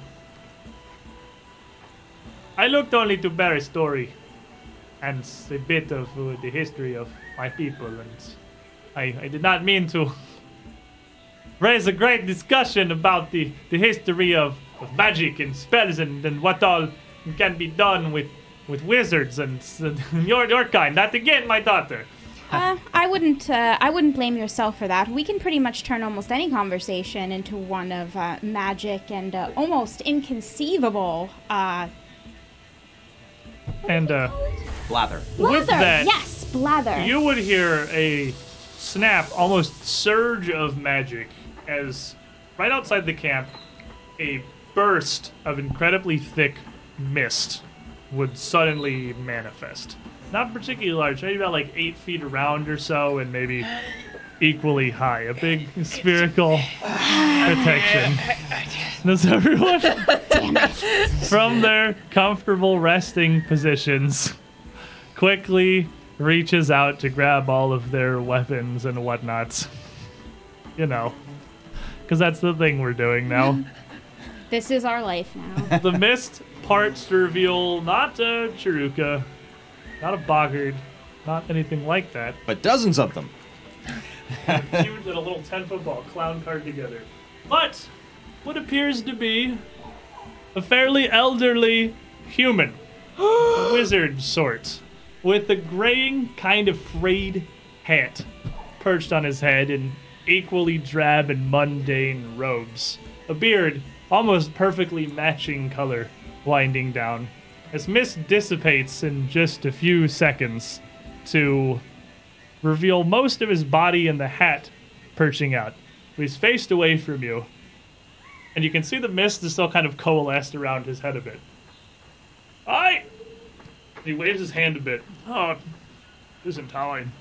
I looked only to a story and a bit of uh, the history of my people, and I, I did not mean to raise a great discussion about the, the history of, of magic and spells and, and what all can be done with, with wizards and s- your, your kind. Not again, my daughter. Uh, I wouldn't. Uh, I wouldn't blame yourself for that. We can pretty much turn almost any conversation into one of uh, magic and uh, almost inconceivable. Uh, And uh, Blather. With blather. that, yes, blather. you would hear a snap, almost surge of magic as right outside the camp, a burst of incredibly thick mist would suddenly manifest. Not particularly large, maybe about like eight feet around or so, and maybe equally high. A big spherical protection. Does everyone from their comfortable resting positions quickly reaches out to grab all of their weapons and whatnots? You know, because that's the thing we're doing now. this is our life now. the mist parts to reveal not a Charau-ka, not a Boggard, not anything like that. But dozens of them. Huge and a little 10 football clown card together. But what appears to be a fairly elderly human, wizard sort, with a graying, kind of frayed hat perched on his head and equally drab and mundane robes. A beard, almost perfectly matching color, winding down. As mist dissipates in just a few seconds to reveal most of his body and the hat perching out. He's faced away from you, and you can see the mist is still kind of coalesced around his head a bit. I. He waves his hand a bit. Oh, isn't time.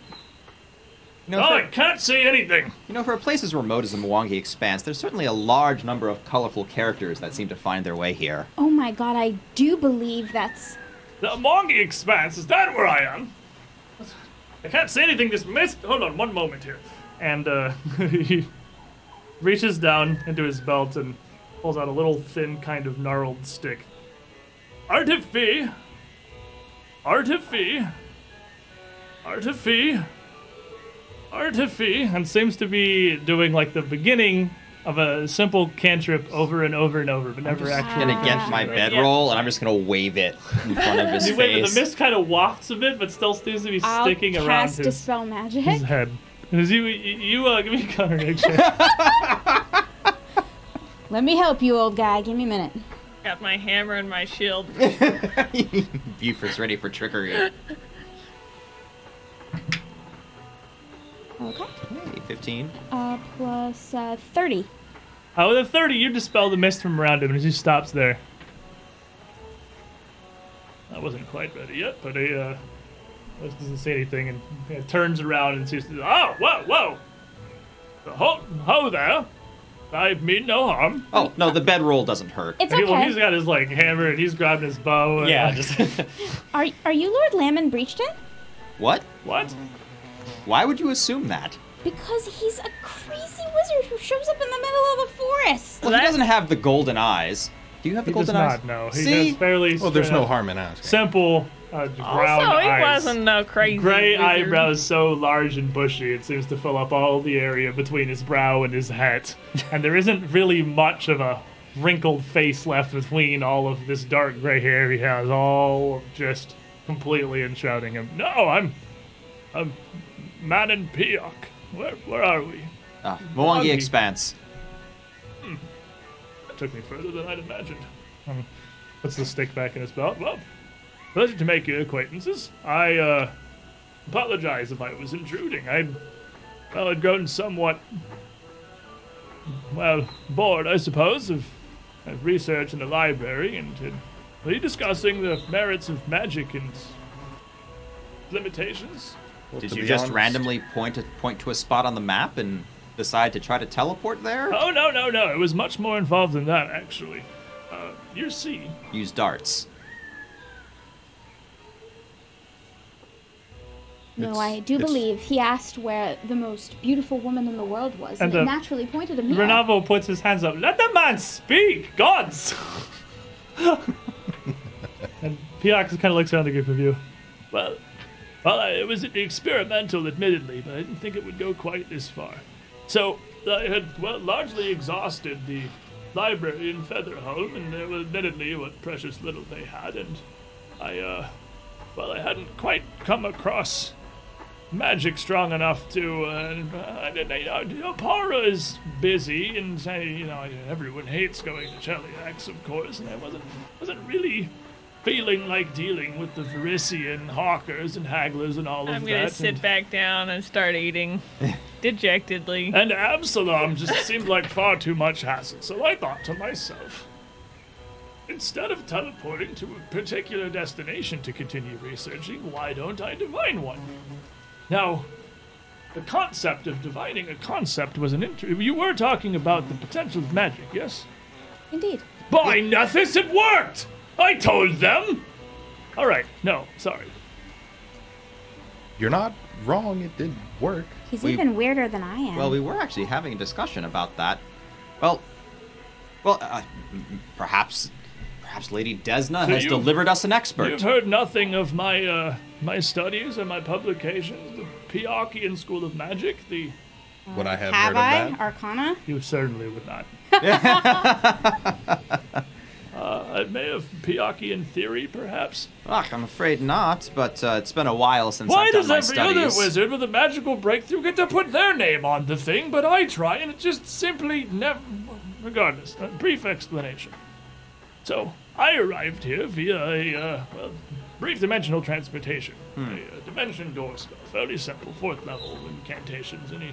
You know, Oh, for, I can't see anything. you know, for a place as remote as the Mwangi Expanse, there's certainly a large number of colorful characters that seem to find their way here. oh my god, I do believe that's. The Mongi Expanse, is that where I am? I can't see anything, this mist. Hold on one moment here. And uh, he reaches down into his belt and pulls out a little thin, kind of gnarled stick. Artifi! Artifi! Artifi! Artifi! And seems to be doing like the beginning of a simple cantrip over and over and over, but never actually. And against my Right, bedroll, and I'm just gonna wave it in front of his You wait, but face. the mist kind of wafts a bit, but still seems to be I'll sticking around cast his, dispel magic. his head. As you, you, you uh, give me a counter action. Let me help you, old guy. Give me a minute. Got my hammer and my shield. Buford's ready for trickery. Okay. Hey, 15. Uh, plus uh, 30. Oh, with a 30, you dispel the mist from around him and he stops there. I wasn't quite ready yet, but he uh, doesn't say anything and uh, turns around and sees. Oh, whoa, whoa! Ho, ho there! I mean no harm. Oh, no, the bedroll doesn't hurt. It's He- well, he's got his like hammer and he's grabbing his bow. And, Yeah, like, just Are, are you Lord Lamon Breachton? What? What? Why would you assume that? Because he's a crazy wizard who shows up in the middle of the forest. Well, he doesn't have the golden eyes. Do you have the He does golden eyes? not know. He See? has fairly Well, there's no harm in asking. Simple uh, brown Also, he eyes. wasn't no crazy. Gray wizard. eyebrows so large and bushy, it seems to fill up all the area between his brow and his hat. and there isn't really much of a wrinkled face left between all of this dark gray hair he has, all just completely enshrouding him. No, I'm. I'm. Manon Piok. Where, where are we? Ah, Mwangi. Expanse. That took me further than I'd imagined. Um, puts the stick back in his belt. Well, pleasure to make your acquaintances. I, uh, apologize if I was intruding. I, well, had grown somewhat, well, bored, I suppose, of, of research in the library and had, you discussing the merits of magic and limitations? Well, Did you just honest- randomly point to, point to a spot on the map and decide to try to teleport there? Oh, no, no, no. It was much more involved than that, actually. Uh, you see, Use darts. No, It's- I do it's- believe he asked where the most beautiful woman in the world was, and, And, it naturally pointed him here. Renavo puts his hands up. Let the man speak, gods! and Piox kind of looks around the group of you. Well, well, I- it was experimental, admittedly, but I didn't think it would go quite this far. So I had well largely exhausted the library in Featherholm, and there was admittedly what precious little they had, and I, uh, well, I hadn't quite come across magic strong enough to. Uh, I didn't. You know, Oppara is busy, and uh, you know everyone hates going to Cheliax, of course, and I wasn't wasn't really feeling like dealing with the Varisian hawkers and hagglers and all I'm of gonna that. sit and, back down and start eating dejectedly. and Absalom just seemed like far too much hassle, so I thought to myself. Instead of teleporting to a particular destination to continue researching, why don't I divine one? Now, the concept of divining a concept was an inter- You were talking about the potential of magic, yes? Indeed. By Nethys, it worked! I told them! Alright, no, sorry. You're not wrong. It did work. He's We- even weirder than I am. Well, we were actually having a discussion about that. Well, well, uh, perhaps, perhaps Lady Desna So has delivered us an expert. You've heard nothing of my, uh, my studies and my publications, the Piakian School of Magic, the... Would I have, Have heard I? of that? Arcana? You certainly would not. uh, I may have Piakian theory, perhaps. Ugh, I'm afraid not, but uh, it's been a while since Why I've done my studies. Why does every other wizard with a magical breakthrough get to put their name on the thing, but I try and it just simply never. Regardless, a brief explanation. So, I arrived here via a, uh, well, brief dimensional transportation. A, uh dimension door spell. Fairly simple, fourth level incantations. Any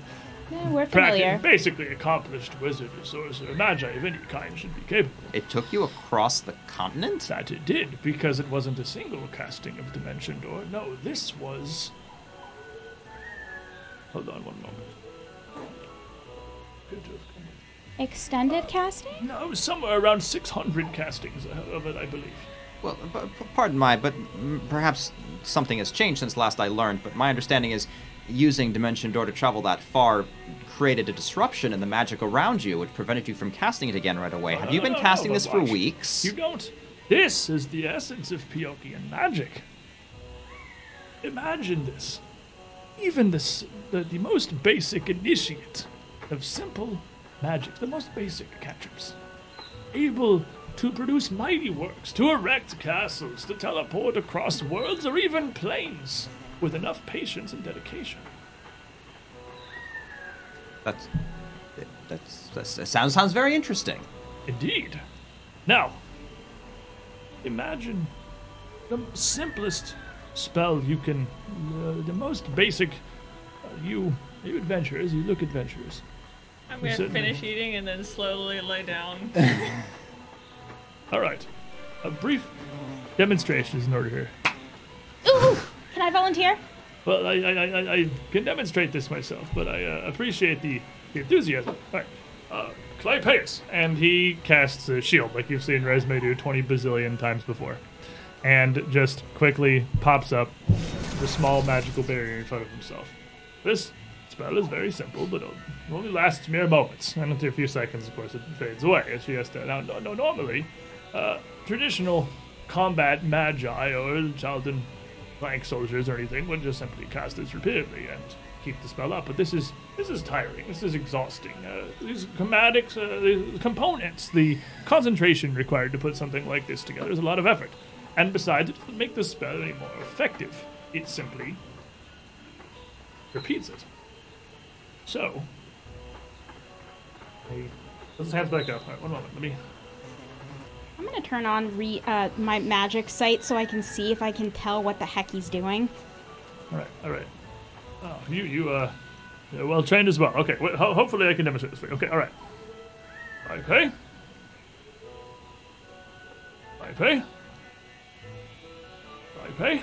Yeah, we're practi- familiar. basically accomplished wizard or sorcerer, magi of any kind should be capable. It took you across the continent? That it did, because it wasn't a single casting of Dimension Door. No, this was. Hold on one moment. Good to have come. Extended casting? No, it was somewhere around 600 castings of it, I believe. Well, p- p- pardon my, but perhaps something has changed since last I learned. But my understanding is, using Dimension Door to travel that far created a disruption in the magic around you, which prevented you from casting it again right away. Have you been casting this for weeks? You don't. This is the essence of Piokian magic. Imagine this. Even this, the, the most basic initiate of simple magic, the most basic cantrips, able to produce mighty works, to erect castles, to teleport across worlds or even planes with enough patience and dedication. That's, that's, that's that sounds sounds very interesting. Indeed. Now, imagine the simplest spell you can, uh, the most basic. Uh, you, you adventurers, you look adventurers. I'm gonna certainly- finish eating and then slowly lay down. All right, a brief demonstration is in order here. Ooh! Can I volunteer? Well, I, I, I, I can demonstrate this myself, but I uh, appreciate the, the enthusiasm. All right, uh, Clypeus, and he casts a shield like you've seen Resme do 20 bazillion times before, and just quickly pops up the small magical barrier in front of himself. This spell is very simple, but only lasts mere moments. And after a few seconds, of course, it fades away. As she has to. Now, no, no, normally, uh, traditional combat magi or Chalden plank soldiers or anything would just simply cast this repeatedly and keep the spell up. But this is this is tiring. This is exhausting. Uh, these chromatic uh, components, the concentration required to put something like this together is a lot of effort. And besides, it doesn't make the spell any more effective. It simply repeats it. So, he puts his hands back up. All right, one moment. Let me. I'm gonna turn on re- uh, my magic sight so I can see if I can tell what the heck he's doing. All right, all right. Oh, you you uh, you're well trained as well. Okay, well, ho- hopefully I can demonstrate this for you. Okay, all right. Okay. Okay. Okay.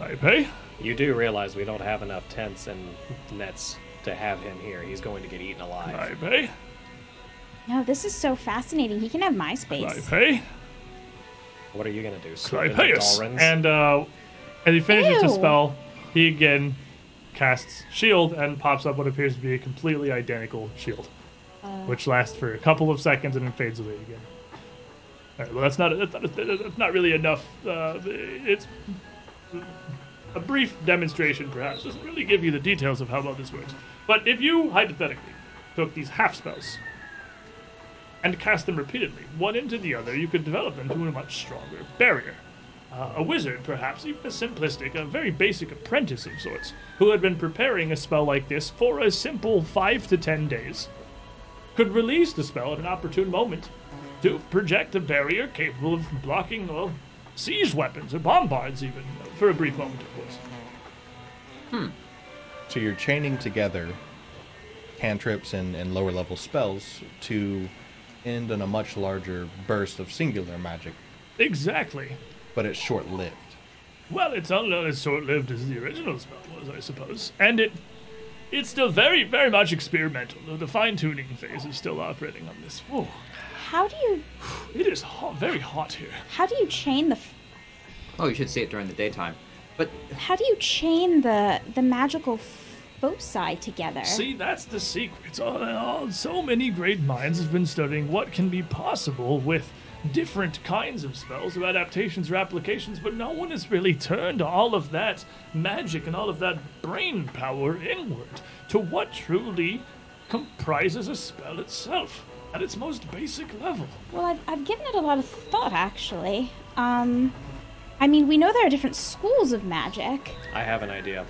Okay. You do realize we don't have enough tents and nets to have him here. He's going to get eaten alive. Okay. No, this is so fascinating. He can have my space. Okay. What are you going to do? Swoop into And uh, as he finishes the Ew. spell, he again casts shield and pops up what appears to be a completely identical shield, which lasts for a couple of seconds and then fades away again. All right, well, that's not that's not, that's not really enough. Uh, it's a brief demonstration, perhaps, doesn't really give you the details of how well this works. But if you hypothetically took these half spells and cast them repeatedly, one into the other, you could develop them to a much stronger barrier. Uh, a wizard, perhaps, even a simplistic, a very basic apprentice of sorts, who had been preparing a spell like this for a simple five to ten days, could release the spell at an opportune moment to project a barrier capable of blocking, well, siege weapons or bombards, even, for a brief moment, of course. Hmm. So you're chaining together cantrips and, and lower level spells to end in a much larger burst of singular magic, Exactly. but it's short lived. Well, it's not as short-lived as the original spell was, I suppose, and it it's still very, very much experimental. Though the fine-tuning phase is still operating on this. Whoa, How do you it is hot, very hot here. how do you chain the f- Oh, you should see it during the daytime. But how do you chain the the magical foci together? See, that's the secret. Oh, oh, so many great minds have been studying what can be possible with different kinds of spells or adaptations or applications, but no one has really turned all of that magic and all of that brain power inward to what truly comprises a spell itself at its most basic level. Well, I've, I've given it a lot of thought, actually. Um, I mean, we know there are different schools of magic. I have an idea.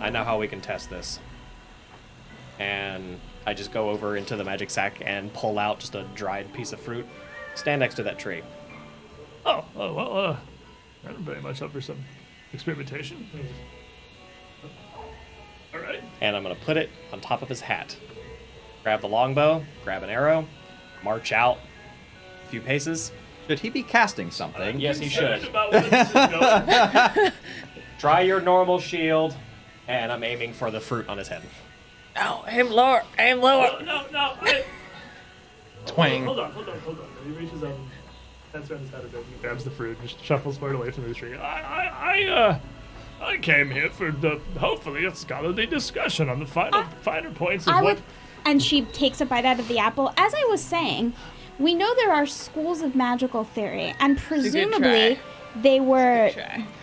I know how we can test this. And I just go over into the magic sack and pull out just a dried piece of fruit. Stand next to that tree. Oh, oh well, uh, I'm very much up for some experimentation. All right. And I'm going to put it on top of his hat. Grab the longbow, grab an arrow, march out a few paces. should he be casting something? Yes, he should. about where this is going. Try your normal shield, and I'm aiming for the fruit on his head. Oh, aim lower, aim lower. no, no. I, Twang. hold on, hold on, hold on. He reaches up, and hands around his head a bit, and grabs the fruit, and just shuffles far away from the tree. I, I, I, uh, I came here for the hopefully a scholarly discussion on the final, finer points of I what. would, and she takes a bite out of the apple. As I was saying, we know there are schools of magical theory, and presumably try. They were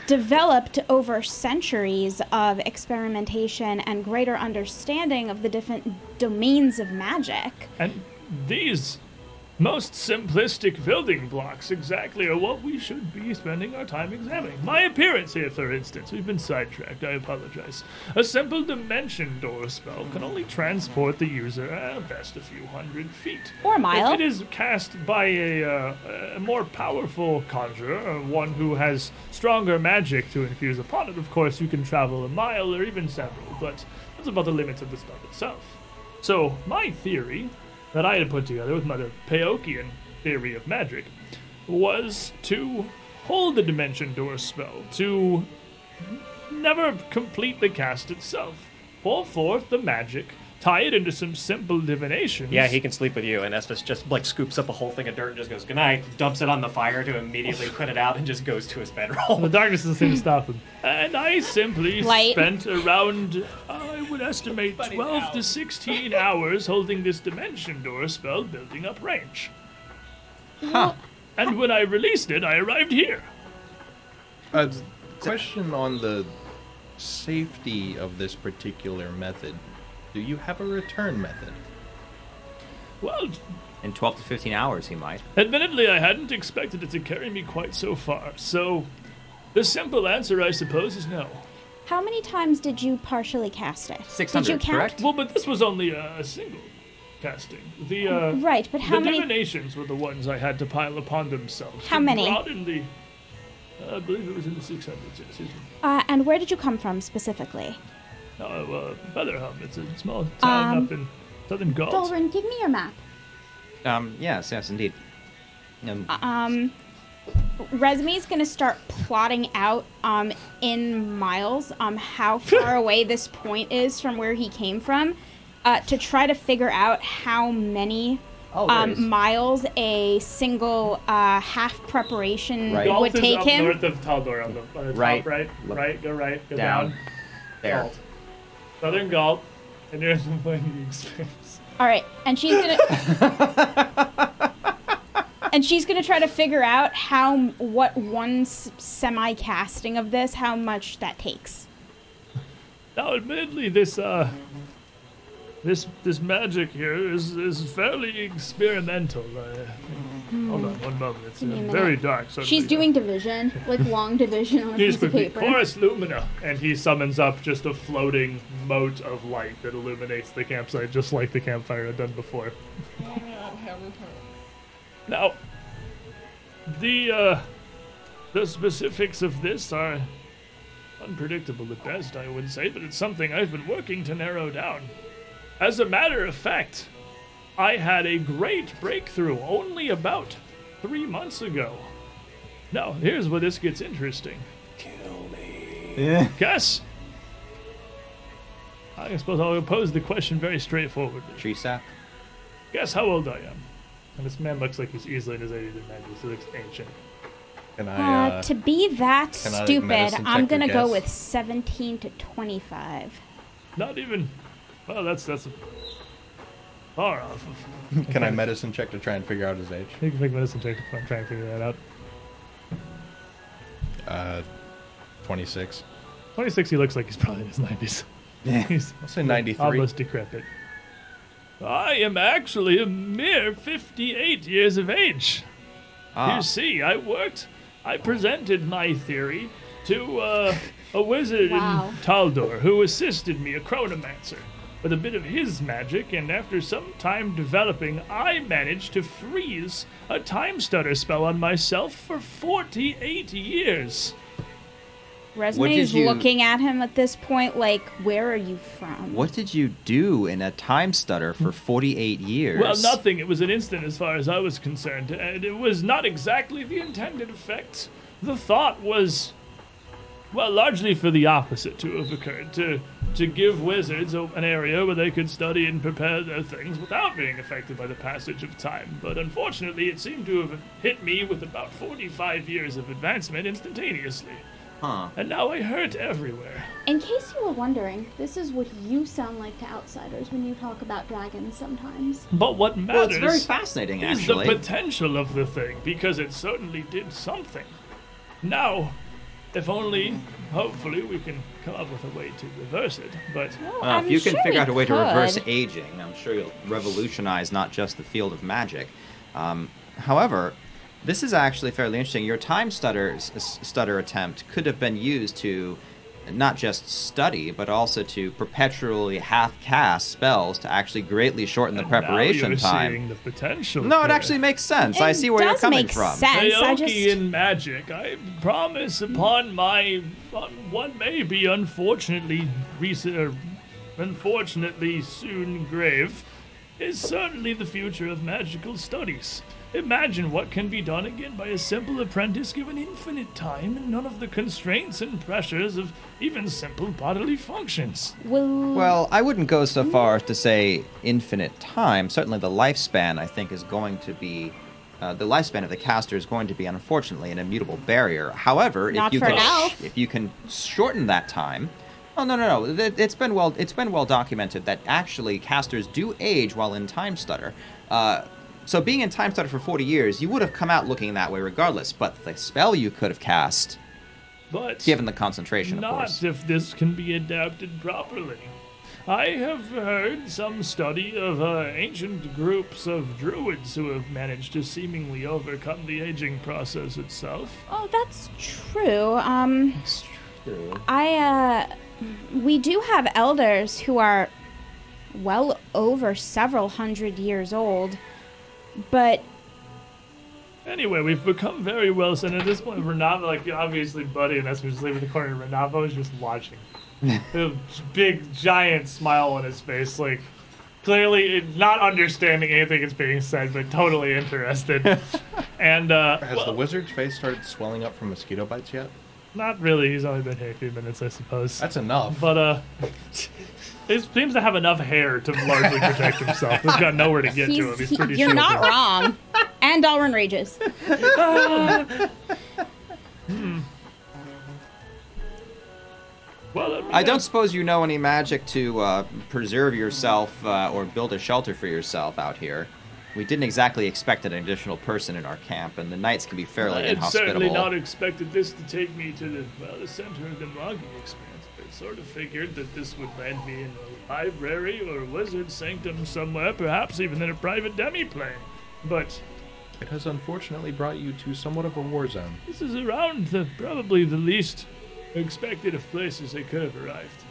developed over centuries of experimentation and greater understanding of the different domains of magic. And these most simplistic building blocks exactly are what we should be spending our time examining. My appearance here, for instance, we've been sidetracked, I apologize. A simple dimension door spell can only transport the user at best a few hundred feet. Or a mile. If it is cast by a, uh, a more powerful conjurer, one who has stronger magic to infuse upon it, of course, you can travel a mile or even several, but that's about the limits of the spell itself. So, my theory that I had put together with my Paokian theory of magic was to hold the Dimension Door spell, to never complete the cast itself. Pull forth the magic tie it into some simple divination. Yeah, he can sleep with you. And Esphus just like scoops up a whole thing of dirt and just goes, good night, dumps it on the fire to immediately put it out and just goes to his bedroll. The darkness doesn't seem to stop him. And I simply Light. spent around, I would estimate, But 12 out. to 16 hours holding this dimension door spell building up range. Huh. And when I released it, I arrived here. Uh, question on the safety of this particular method. Do you have a return method? Well, In 12 to 15 hours, he might. admittedly, I hadn't expected it to carry me quite so far, so the simple answer, I suppose, is no. How many times did you partially cast it? Did 600, you count? correct? Well, but this was only a, a single casting. The uh, Right, but how the many? divinations were the ones I had to pile upon themselves. How to many? broaden the, I believe it was in the 600s. Yes, excuse me. Uh, and where did you come from specifically? No, uh, Featherham. It's a small town Um, up in southern Galt. Dalren, give me your map. Um, yes, yes, indeed. Um, Um, Resme's gonna start plotting out um, in miles um, how far away this point is from where he came from uh, to try to figure out how many Oh, there it is. um, miles a single uh, half preparation Right. Galt would is take up him. north of Taldor on the, on the Right. top right. Look. Right, go right, go Down. down. there. Galt. Southern Galt. And there's the mining experience. All right, and she's gonna. And she's gonna try to figure out how what one semi casting of this, how much that takes. Now, admittedly, this uh, this this magic here is is fairly experimental. Uh, Hold on one moment. It's uh, Give me a minute. very dark. So She's doing division, like long division on a He's piece of quickly, paper. Chorus Lumina, and he summons up just a floating moat of light that illuminates the campsite, just like the campfire had done before. Now, the uh, the specifics of this are unpredictable at best, I would say, but it's something I've been working to narrow down. As a matter of fact, I had a great breakthrough only about three months ago. Now, here's where this gets interesting. Kill me. Yeah. Guess. I suppose I'll pose the question very straightforwardly. Tree sap. Guess how old I am? And this man looks like he's easily in his 80s and 90s. He looks ancient. Can I? Uh, Uh, to be that can stupid, I'm gonna go guess? with 17 to 25. Not even. Well, that's that's far off. Of, can I medicine check to try and figure out his age? you can make medicine check to try and figure that out. Uh, 26. 26, he looks like he's probably in his 90s. Yeah. He's I'll say 93. almost decrepit. I am actually a mere 58 years of age. Ah, You see, I worked, I presented my theory to uh, a wizard Wow. in Taldor who assisted me, a chronomancer, with a bit of his magic, and after some time developing, I managed to freeze a time stutter spell on myself for 48 years. Resme did is you- looking at him at this point like, where are you from? what did you do in a time stutter for hmm. 48 years? Well, nothing. It was an instant as far as I was concerned, and it was not exactly the intended effect. The thought was, well, largely for the opposite to have occurred to to give wizards an area where they could study and prepare their things without being affected by the passage of time. But unfortunately, it seemed to have hit me with about 45 years of advancement instantaneously, Huh. and now I hurt everywhere. In case you were wondering, this is what you sound like to outsiders when you talk about dragons sometimes. But what Well, matters? it's very fascinating, is actually. the potential of the thing because it certainly did something. Now, if only, hopefully, we can come up with a way to reverse it. But Well, Well, if you can figure out a way to reverse aging, I'm sure you'll revolutionize not just the field of magic. Um, however, this is actually fairly interesting. Your time stutter s- stutter attempt could have been used to not just study, but also to perpetually half cast spells to actually greatly shorten the and now preparation you're time. seeing the potential. No, it there. actually makes sense. I see where you're coming make from. sense. I Aoki just in magic, I promise upon my on what may be unfortunately recent, er, unfortunately soon grave, is certainly the future of magical studies. Imagine what can be done again by a simple apprentice given infinite time and none of the constraints and pressures of even simple bodily functions. Will Well, I wouldn't go so far as to say infinite time. Certainly, the lifespan, I think, is going to be. Uh, the lifespan of the caster is going to be, unfortunately, an immutable barrier. However, Not if you can, an if you can shorten that time, oh no no no, It- it's been well it's been well documented that actually casters do age while in Time Stutter. Uh, so being in Time Stutter for 40 years, you would have come out looking that way regardless. But the spell you could have cast, But given the concentration, of not course. if this can be adapted properly. I have heard some study of uh, ancient groups of druids who have managed to seemingly overcome the aging process itself. Oh, that's true. Um, true. I, uh, we do have elders who are well over several hundred years old, but Anyway, we've become very well, and at this point, Renavo, like obviously, Buddy and us were just leaving the corner. Renavo is just watching, a big giant smile on his face, like clearly not understanding anything that's being said, but totally interested. and uh, Has well, the wizard's face started swelling up from mosquito bites yet? not really. He's only been here a few minutes, I suppose. That's enough. But uh, he seems to have enough hair to largely protect himself. He's got nowhere to get to him. He's he- pretty you're shielded. not wrong. and Dalren rages. Well, mean, I don't suppose you know any magic to uh, preserve yourself uh, or build a shelter for yourself out here. We didn't exactly expect an additional person in our camp, and the nights can be fairly I had certainly not expected this to take me to the, well, the center of the logging expanse. Sort of figured that this would land me in a library or a wizard sanctum somewhere, perhaps even in a private demi-plane. But It has unfortunately brought you to somewhat of a war zone. this is around the probably the least expected of places I could have arrived.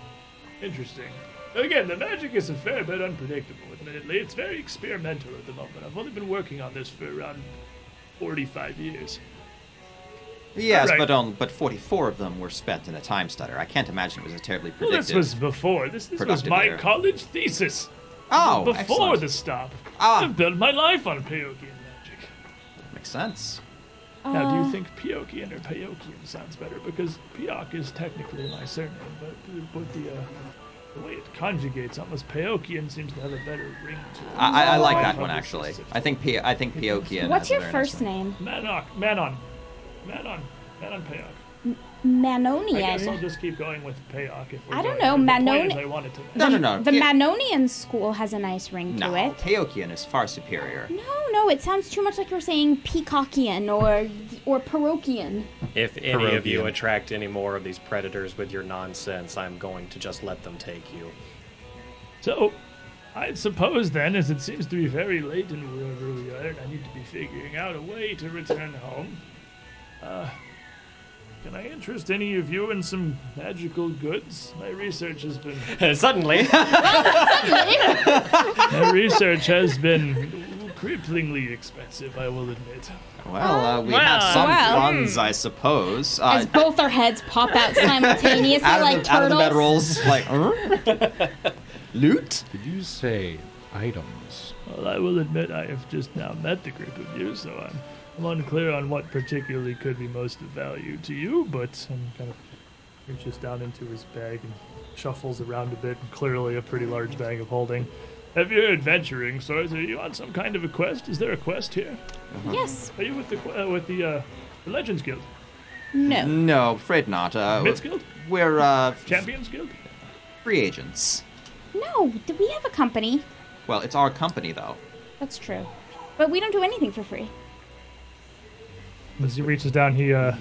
Interesting. Again, the magic is a fair bit unpredictable, admittedly. It's very experimental at the moment. I've only been working on this for around 45 years. Yes, Alright. but on but 44 of them were spent in a time stutter. I can't imagine it was a terribly Well, this was before. This, this was my year. college thesis. oh, before excellent. the stop. Ah. I've built my life on Payokian magic. That Makes sense. now, do Uh, you think Piokian or Payokian sounds better? Because Piok is technically my surname, but, but the, uh, the way it conjugates almost Payokian seems to have a better ring to it. I, I, I like that one actually. I think P- I think Piokian. What's your first one. name? Manon. Manon. Manon. Manon Payok. I guess I'll Manonian. just keep going with Payok if we're I don't know, the point I wanted to No, no, no. The Pi- Manonian school has a nice ring to No, it. Payokian is far superior. No, no, it sounds too much like you're saying Peacockian or or Parochian. If any of you attract any more of these predators with your nonsense, I'm going to just let them take you. So, I suppose then, as it seems to be very late in wherever we are, and I need to be figuring out a way to return home, uh, can I interest any of you in some magical goods? My research has been Suddenly, my research has been cripplingly expensive, I will admit. Well, uh, we Well, have some well. funds, I suppose. Uh, As both our heads pop out simultaneously out of, like the, out of the turtles. bedrolls, like uh? loot. Did you say items? Well, I will admit I have just now met the group of you, so I'm, I'm unclear on what particularly could be most of value to you, but I'm kind of reaches down into his bag and shuffles around a bit, and clearly a pretty large bag of holding. Have you're adventuring, so are you on some kind of a quest? Is there a quest here? Yes. Are you with the uh, with the, uh, the Legends Guild, No. No, afraid not. Uh, Myths Guild, we're uh, Champions Guild? free agents. No. Do we have a company? Well, it's our company though. That's true. But we don't do anything for free. As he reaches down, he uh,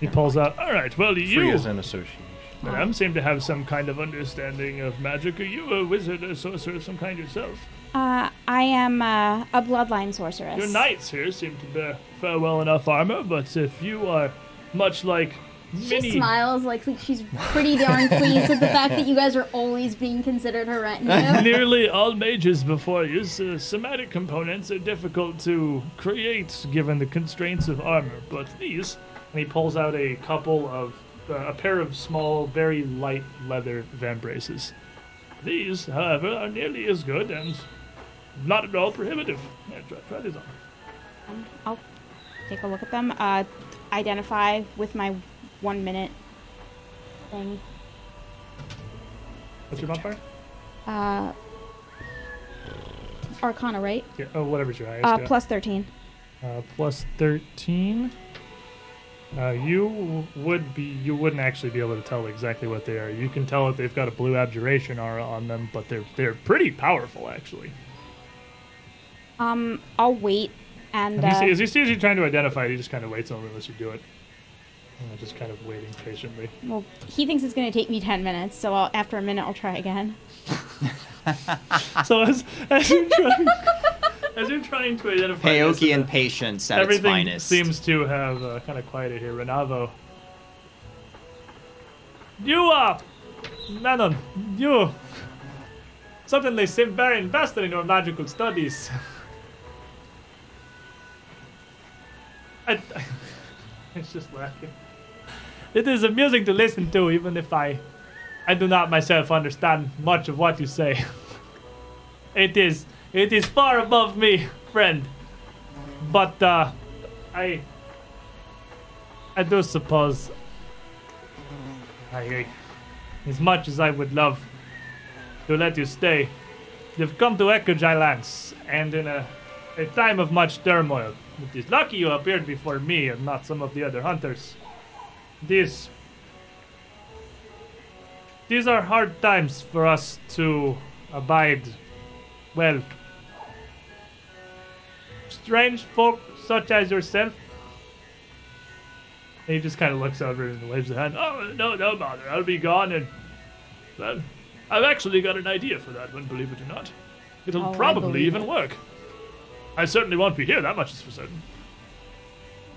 he pulls out. All right, well, you Free you as an association. Madame seem to have some kind of understanding of magic. Are you a wizard, a sorcerer of some kind yourself? Uh, I am uh, a bloodline sorceress. Your knights here seem to bear fair well enough armor, but if you are much like She many smiles like she's pretty darn pleased with the fact that you guys are always being considered her retinue. nearly all mages before you, uh, somatic components are difficult to create given the constraints of armor. But these, and he pulls out a couple of uh, a pair of small, very light leather vambraces. These, however, are nearly as good and not at all prohibitive. Yeah, try, try these on. Um, I'll take a look at them. Uh, identify with my one minute thing. What's your modifier? Uh, Arcana, right? Yeah. Oh, whatever's your highest. Uh, yeah. plus 13. Uh, plus 13. Uh, you would be you wouldn't actually be able to tell exactly what they are. You can tell that they've got a blue abjuration aura on them, but they're they're pretty powerful actually. Um, I'll wait and. And Uh, see, as he sees you trying to identify it, he just kind of waits on unless you do it. Uh, just kind of waiting patiently. well, he thinks it's going to take me 10 minutes, so I'll, after a minute, I'll try again. So as as you're trying, as you're trying to identify this, Paokian uh, patience at its everything finest. seems to have uh, kind of quieted here. Renavo, you are, Manon, you certainly seem very invested in your magical studies. I, it's just laughing. It is amusing to listen to, even if I, I do not myself understand much of what you say. It is, it is far above me, friend. But uh, I, I do suppose, I, as much as I would love to let you stay, you've come to Ekujae Lands, and in a, a time of much turmoil. It is lucky you appeared before me and not some of the other hunters. These, these are hard times for us to abide. Well, strange folk such as yourself. And he just kind of looks over and waves his hand. Oh, no, no bother. I'll be gone. And well, I've actually got an idea for that one, believe it or not. It'll Oh, probably even it. work. I certainly won't be here, that much is for certain.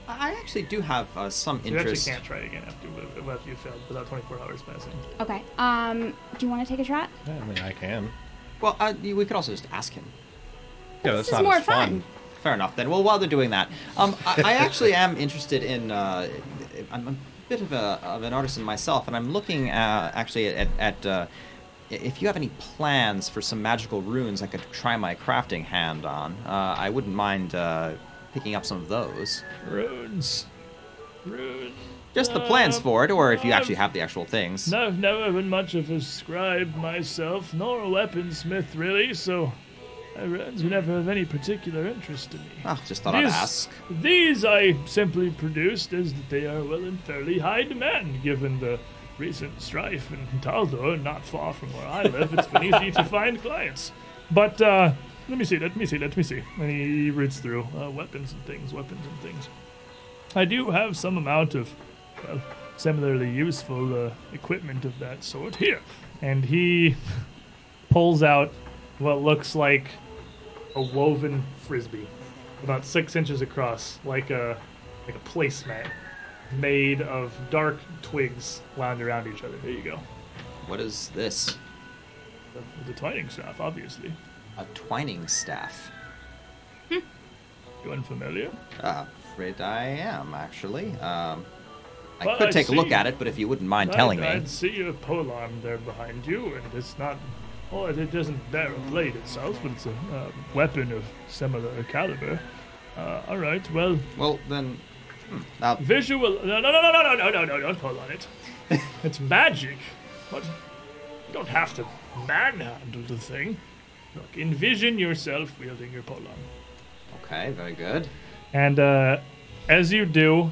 I actually do have uh, some interest. You actually interest. can't try again after, after you failed without 24 hours passing. Okay. Um, do you want to take a shot? Yeah, I mean, I can. Well, uh, we could also just ask him. Yeah, This that's is not more fun. fun. Fair enough then. Well, while they're doing that, um, I, I actually am interested in. Uh, I'm a bit of, a, of an artisan myself, and I'm looking uh, actually at, at uh, if you have any plans for some magical runes I could try my crafting hand on. Uh, I wouldn't mind uh, picking up some of those. Runes. Runes. Just the plans Uh, for it, or if you actually I've- have the actual things. No, I've never been much of a scribe myself, nor a weaponsmith really, so my runes were never of any particular interest to me. Oh, just thought I'd ask. These I simply produced as they are well in fairly high demand given the recent strife in Taldor, not far from where I live. It's been easy to find clients. But uh, let me see, let me see, let me see. And he reads through uh, weapons and things, weapons and things. I do have some amount of, well, similarly useful uh, equipment of that sort here. And he pulls out what looks like a woven frisbee, about six inches across, like a like a placemat, made of dark twigs wound around each other. There you go. What is this? The, the twining staff, obviously a twining staff. Hmm. You unfamiliar? Uh, afraid I am, actually. Um, I well, could take I a look at it, but if you wouldn't mind I'd, telling me. I see a pole arm there behind you, and it's not. Well, it doesn't blade itself, but it's a uh, weapon of similar caliber. Uh, all right, well. Well, then. Hmm, visual. No, no, no, no, no, no, no, no, don't pull on it. it's magic. But you don't have to manhandle the thing. Look, envision yourself wielding your polearm. okay, very good. And uh, as you do,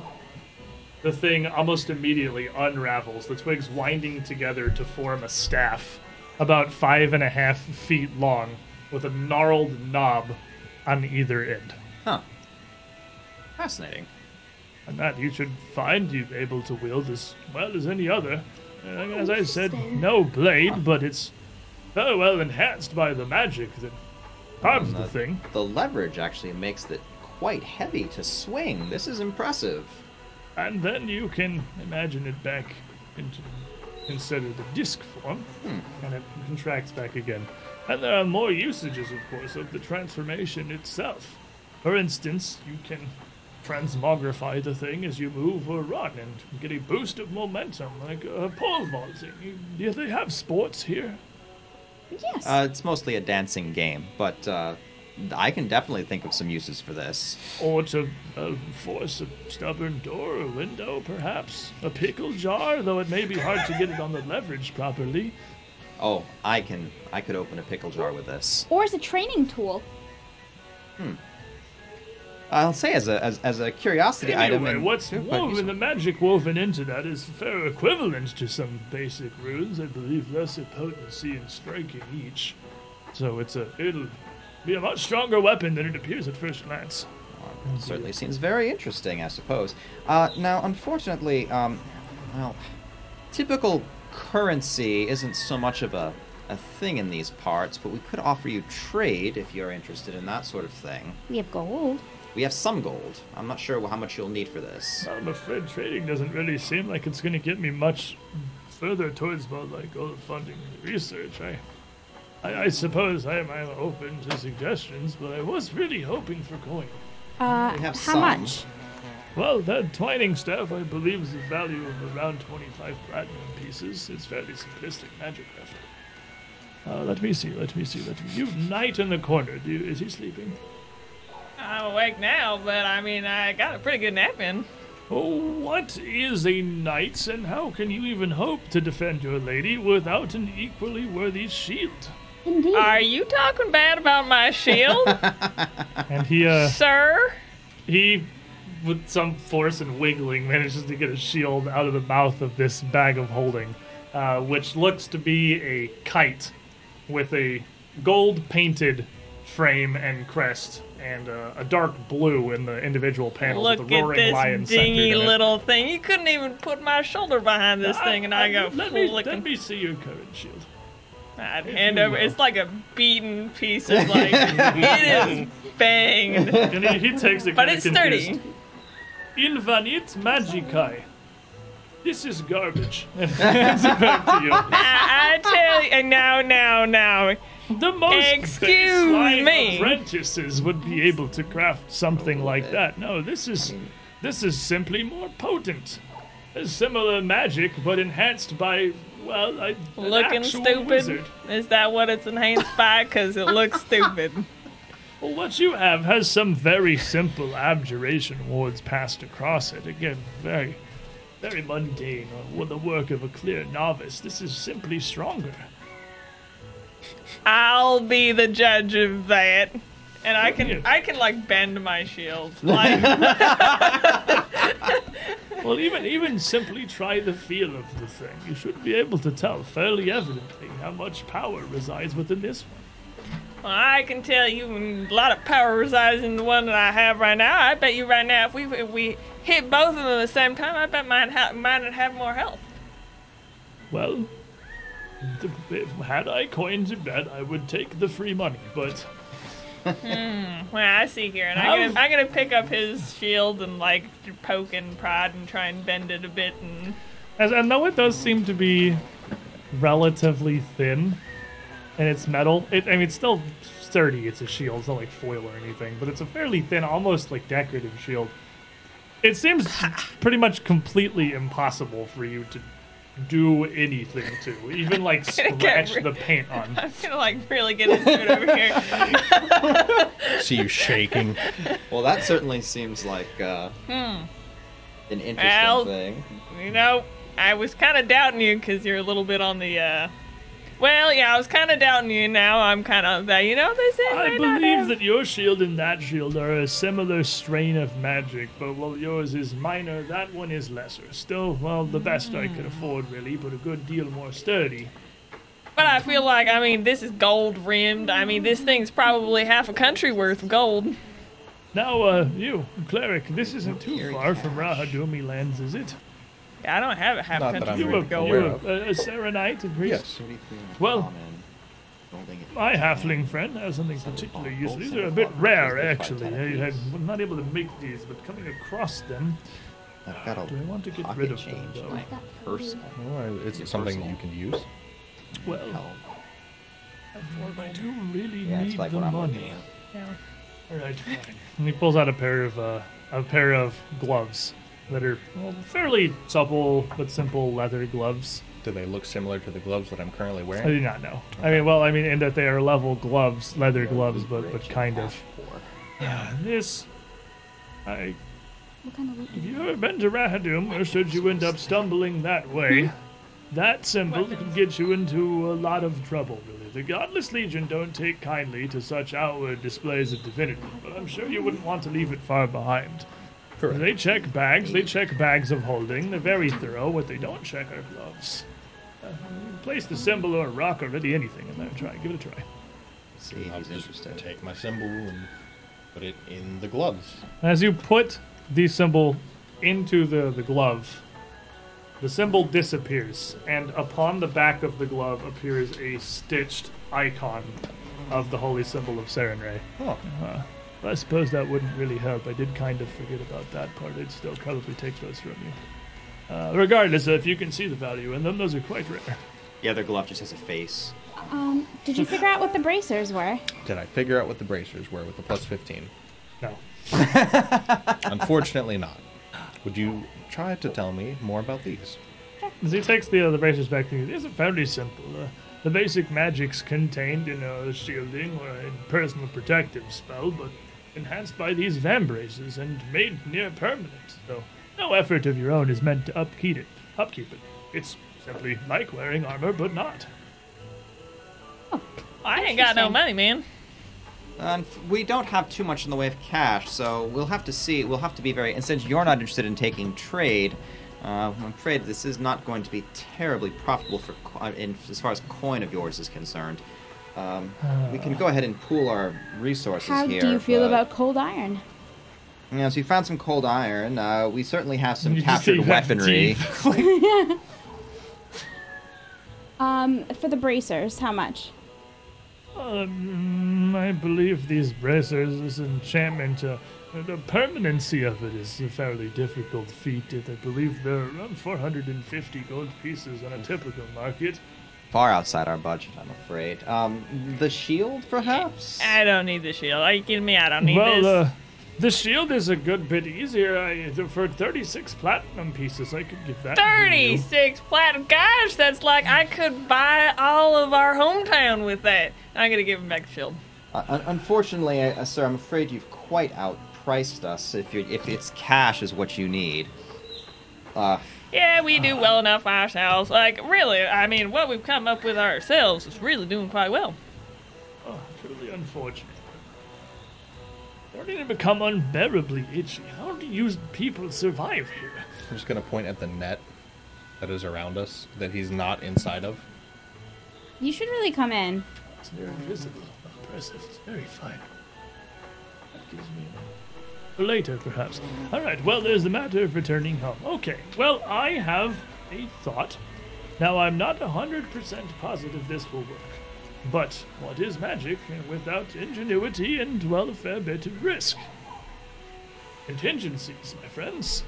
the thing almost immediately unravels, the twigs winding together to form a staff about five and a half feet long with a gnarled knob on either end. Huh. Fascinating. And that you should find you able to wield as well as any other. As I said, no blade, but it's very well enhanced by the magic that And the mm, uh, thing. The leverage actually makes it quite heavy to swing. This is impressive. And then you can imagine it back into consider the disc form, hmm. and it contracts back again. And there are more usages, of course, of the transformation itself. For instance, you can transmogrify the thing as you move or run and get a boost of momentum, like uh, pole vaulting. You- Do they have sports here? Yes. Uh, it's mostly a dancing game, but uh, I can definitely think of some uses for this. Or to uh, force a stubborn door or window, perhaps. A pickle jar, though it may be hard to get it on the leverage properly. Oh, I can. I could open a pickle jar with this. Or as a training tool. I'll say as a as, as a curiosity item. Anyway, and- what's Yeah, quite woven, useful. the magic woven into that is fair equivalent to some basic runes. I believe lesser potency and striking each. So it's a it'll be a much stronger weapon than it appears at first glance. Certainly seems very interesting, I suppose. Uh, now, unfortunately, um, well, typical currency isn't so much of a, a thing in these parts, but we could offer you trade if you're interested in that sort of thing. We have gold. We have some gold. I'm not sure how much you'll need for this. I'm afraid trading doesn't really seem like it's going to get me much further towards more like all the funding research. I, I, I suppose I am I'm open to suggestions, but I was really hoping for coin. Uh, We have how some. much? Well, that twining staff, I believe, is a value of around 25 platinum pieces. It's fairly simplistic magic craft. Uh, let me see, let me see, let me. You knight in the corner. Do you, is he sleeping? I'm awake now, but I mean, I got a pretty good nap in. Oh, what is a knight, and how can you even hope to defend your lady without an equally worthy shield? Indeed. Are you talking bad about my shield, And he, uh, sir? he, with some force and wiggling, manages to get a shield out of the mouth of this bag of holding, uh, which looks to be a kite with a gold painted frame and crest, and uh, a dark blue in the individual panels Look with the at roaring lion this centered dingy in it. little thing. You couldn't even put my shoulder behind this thing, and I, go let me, flicking. let me see your current shield. I'd hand over. will. It's like a beaten piece of like it is banged. And he, he takes it But kinda it's sturdy. confused. Invanit Magikai. This is garbage. And hands it back to you. I, I tell you, now, now, now. The most Excuse baseline me. apprentices would be able to craft something like oh, that. No, this is this is simply more potent. A similar magic, but enhanced by well, I, an Looking actual stupid. wizard. Is that what it's enhanced by? Because it looks stupid. Well, what you have has some very simple abjuration wards passed across it. Again, very, very mundane, or the work of a clear novice. This is simply stronger. I'll be the judge of that. And I can, I can like bend my shield. Like, Well, even even simply try the feel of the thing. You should be able to tell fairly evidently how much power resides within this one. Well, I can tell you a lot of power resides in the one that I have right now. I bet you right now, if we if we hit both of them at the same time, I bet mine ha- mine would have more health. Well, had I coins of bet, I would take the free money. But hmm, Well, I see here, and I'm gonna, I'm gonna pick up his shield and like poke and prod and try and bend it a bit. And as and though it does seem to be relatively thin, and it's metal, it I mean it's still sturdy. It's a shield. It's not like foil or anything, but it's a fairly thin, almost like decorative shield. It seems pretty much completely impossible for you to do anything to, even like scratch ri- the paint on. I'm gonna like really get into it over here. See you shaking. Well, that certainly seems like uh, an interesting Well, thing. You know, I was kind of doubting you because you're a little bit on the. uh Well, yeah, I was kind of doubting you. Now I'm kind of that. You know, this is. I believe that your shield and that shield are a similar strain of magic, but while yours is minor, that one is lesser. Still, well, the best I could afford, really, but a good deal more sturdy. But I feel like, I mean, this is gold rimmed. I mean, this thing's probably half a country worth of gold. Now, uh, you, cleric, this isn't too far from Rahadoumi lands, is it? I don't have a half Not that country You worth a, you gold. a, a, a Sarenite, a priest? Yes. Well, Common, holding it- My halfling friend has something particularly useful. These are a bit rare, actually. I, am not able to make these, but coming across them, I've got a do I want to get rid of them, change in though? my purse. Well, it's something you can use. Well, I do really Yeah, it's need like the what I'm money. at. All right, fine. And he pulls out a pair of uh, a pair of gloves that are well, fairly supple but simple leather gloves. Do they look similar to the gloves that I'm currently wearing? I do not know. I mean, well, I mean, in that they are level gloves, leather gloves, but but kind of. Yeah, this. I. What kind of loot If you've ever been to Rahadoum, or should you end up stumbling that way, hmm? that symbol can get you into a lot of trouble, really. The Godless Legion don't take kindly to such outward displays of divinity, but I'm sure you wouldn't want to leave it far behind. Correct. They check bags, they check bags of holding, they're very thorough. What they don't check are gloves. Uh, place the symbol or a rock or really anything in there. Try, give it a try. See if I'll he's just interested. take my symbol and put it in the gloves. As you put the symbol into the, the glove, the symbol disappears, and upon the back of the glove appears a stitched icon of the holy symbol of Sarenrae. Oh, Uh, I suppose that wouldn't really help. I did kind of forget about that part. I'd still probably take those from you. Uh, regardless, if you can see the value in them, those are quite rare. Yeah, the other glove just has a face. Um, did you figure out what the bracers were? did I figure out what the bracers were with the plus 15? No. Unfortunately, not. Would you try to tell me more about these? As he takes the, uh, the bracers back to you, these are fairly simple. Uh, the basic magics contained in a shielding or a personal protective spell, but enhanced by these vambraces and made near permanent. though no effort of your own is meant to upkeep it. Upkeep it. It's simply like wearing armor, but not. I ain't got no money, man. And we don't have too much in the way of cash, so we'll have to see. We'll have to be very. And since you're not interested in taking trade, uh, I'm afraid this is not going to be terribly profitable for uh, in, as far as coin of yours is concerned. Um, we can go ahead and pool our resources How here. How do you feel but- about cold iron? Yeah, so we found some cold iron. Uh, we certainly have some You captured weaponry. Um, for the bracers, how much? Um, I believe these bracers, this enchantment, uh, the permanency of it is a fairly difficult feat. I believe they're around 450 gold pieces on a typical market. Far outside our budget, I'm afraid. Um, the shield, perhaps. I don't need the shield. Are you kidding me? I don't need well, this. uh, the shield is a good bit easier. I, for 36 platinum pieces, I could give that. to you. 36 platinum. Gosh, that's like I could buy all of our hometown with that. I'm gonna give him back the shield. Uh, unfortunately, uh, sir, I'm afraid you've quite outpriced us. If you if it's cash is what you need. Uh, Yeah, we do well enough ourselves. Like, really, I mean, what we've come up with ourselves is really doing quite well. Oh, truly unfortunate. Starting to become unbearably itchy. How do you people survive here? I'm just going to point at the net that is around us that he's not inside of. You should really come in. They're invisible. Impressive. It's very fine. That gives me a... Later, perhaps. All right, well, there's the matter of returning home. Okay, well, I have a thought. Now, I'm not 100% positive this will work. But what is magic without ingenuity and, well, a fair bit of risk? Contingencies, my friends.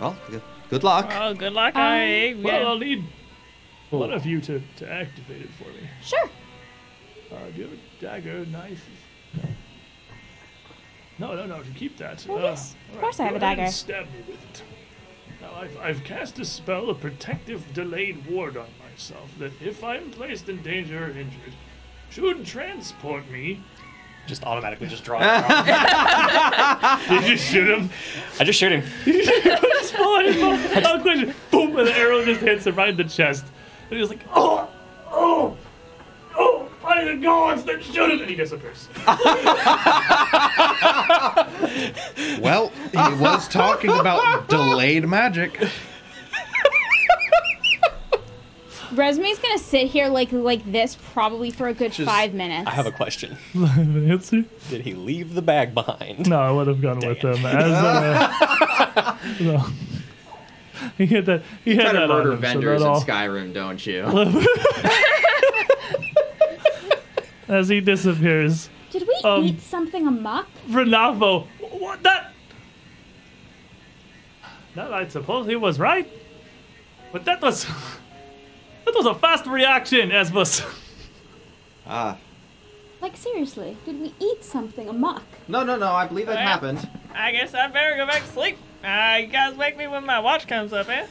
well, good, good luck. Oh, good luck. Um, I, Well, yeah. I'll need one of you to, to activate it for me. Sure. Uh, do you have a dagger, knife? No, no, no. To keep that. Oh, Uh, yes. Of all course I have go a dagger. Stab me with it. Now I've, I've cast a spell, a protective delayed ward on myself, that if I'm placed in danger or injured, should transport me. Just automatically just draw. draw. Did you shoot him? I just shoot him. Just fall in, I'll question. Boom! And the arrow just hits him right in the chest. And he's like, oh, oh, oh, by the gods that shoot him! And he disappears. Well, he was talking about delayed magic. Resme's gonna sit here like like this probably for a good Just- five minutes. I have a question. Answer? Did he leave the bag behind? No, I would have gone with him. As uh, no. He had that. He You had try to that murder him, so vendors that in all- Skyrim, don't you? As he disappears, Did we Um, eat something amok? Renavo, what that? That I suppose he was right, but that was that was a fast reaction, Esbus. Ah, Like seriously, did we eat something amok? no, no, no. I believe that Well, happened. I guess I better go back to sleep. Uh, you guys wake me when my watch comes up, eh?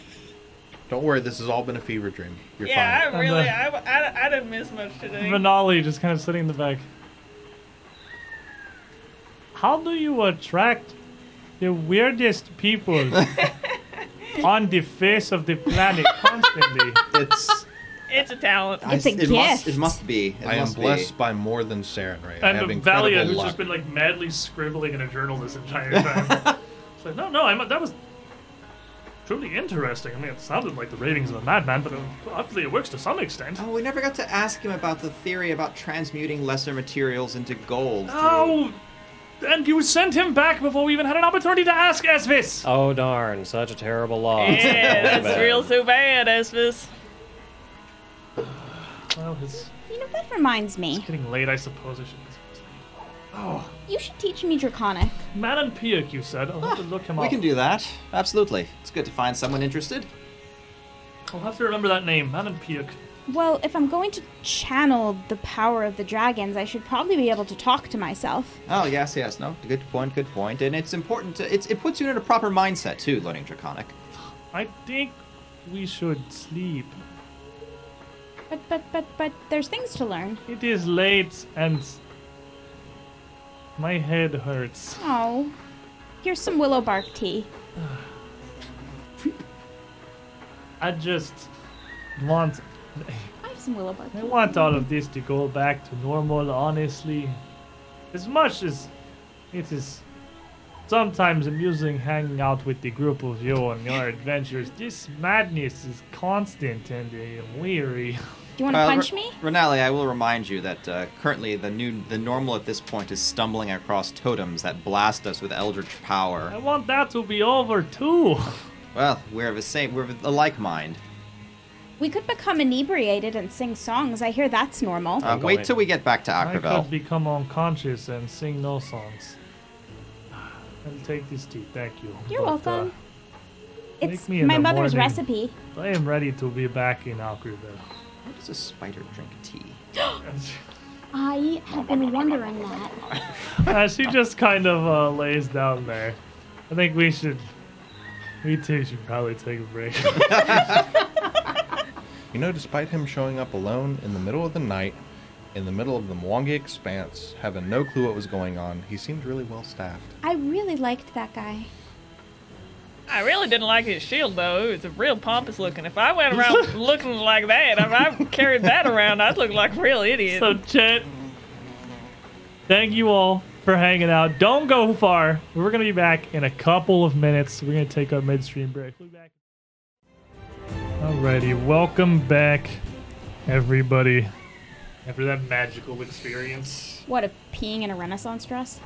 Don't worry, this has all been a fever dream. You're yeah, fine. I really, And, I, I, I didn't miss much today. Vinali just kind of sitting in the back. How do you attract the weirdest people on the face of the planet constantly? It's It's a talent. It's a it Must, gift. it must be. It I am must be. blessed by more than Saren right And Valia, who's luck. just been like madly scribbling in a journal this entire time. it's like, no, no, I'm, that was truly interesting. I mean, it sounded like the ravings of a madman, but uh, obviously it works to some extent. Oh, we never got to ask him about the theory about transmuting lesser materials into gold. through- Oh, and you sent him back before we even had an opportunity to ask Esvis. Oh darn! Such a terrible loss. Yeah, that's Bad. real so bad, Esvis. Well, it's You know, that reminds me. It's getting late. I suppose I should. Oh, You should teach me Draconic. Manon Piak, you said. I'll have to ah. look him We up. We can do that. Absolutely. It's good to find someone interested. I'll have to remember that name, Manon Piak. Well, if I'm going to channel the power of the dragons, I should probably be able to talk to myself. Oh yes, yes. No, good point. Good point. And it's important to. It's, it puts you in a proper mindset too, learning Draconic. I think we should sleep. But, but, but, but, there's things to learn. It is late and my head hurts. Oh, here's some willow bark tea. I just want I have some willow bark tea. I want all of this to go back to normal, honestly. As much as it is sometimes amusing hanging out with the group of you on your adventures, this madness is constant and I am weary. Do you want to Well, punch R- me? Renali, I will remind you that uh, currently the new, the normal at this point is stumbling across totems that blast us with eldritch power. I want that to be over too. Well, we're of the same, we're of a like mind. We could become inebriated and sing songs. I hear that's normal. Uh, wait till we get back to I Akrivel. could become unconscious and sing no songs. I'll take this tea, thank you. You're But, uh, welcome. make it's me my mother's morning. recipe. I am ready to be back in Akrivel. How does a spider drink tea? I have been wondering that. uh, she just kind of uh, lays down there. I think we should. We too should probably take a break. You know, despite him showing up alone in the middle of the night, in the middle of the Mwangi expanse, having no clue what was going on, he seemed really well staffed. I really liked that guy. I really didn't like his shield though. It was real pompous looking. If I went around looking like that, if I carried that around, I'd look like a real idiot. so, Chet, thank you all for hanging out. Don't go far. We're gonna be back in a couple of minutes. We're gonna take our midstream break. We'll be back. Alrighty, welcome back, everybody. After that magical experience. What, a peeing in a Renaissance dress?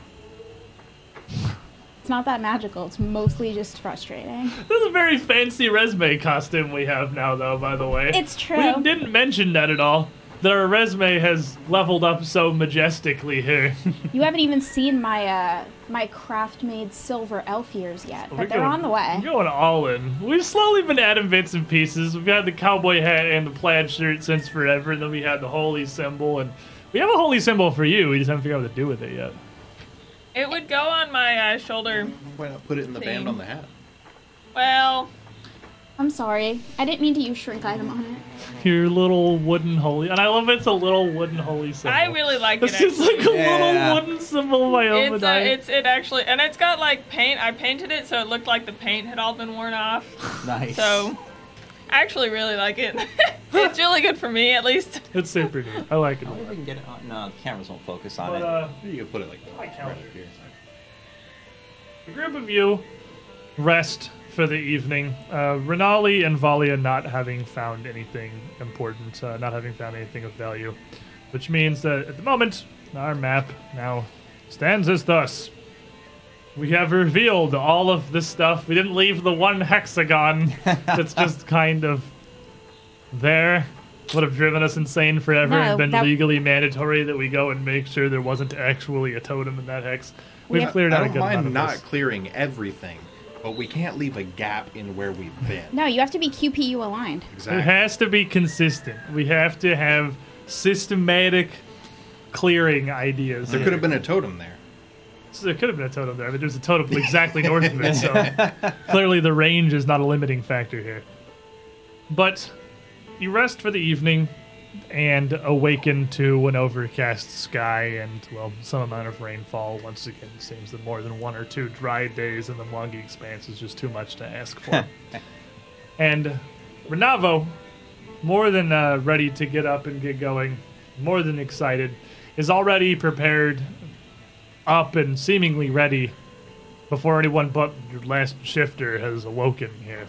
It's not that magical. It's mostly just frustrating. This is a very fancy Resme costume we have now, though, by the way. It's true. We didn't mention that at all. That our Resme has leveled up so majestically here. You haven't even seen my uh my craft made silver elf ears yet, but We're they're going- on the way. We're going all in. We've slowly been adding bits and pieces. We've had the cowboy hat and the plaid shirt since forever, and then we had the holy symbol, and we have a holy symbol for you. We just haven't figured out what to do with it yet. It would go on my uh, shoulder. Why not put it in the band on the hat? Well, I'm sorry. I didn't mean to use shrink item on it. Your little wooden holy, and I love it's a little wooden holy symbol. I really like it. It's just like a Yeah. little wooden symbol of my own. It's, uh, it's it actually, and it's got like paint. I painted it so it looked like the paint had all been worn off. Nice. So, I actually really like it. it's really good for me, at least. It's super good. I like it. I wonder if we can get it on. No, the cameras won't focus on But it. uh, You can put it like My right calendar. up here. The group of you rest for the evening. Uh, Renali and Valia not having found anything important, uh, not having found anything of value, which means that at the moment our map now stands as thus. We have revealed all of this stuff. We didn't leave the one hexagon that's just kind of there. Would have driven us insane forever No, and been that- legally mandatory that we go and make sure there wasn't actually a totem in that hex. We We've have- cleared I out a don't good amount mind of not this. clearing everything, but we can't leave a gap in where we've been. No, you have to be QPU aligned. Exactly. It has to be consistent. We have to have systematic clearing ideas. There could have been a totem there. So there could have been a totem there, but there's a totem exactly north of it, so clearly the range is not a limiting factor here. But you rest for the evening and awaken to an overcast sky and, well, some amount of rainfall. Once again, it seems that more than one or two dry days in the Mwangi expanse is just too much to ask for. and Renavo, more than uh, ready to get up and get going, more than excited, is already prepared, up and seemingly ready before anyone but your last shifter has awoken here.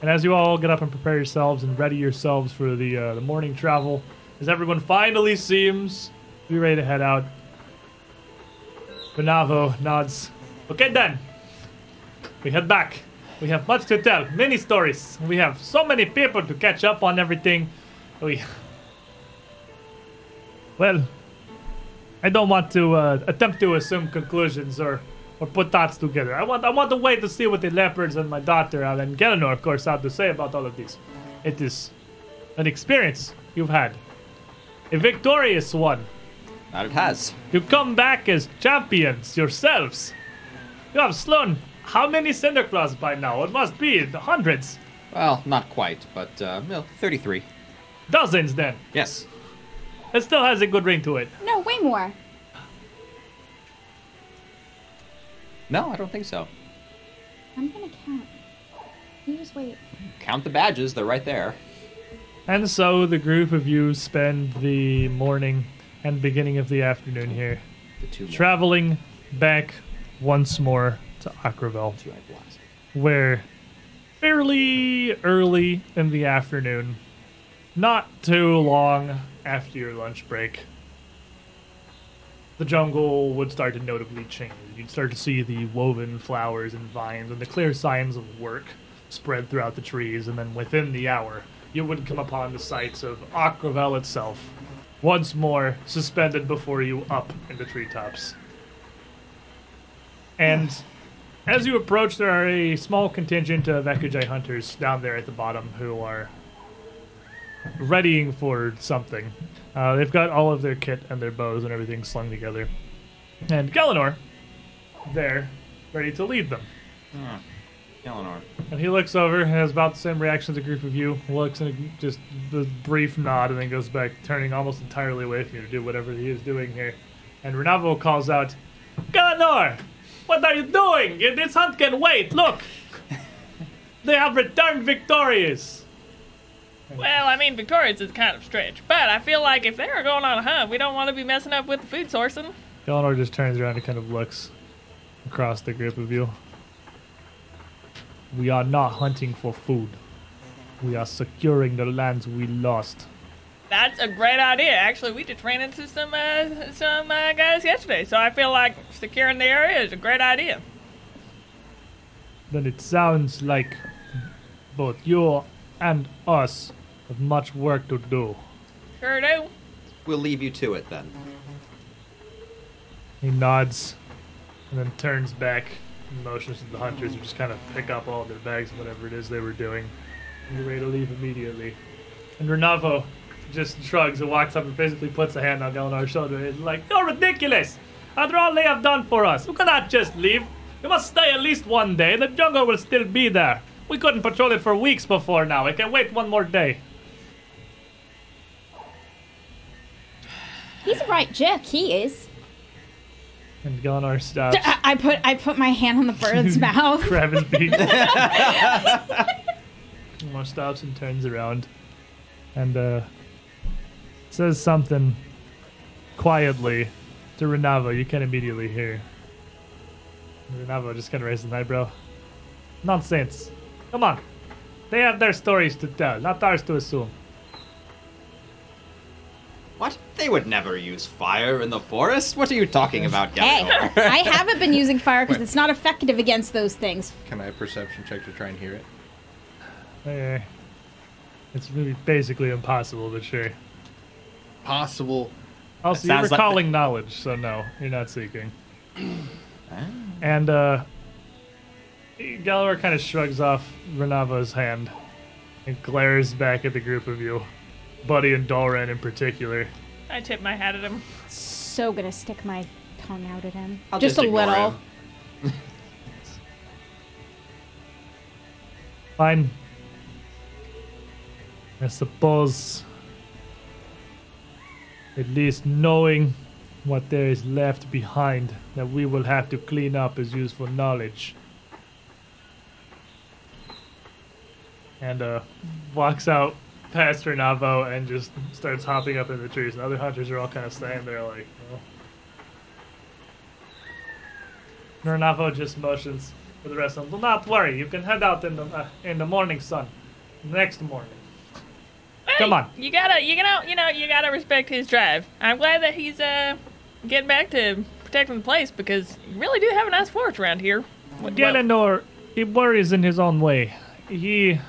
And as you all get up and prepare yourselves and ready yourselves for the uh, the morning travel, as everyone finally seems to be ready to head out, Renavo nods. Okay then, we head back. We have much to tell, many stories. We have so many people to catch up on everything. We, well, I don't want to uh, attempt to assume conclusions or or put thoughts together. I want I want to wait to see what the leopards and my daughter and Gelenor, of course, have to say about all of this. It is an experience you've had, a victorious one. That it has. You come back as champions yourselves. You have slain how many Cinderclaws by now? It must be in the hundreds, Well, not quite, but uh, well, 33. dozens. Then Yes. It still has a good ring to it. No, way more. No, I don't think so. I'm gonna count. You just wait. Count the badges; they're right there. And so the group of you spend the morning and beginning of the afternoon here, The two. more. traveling back once more to Akrivel, Two I blast. where fairly early in the afternoon, not too long after your lunch break, the jungle would start to notably change. You'd start to see the woven flowers and vines and the clear signs of work spread throughout the trees, and then within the hour, you would come upon the sights of Akrivel itself, once more suspended before you up in the treetops. And as you approach, there are a small contingent of Ekujae hunters down there at the bottom who are readying for something. Uh, they've got all of their kit and their bows and everything slung together. And Galenor, there, ready to lead them. Eleanor. And he looks over, and has about the same reaction as a group of you, looks and just the brief nod, and then goes back, turning almost entirely away from you to do whatever he is doing here. And Renavo calls out, Galenor! What are you doing? This hunt can wait, look! they have returned victorious! Well, I mean, victorious is kind of stretch, but I feel like if they are going on a hunt, we don't want to be messing up with the food sourcing. Galenor just turns around and kind of looks across the group of you. We are not hunting for food. We are securing the lands we lost. That's a great idea. Actually, we just ran into some uh, some uh, guys yesterday, so I feel like securing the area is a great idea. Then it sounds like both you and us have much work to do. Sure do. We'll leave you to it then. He nods and then turns back and motions to the hunters who just kind of pick up all their bags and whatever it is they were doing. And you're ready to leave immediately. And Renavo just shrugs and walks up and physically puts a hand on Galenor's shoulder and is like, You're ridiculous! After all they have done for us, you cannot just leave. You must stay at least one day. The jungle will still be there. We couldn't patrol it for weeks before now. I can wait one more day. He's a right jerk. He is. And Galenor stops. I, I put I put my hand on the bird's mouth. grab his beak. More stops and turns around and uh, says something quietly to Renavo. You can immediately hear. Renavo just kind of raises an eyebrow. Nonsense. Come on. They have their stories to tell, not ours to assume. What? They would never use fire in the forest. What are you talking about, Hey, I haven't been using fire because it's not effective against those things. Can I perception check to try and hear it? Eh, it's really basically impossible, but sure. Possible. Also, That you're sounds like recalling knowledge, so no, you're not seeking. And uh Galenor kind of shrugs off Renavo's hand and glares back at the group of you, Buddy and Dalren in particular. I tip my hat at him. So gonna stick my tongue out at him. I'll just, a little. him. Fine. I suppose at least knowing what there is left behind that we will have to clean up is useful knowledge. And uh, walks out past Renavo and just starts hopping up in the trees. And other hunters are all kind of standing there like, oh. Renavo just motions for the rest of them. Do not worry, you can head out in the uh, in the morning sun, next morning. Come on. You gotta, you know, you know, you gotta respect his drive. I'm glad that he's uh getting back to protecting the place because you really do have a nice forest around here. Well, Galenor, he worries in his own way. He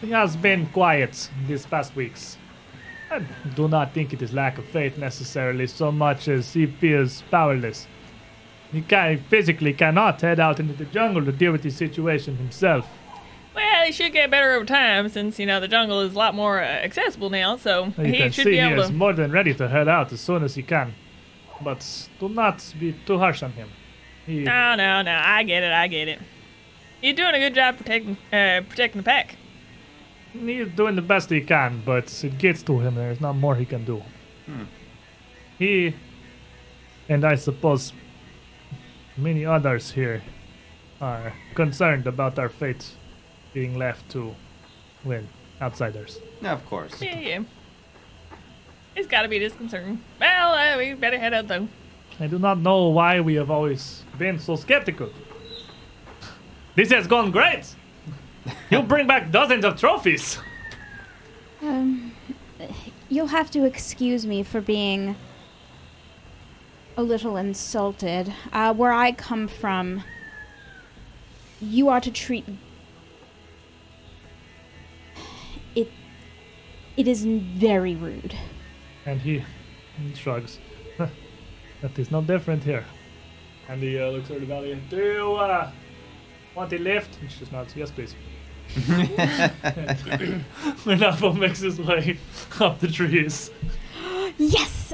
he has been quiet these past weeks. I do not think it is lack of faith necessarily so much as he feels powerless. He can physically cannot head out into the jungle to deal with the situation himself. well, he should get better over time since you know the jungle is a lot more uh, accessible now. So You he can should see be he able is to. more than ready to head out as soon as he can. But do not be too harsh on him. He, No, no, no. I get it. I get it. You're doing a good job protecting, uh, protecting the pack. He's doing the best he can, but it gets to him. There's not more he can do. He, and I suppose many others here, are concerned about our fate being left to, well, outsiders. Yeah, of course. Yeah, yeah. It's got to be disconcerting. Well, uh, we better head out though. I do not know why we have always been so skeptical. This has gone great. You bring back dozens of trophies. Um, you'll have to excuse me for being a little insulted. Uh, where I come from, you are to treat it. It is very rude. And he, shrugs. that is no different here. And he uh, looks over to Valiant. Do you uh, want a lift? And she just nods, yes, please. Renavo makes his way up the trees. Yes,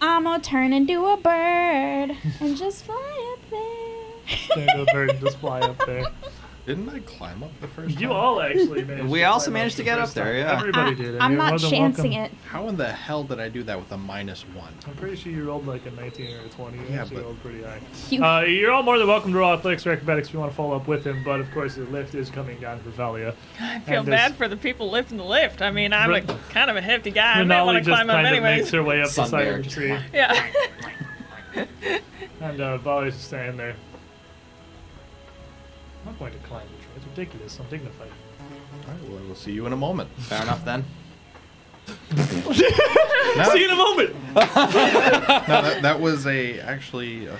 I'm gonna turn into a bird and just fly up there. Turn to a bird and just fly up there. Didn't I climb up the first You time? all actually managed. We to also climb managed to get up there, time. yeah. Everybody did. and I'm you're not chancing welcome. it. How in the hell did I do that with a minus one? I'm pretty sure you rolled like a 19 or a 20. You Yeah, actually but- rolled pretty high. You- Uh, you're all more than welcome to roll athletics or acrobatics if you want to follow up with him, but of course the lift is coming down for Valia. I feel And bad this- for the people lifting the lift. I mean, I'm a kind of a hefty guy. I might want to climb up kind of anyways. makes her way up the side of the tree, Yeah. and uh, Valia's just standing there. I'm not going to climb the tree. It's ridiculous. I'm dignified. All right, well, we'll see you in a moment. Fair enough then. No, See you in a moment. no, that, that was a actually a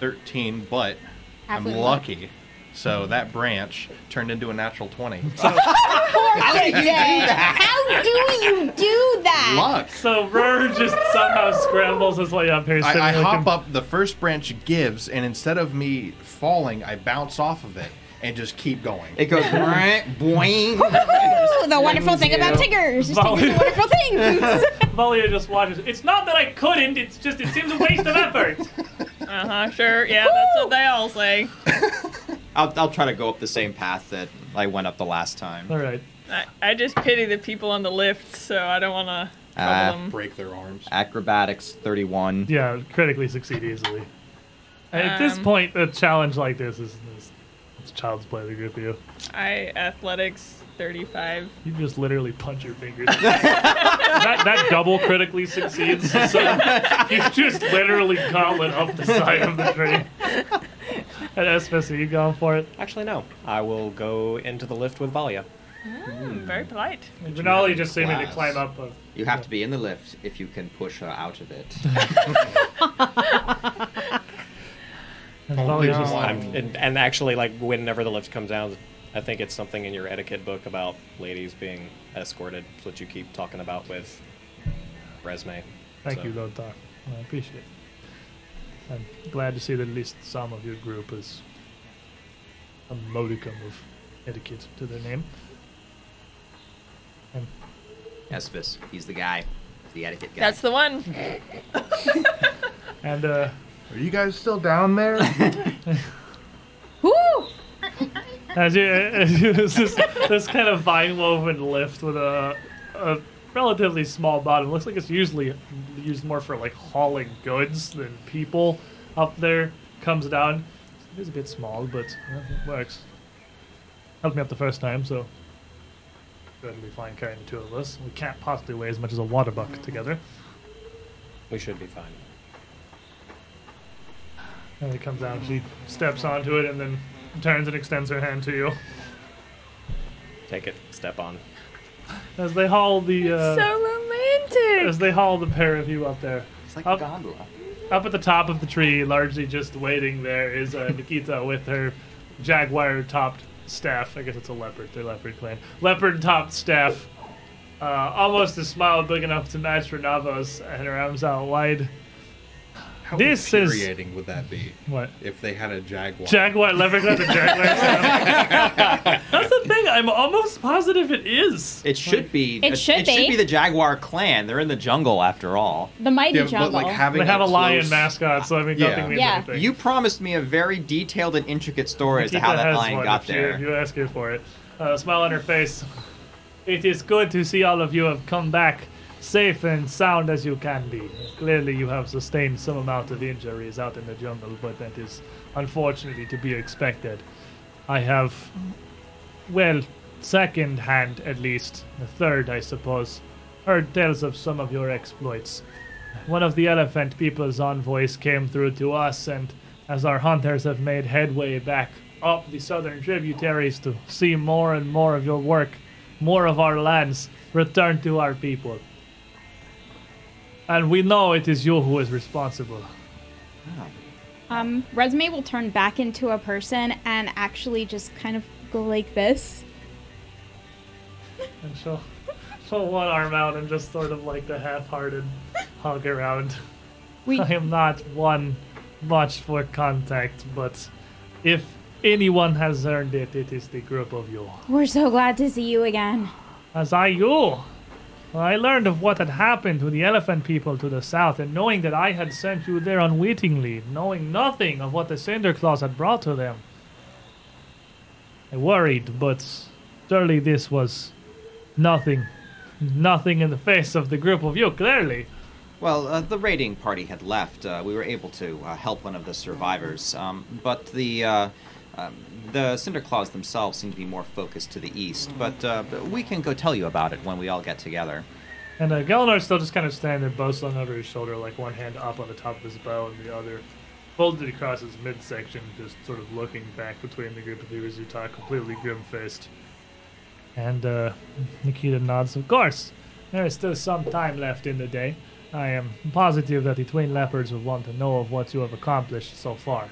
13, but I'm Halfway lucky. So that branch turned into a natural 20. How do you do that? Luck! So Rur just somehow scrambles his way up here. I, I hop up, the first branch gives, and instead of me falling, I bounce off of it and just keep going. It goes boing. Ooh, the wonderful thing about you. Tiggers. Volley. Tiggers are wonderful things. Valia just watches. It's not that I couldn't. It's just it seems a waste of effort. Uh huh. Sure. Yeah. That's what they all say. I'll, I'll try to go up the same path that I went up the last time. All right. I, I just pity the people on the lift, so I don't want to trouble Ah. Break their arms. Acrobatics 31. Yeah, critically succeed easily. At this Um, point, a challenge like this is, is it's child's play. The group of you, I athletics 35. you just literally punch your fingers. that that double critically succeeds. So you just literally gauntlet up the side of the tree. And Espus, are you going for it? Actually, no. I will go into the lift with Valia. Mm, very polite. And Renali just seeming to Glass. climb up. A, You have to be in the lift if you can push her out of it. and Oh, no. just I'm, and, and actually, like whenever the lift comes down, I think it's something in your etiquette book about ladies being escorted. It's what you keep talking about with Resme. Thank So- you, Lothar. I appreciate it. I'm glad to see that at least some of your group is a modicum of etiquette to their name. And Espis, he's the guy. He's the etiquette guy. That's the one. and uh, Are you guys still down there? Woo! As you, as you this, this kind of vine woven lift with a, a relatively small bottom. Looks like it's usually used more for like hauling goods than people up there. Comes down. It is a bit small, but uh, it works. Helped me up the first time, so perfectly fine carrying the two of us. We can't possibly weigh as much as a water buck together. We should be fine. And he comes down. She steps onto it and then turns and extends her hand to you Take it. Step on. as they haul the uh, so romantic. as they haul the pair of you up there. It's like Up- a gondola. Up at the top of the tree, largely just waiting there, is uh, Nikita with her jaguar topped staff. I guess it's a leopard. They're leopard clan. Leopard topped staff. Uh, almost a smile big enough to match Renavo's, and her arms out wide. How This is- infuriating would that be What? if they had a jaguar? Jaguar, leopard clan, the jaguar. That's the thing. I'm almost positive it is. It should be. It should it should be. be the Jaguar clan. They're in the jungle after all. The mighty yeah, but jungle. like having They have a lion mascot, so I mean, Yeah. nothing means Yeah. anything. You promised me a very detailed and intricate story as to how that lion one got if you- there. If you ask her for it. Uh, smile on her face. It is good to see all of you have come back safe and sound as you can be. Clearly, you have sustained some amount of injuries out in the jungle, but that is unfortunately to be expected. I have, well, second hand at least, the third, I suppose, heard tales of some of your exploits. One of the elephant people's envoys came through to us, and as our hunters have made headway back up the southern tributaries to see more and more of your work, more of our lands return to our people. And we know it is you who is responsible. Um, Resme will turn back into a person and actually just kind of go like this. And she'll, she'll one arm out and just sort of like the half-hearted hug around. We I am not one much for contact, but if anyone has earned it, it is the group of you. we're so glad to see you again. As I you. I learned of what had happened to the elephant people to the south, and knowing that I had sent you there unwittingly, knowing nothing of what the Cinder Claws had brought to them. I worried, but surely this was nothing. Nothing in the face of the group of you, clearly. Well, uh, the raiding party had left. Uh, we were able to uh, help one of the survivors, um, but the uh, um, the Cinder Claws themselves seem to be more focused to the east. But, uh, we can go tell you about it when we all get together. And uh, Galenor's still just kind of standing there, bow slung over his shoulder, like one hand up on the top of his bow and the other folded across his midsection, just sort of looking back between the group of as talk, completely grim faced. And uh, Nikita nods, Of course, there is still some time left in the day. I am positive that the Twin Leopards will want to know of what you have accomplished so far.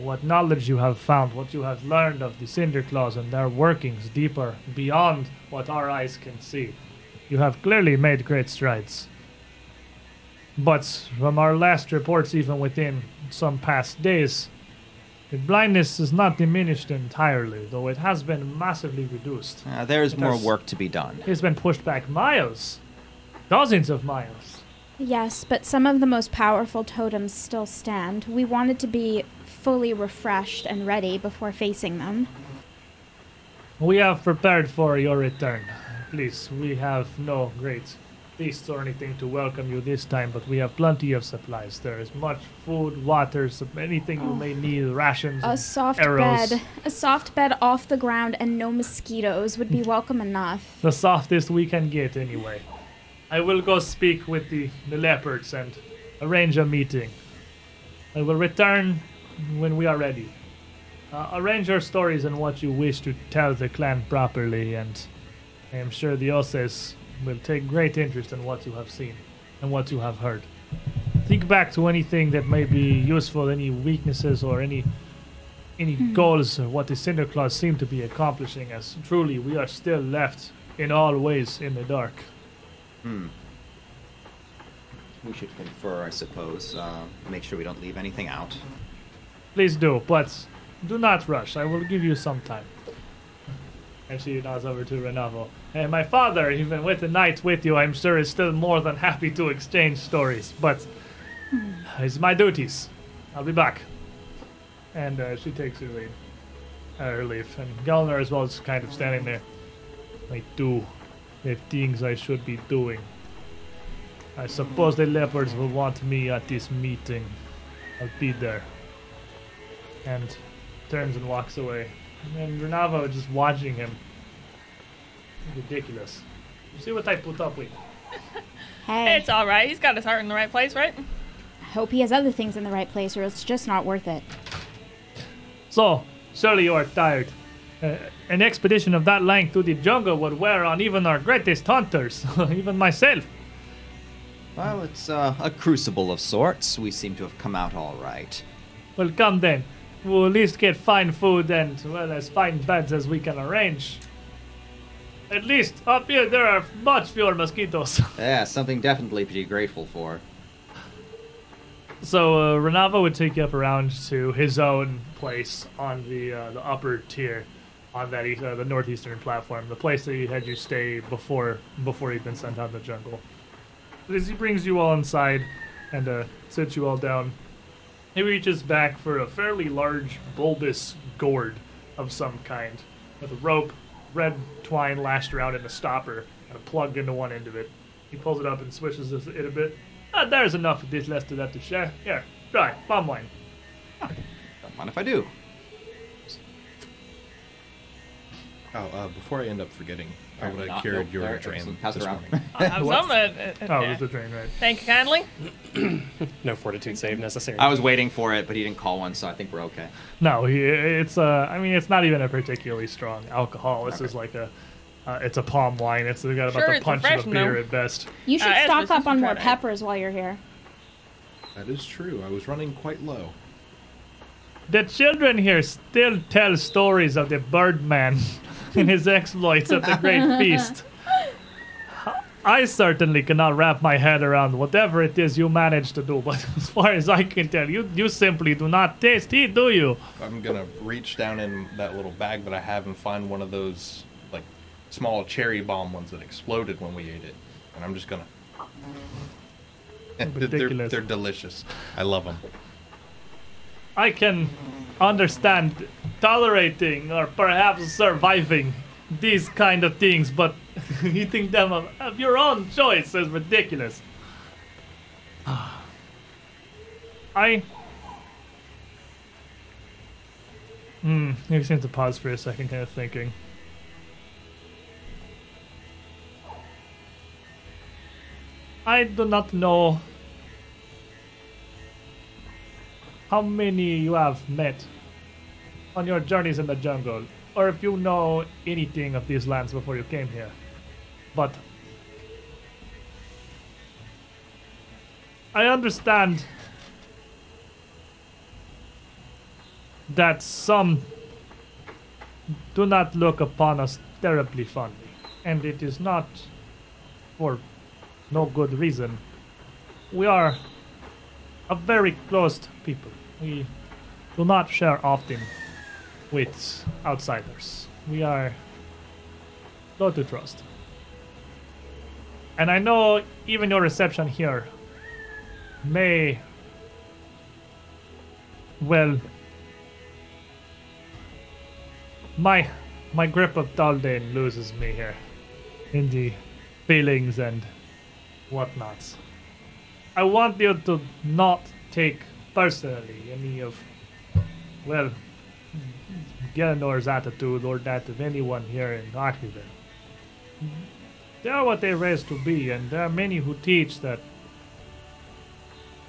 What knowledge you have found, what you have learned of the Cinder Claws and their workings deeper beyond what our eyes can see. You have clearly made great strides. But from our last reports, even within some past days, the blindness is not diminished entirely, though it has been massively reduced. Uh, there is It more has- work to be done. It has been pushed back miles, dozens of miles. Yes, but some of the most powerful totems still stand. We wanted to be fully refreshed and ready before facing them. We have prepared for your return. Please, we have no great feasts or anything to welcome you this time, but we have plenty of supplies. There is much food, water, anything you oh. may need, rations, A soft arrows. bed, a soft bed off the ground and no mosquitoes would be welcome enough. The softest we can get, anyway. I will go speak with the, the leopards and arrange a meeting. I will return when we are ready. Uh, arrange your stories and what you wish to tell the clan properly, and I am sure the Oses will take great interest in what you have seen and what you have heard. Think back to anything that may be useful, any weaknesses or any any goals or what the Cinder Claws seem to be accomplishing, as truly we are still left in all ways in the dark. Hmm. We should confer, I suppose. Uh, make sure we don't leave anything out. Please do, but do not rush. I will give you some time. And she nods over to Renavo. Hey, my father, even with the night with you, I'm sure is still more than happy to exchange stories, but it's my duties. I'll be back. And uh, she takes her lead. relief. And Galenor as well is kind of standing there. I do have things I should be doing. I suppose the leopards will want me at this meeting. I'll be there. And turns and walks away. And Renavo just watching him. Ridiculous. You see what I put up with? Hey, It's all right. He's got his heart in the right place, right? I hope he has other things in the right place, or it's just not worth it. So, surely you are tired. Uh, an expedition of that length through the jungle would wear on even our greatest hunters, even myself. Well, it's uh, a crucible of sorts. We seem to have come out all right. Well, come then. We'll at least get fine food and, well, as fine beds as we can arrange. At least up here there are much fewer mosquitoes. Yeah, something definitely to be grateful for. so uh, Renavo would take you up around to his own place on the uh, the upper tier, on that uh, the northeastern platform, the place that he had you stay before before he'd been sent out in the jungle. As he brings you all inside and uh, sits you all down, he reaches back for a fairly large bulbous gourd of some kind, with a rope, red twine lashed around in a stopper, and plugged into one end of it. He pulls it up and swishes it a bit. Ah, there's enough of this left of that to share. Here, try, palm wine. Don't mind if I do. Oh, uh, before I end up forgetting, I would have not. carried Nope, your there- drain how's this it around? morning. Uh, What? some, uh, uh, Oh, yeah. it's a drain, right. Thank you kindly. No fortitude save necessary. I was waiting for it, but he didn't call one, so I think we're okay. No, he, it's uh, I mean, it's not even a particularly strong alcohol. This is like a, uh, it's a palm wine. It's got about Sure, the it's punch of a refreshing, beer though. at best. You should Uh, stock up you on more try peppers while you're here. That is true. I was running quite low. The children here still tell stories of the Birdman and his exploits at the Great Feast. I certainly cannot wrap my head around whatever it is you managed to do, but as far as I can tell, you you simply do not taste heat, do you? I'm gonna reach down in that little bag that I have and find one of those like small cherry bomb ones that exploded when we ate it, and I'm just gonna. they're, Ridiculous. they're delicious. I love them. I can understand tolerating or perhaps surviving these kind of things, but eating them of, of your own choice is ridiculous. I. Hmm, he seems to pause for a second, kind of thinking. I do not know how many you have met on your journeys in the jungle, or if you know anything of these lands before you came here. But I understand that some do not look upon us terribly fondly, and it is not for no good reason. We are a very closed people. We do not share often with outsiders. We are low to trust. And I know even your reception here may well my my grip of Taldane loses me here in the feelings and whatnots. I want you to not take personally any of, well, Galenor's attitude or that of anyone here in Akrivel. They are what they raised to be, and there are many who teach that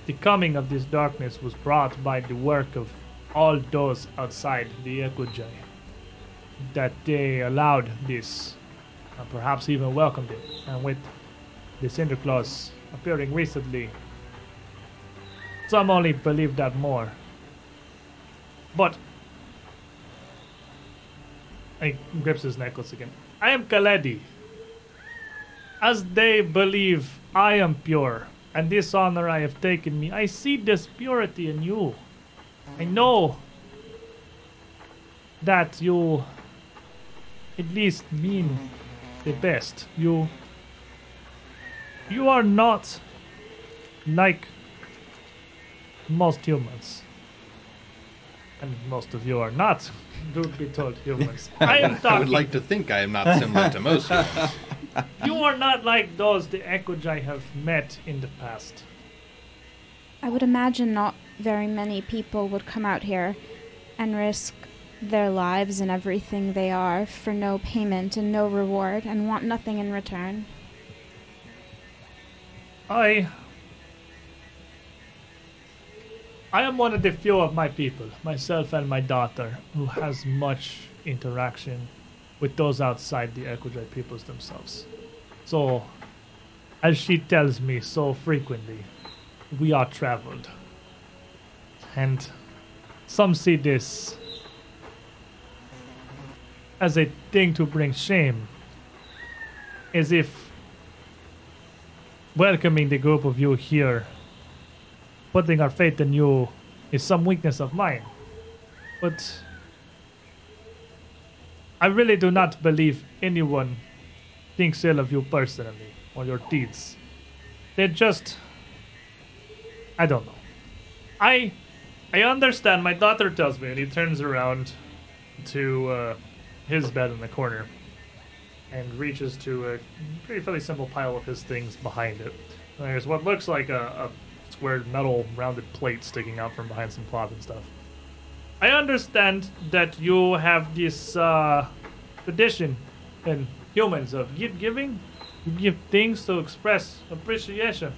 the coming of this darkness was brought by the work of all those outside the Ekujae. That they allowed this, and perhaps even welcomed it, and with the Cinder Claws appearing recently, some only believe that more. But he grips his necklace again. I am Kaledi. As they believe I am pure, and this honor I have taken me, I see this purity in you. I know that you at least mean the best. You you are not like most humans. and most of you are not, truth be told, humans. I am talking. I would like to think I am not similar to most humans. You are not like those the Ekujae have met in the past. I would imagine not very many people would come out here and risk their lives and everything they are for no payment and no reward and want nothing in return. I. I am one of the few of my people, myself and my daughter, who has much interaction with those outside the Ekujae peoples themselves. So, as she tells me so frequently, we are traveled. And some see this as a thing to bring shame, as if welcoming the group of you here, putting our faith in you, is some weakness of mine. But I really do not believe anyone thinks ill of you personally or your deeds. They're just. I don't know. I. I understand. My daughter tells me, and he turns around to uh, his bed in the corner and reaches to a pretty fairly simple pile of his things behind it. There's what looks like a, a square metal rounded plate sticking out from behind some cloth and stuff. I understand that you have this uh, tradition in humans of gift giving. You give things to express appreciation.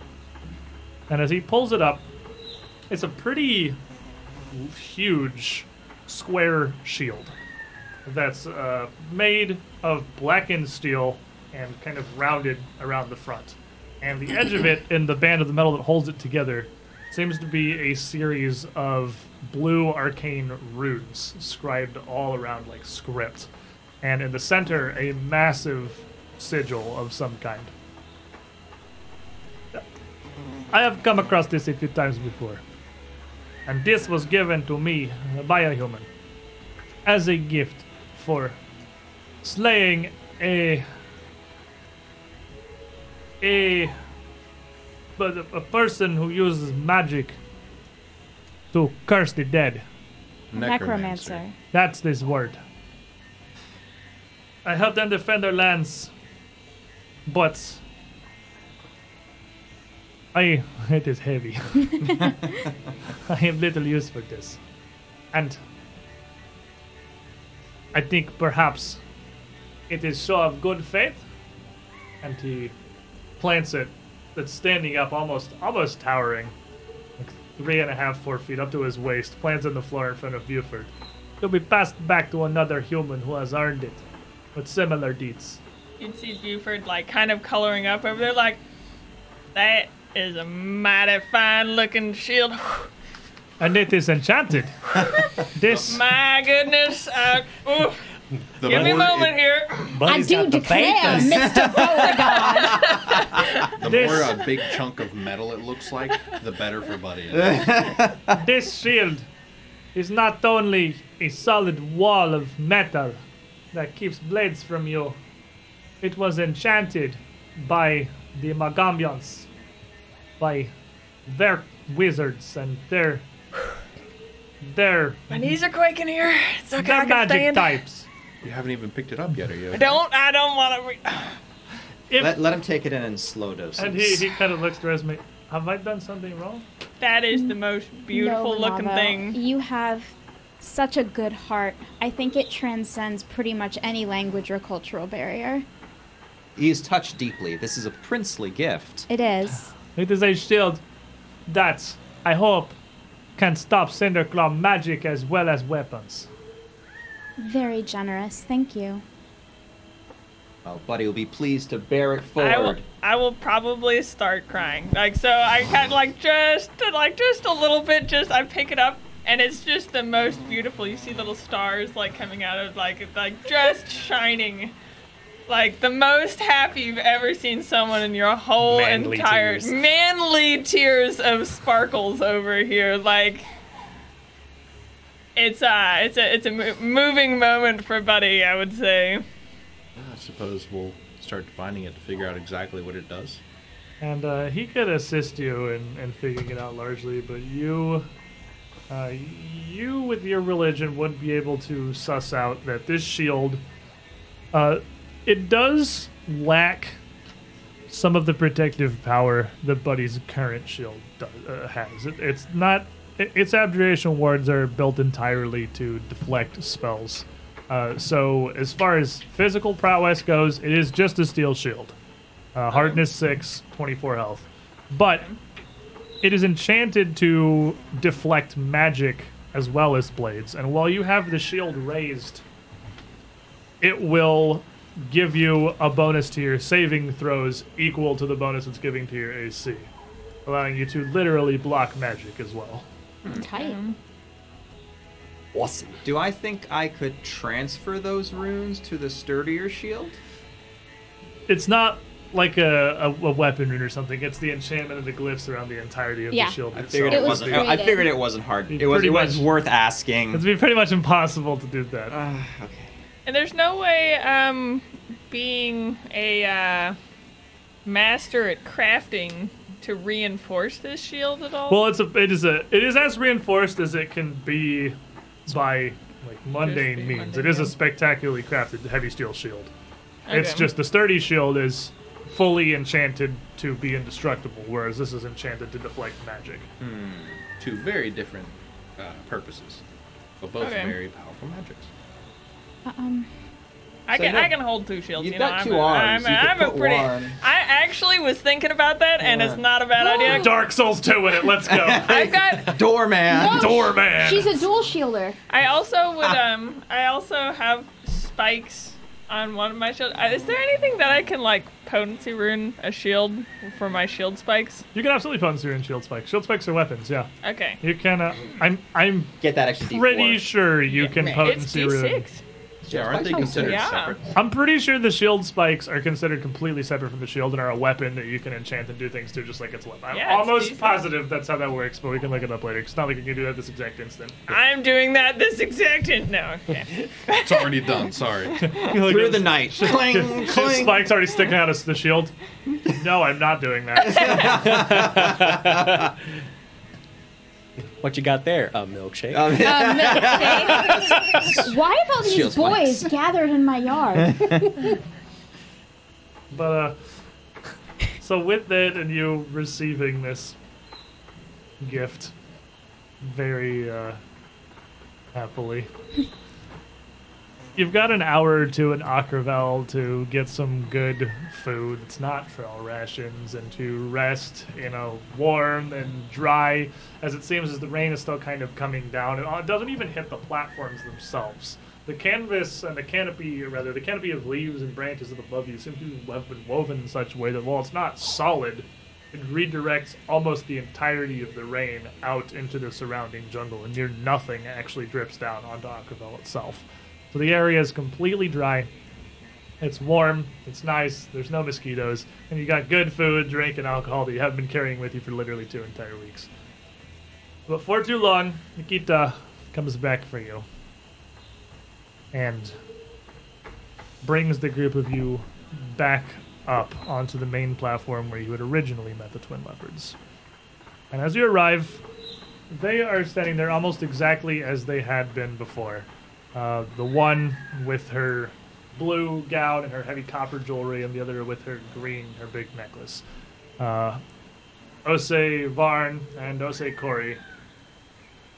And as he pulls it up, it's a pretty huge square shield that's uh, made of blackened steel and kind of rounded around the front. And the edge of it and the band of the metal that holds it together seems to be a series of blue arcane runes scribed all around like script. And in the center, a massive sigil of some kind. I have come across this a few times before. And this was given to me by a human as a gift for slaying a a but a, a person who uses magic to curse the dead. Necromancer. That's this word. I help them defend their lands, but I it is heavy. I have little use for this, and I think perhaps it is show of good faith, and he plants it. That's standing up, almost almost towering, like three and a half, four feet up to his waist. Plants on the floor in front of Buford. It'll be passed back to another human who has earned it, with similar deeds. You'd see Buford like kind of coloring up over there, like that is a mighty fine looking shield. And it is enchanted. this My goodness. Uh, ooh, The give me a moment it- here. I do got the declare, Mr. Beauregard. The This- more a big chunk of metal it looks like, the better for Buddy. is. this shield is not only a solid wall of metal that keeps blades from you, it was enchanted by the Magaambyans, by their wizards and their their, My knees are quaking here. It's okay. I their can magic stand. types. You haven't even picked it up yet, are you? I don't. I don't want to. Re- If, Let, let him take it in in slow doses. and he, he kind of looks to Resme. Have I done something wrong? that is the most beautiful No, looking Renavo, thing. You have such a good heart. I think it transcends pretty much any language or cultural barrier. He's touched deeply. This is a princely gift. It is. It is a shield that I hope can stop Cinderclaw magic as well as weapons. Very generous. Thank you. Oh, Buddy will be pleased to bear it I will, forward. I will probably start crying. Like so, I kind of like just like just a little bit. Just I pick it up, and it's just the most beautiful. You see little stars like coming out of like like just shining, like the most happy you've ever seen someone in your whole Manly entire tears. manly tears of sparkles over here. Like it's uh it's a it's a mo- moving moment for Buddy. I would say. I suppose we'll start finding it to figure out exactly what it does. And uh, he could assist you in, in figuring it out largely, but you Uh, you, with your religion, would be able to suss out that this shield, uh, it does lack some of the protective power that Buddy's current shield does, uh, has. It, it's not. It, its abjuration wards are built entirely to deflect spells. Uh, so, as far as physical prowess goes, it is just a steel shield. Uh, hardness 6, 24 health. But it is enchanted to deflect magic as well as blades. And while you have the shield raised, it will give you a bonus to your saving throws equal to the bonus it's giving to your AC, allowing you to literally block magic as well. Tight. Awesome. Do I think I could transfer those runes to the sturdier shield? It's not like a, a, a weapon rune or something. It's the enchantment of the glyphs around the entirety of Yeah. the shield I figured It it, was wasn't. I figured it wasn't hard. It It was. It was much- worth asking. It'd be pretty much impossible to do that. Uh, okay. And there's no way, um, being a uh, master at crafting to reinforce this shield at all. Well, it's a it is a it is as reinforced as it can be by like mundane means. mundane, it is a spectacularly crafted heavy steel shield. It's just the sturdy shield is fully enchanted to be indestructible, whereas this is enchanted to deflect magic. Two very different uh, purposes, but both Okay. very powerful magics. Um, I So can no- I can hold two shields. You've you know, got I'm two a, arms. I'm, a, You could I'm a pretty. one. I actually was thinking about that, and it's not a bad idea. Dark Souls 2 in it, let's go. I've got. Doorman. No, Doorman. She's a dual shielder. I also would um. I also have spikes on one of my shields. Uh, Is there anything that I can like potency rune a shield for my shield spikes? You can absolutely potency rune shield spikes. Shield spikes are weapons, yeah. Okay. You can uh, I'm I'm Get that extra D4. pretty sure you can potency It's potency rune. D6. Yeah, aren't they considered Yeah. separate? I'm pretty sure the shield spikes are considered completely separate from the shield and are a weapon that you can enchant and do things to just like it's a weapon. I'm Yeah, almost decent. positive that's how that works, but we can look it up later. It's not like you can do that this exact instant. I'm doing that this exact instant. no. Okay. It's already done. Sorry. Through the night. cling, Shield cling. spikes already sticking out of the shield. No, I'm not doing that. What you got there? A milkshake. Um, um, milkshake. Why have all these Shield boys spikes. gathered in my yard? But uh, so with that and you receiving this gift very uh, happily, you've got an hour or two in Akrivel to get some good food. It's not trail rations, and to rest in a warm and dry, as it seems as the rain is still kind of coming down. It uh, doesn't even hit the platforms themselves. The canvas and the canopy, or rather, the canopy of leaves and branches above you seem to have been woven in such a way that while it's not solid, it redirects almost the entirety of the rain out into the surrounding jungle, and near nothing actually drips down onto Akrivel itself. So the area is completely dry. It's warm, it's nice, there's no mosquitoes, and you got good food, drink, and alcohol that you haven't been carrying with you for literally two entire weeks. But for too long, Nikita comes back for you and brings the group of you back up onto the main platform where you had originally met the twin leopards. And as you arrive, they are standing there almost exactly as they had been before. Uh, the one with her blue gown and her heavy copper jewelry, and the other with her green, her big necklace. Uh, Ose Varn and Ose Corey,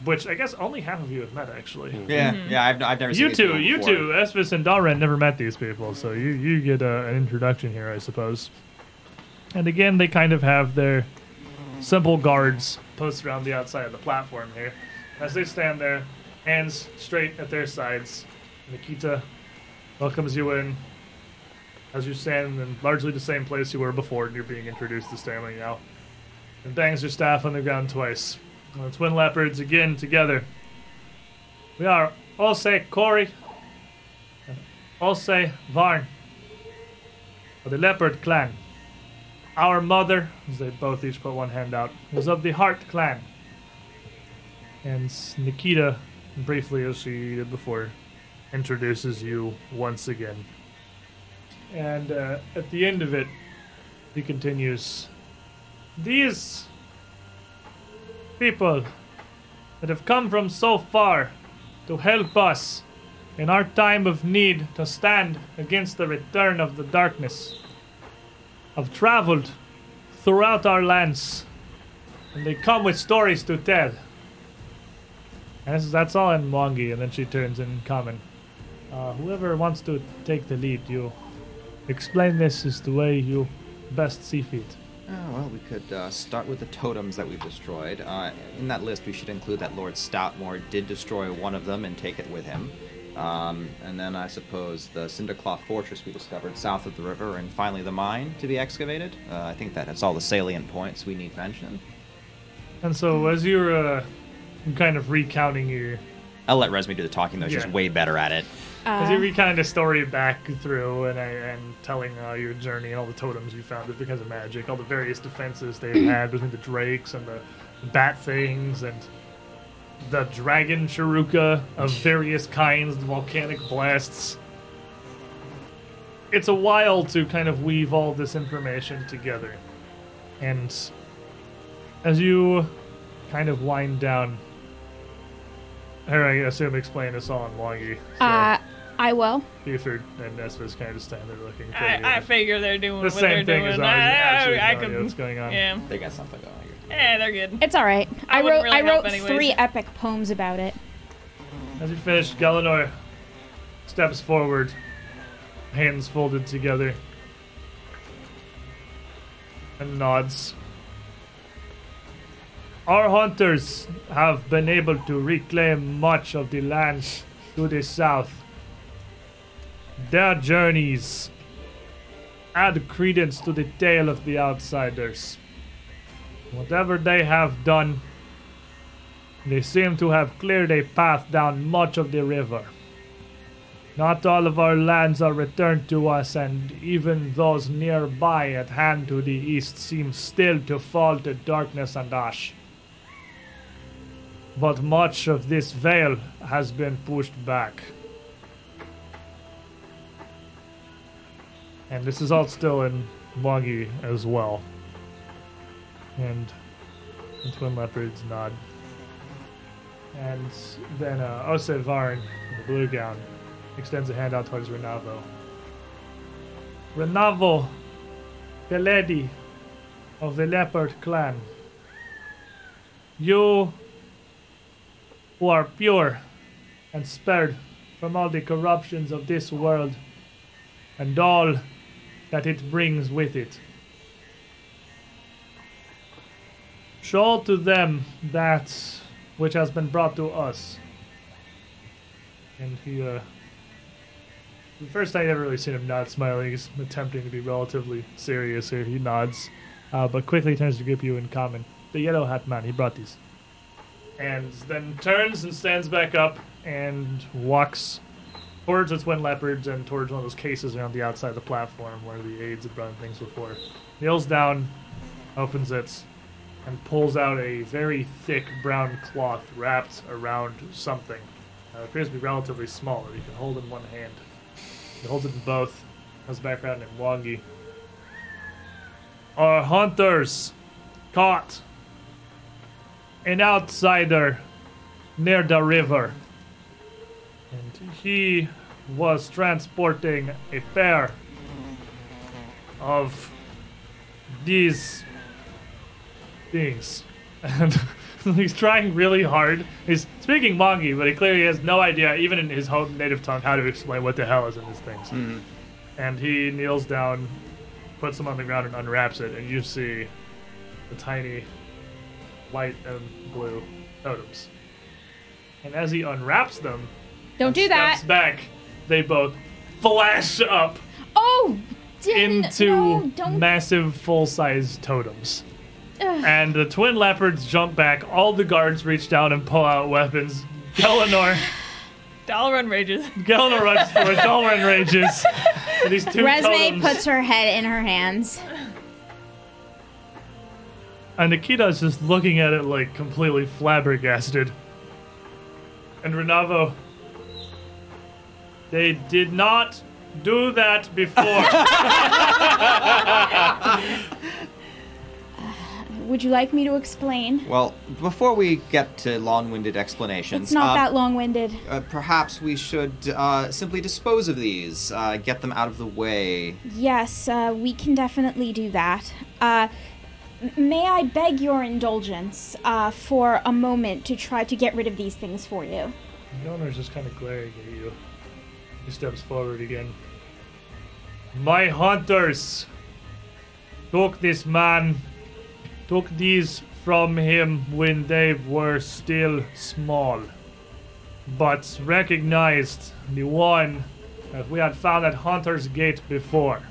which I guess only half of you have met actually. Yeah, yeah. I've, I've never seen You these two, you before. two, Esvis and Dalren never met these people, so you you get uh, an introduction here, I suppose. And again, they kind of have their simple guards posted around the outside of the platform here. As they stand there, hands straight at their sides, Nikita welcomes you in. As you stand in largely the same place you were before, and you're being introduced to Stanley now. And bangs your staff on the ground twice. And the twin leopards again together. We are Ose Corey and Ose Varn of the Leopard clan. Our mother, as they both each put one hand out, was of the Heart clan. And Nikita, briefly as she did before, introduces you once again. And uh, at the end of it, he continues These people that have come from so far to help us in our time of need to stand against the return of the darkness have traveled throughout our lands and they come with stories to tell. And that's, that's all in Mwangi, and then she turns in common. Uh, whoever wants to take the lead, you explain this is the way you best see fit. Oh, well, we could uh, start with the totems that we've destroyed. Uh, in that list, we should include that Lord Stoutmore did destroy one of them and take it with him. Um, and then I suppose the Cinderclaw Fortress we discovered south of the river, and finally the mine to be excavated. Uh, I think that has all the salient points we need mentioned. And so, as you're uh, kind of recounting your, I'll let Resme do the talking, though. She's Yeah. way better at it. as you recount the story back through and, uh, and telling uh, your journey and all the totems you found because of magic, all the various defenses they've had between the drakes and the bat things and the dragon Charau-ka of various kinds, the volcanic blasts. It's a while to kind of weave all this information together. And as you kind of wind down, here I assume explain this all in Mwangi. So Uh, I will. Buford and Nespa's kind of just standing there looking. I, I figure they're doing the what same they're thing doing. as I, ours. Absolutely I, I no could. what's going on. Yeah. They got something going. Yeah, they're good. It's all right. I I, wrote. really I wrote anyways. three epic poems about it. As you finish, Galenor steps forward, hands folded together, and nods. Our hunters have been able to reclaim much of the lands to the south. Their journeys add credence to the tale of the outsiders. Whatever they have done, they seem to have cleared a path down much of the river. Not all of our lands are returned to us, and even those nearby at hand to the east seem still to fall to darkness and ash. But much of this veil has been pushed back. And this is all still in Mwangi as well. And the twin leopards nod. And then uh, Ose Varn, in the blue gown, extends a hand out towards Renavo. Renavo, the lady of the leopard clan. You who are pure and spared from all the corruptions of this world and all that it brings with it. Show to them that which has been brought to us. And he, uh, the first time I've ever really seen him not smiling, he's attempting to be relatively serious here. He nods, uh, but quickly turns to grip you in common. The yellow hat man, he brought these. And then turns and stands back up and walks towards its twin leopards and towards one of those cases around the outside of the platform where the aides had brought things before. Kneels down, opens it, and pulls out a very thick brown cloth wrapped around something. Uh, it appears to be relatively small. You can hold it in one hand. He holds it in both. Has a background in Mwangi. Our hunters caught an outsider near the river. And he was transporting a pair of these things. And he's trying really hard. He's speaking Mwangi, but he clearly has no idea, even in his home native tongue, how to explain what the hell is in these things. Mm-hmm. And he kneels down, puts them on the ground, and unwraps it, and you see the tiny white and blue totems. And as he unwraps them, Don't do that. steps back, they both flash up Oh, didn't, into no, don't. massive full-size totems. Ugh. And the twin leopards jump back. All the guards reach down and pull out weapons. Galenor, Dalren rages. Galenor runs forward. Dalren rages. And these two Resme totems. puts her head in her hands. And Nikita's just looking at it like completely flabbergasted. And Renavo, they did not do that before. Would you like me to explain? Well, before we get to long-winded explanations, It's not uh, that long-winded. uh, perhaps we should uh, simply dispose of these, uh, get them out of the way. Yes, uh, we can definitely do that. May I beg your indulgence uh, for a moment to try to get rid of these things for you? The owner's just kind of glaring at you. He steps forward again. My hunters took this man, took these from him when they were still small, but recognized the one that we had found at Hunter's Gate before.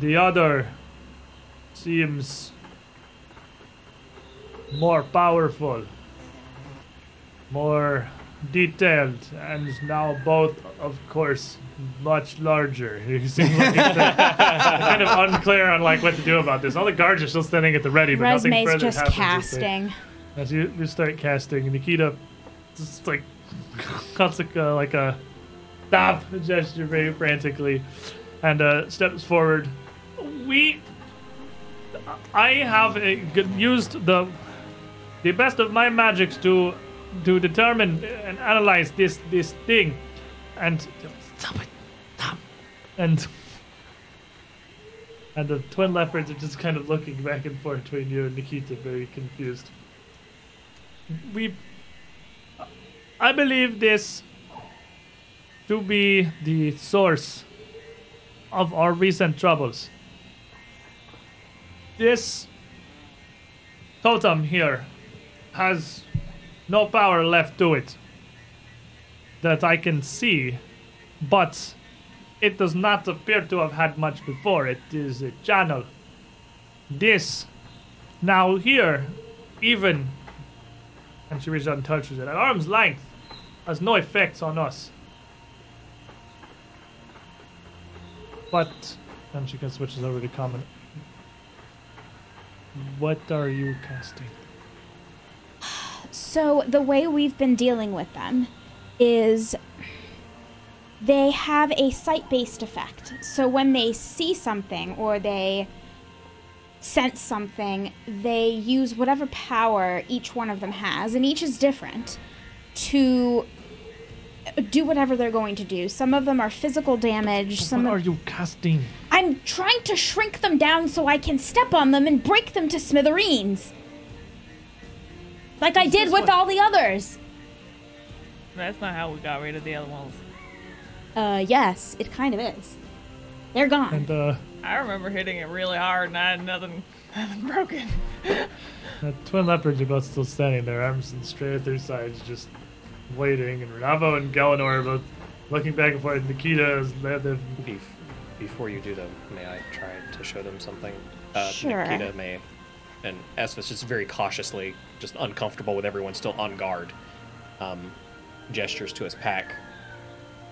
The other seems more powerful more detailed, and now both, of course, much larger. He seems like he's kind of unclear on like what to do about this. All the guards are still standing at the ready, but nothing further just happens as they- casting. As you, you start casting, Nikita just like cuts like a, like a stop gesture very frantically, and uh, steps forward. We, I have uh, used the the best of my magics to to determine and analyze this this thing, and stop it, stop, and and the twin leopards are just kind of looking back and forth between you and Nikita, very confused. We, I believe this to be the source of our recent troubles. This totem here has no power left to it that I can see, but it does not appear to have had much before. It is a channel. This, now here, even, and she reaches out and touches it, at arm's length, has no effects on us. But, then she can switches over to common. What are you casting? So the way we've been dealing with them is they have a sight-based effect. So when they see something or they sense something, they use whatever power each one of them has, and each is different, to do whatever they're going to do. Some of them are physical damage. Some what of- are you casting? I'm trying to shrink them down so I can step on them and break them to smithereens. Like I did with all the others. That's not how we got rid of the other ones. Uh, yes, it kind of is. They're gone. And uh, I remember hitting it really hard and I had nothing, nothing broken. the twin leopards are both still standing there, arms and straight at their sides, just waiting. And Renavo and Galenor are both looking back and forth. Nikita is they have the Bef- before you do though, may I try to show them something? Uh, Sure. Nikita may, and Esvis just very cautiously, just uncomfortable with everyone still on guard, um, gestures to his pack.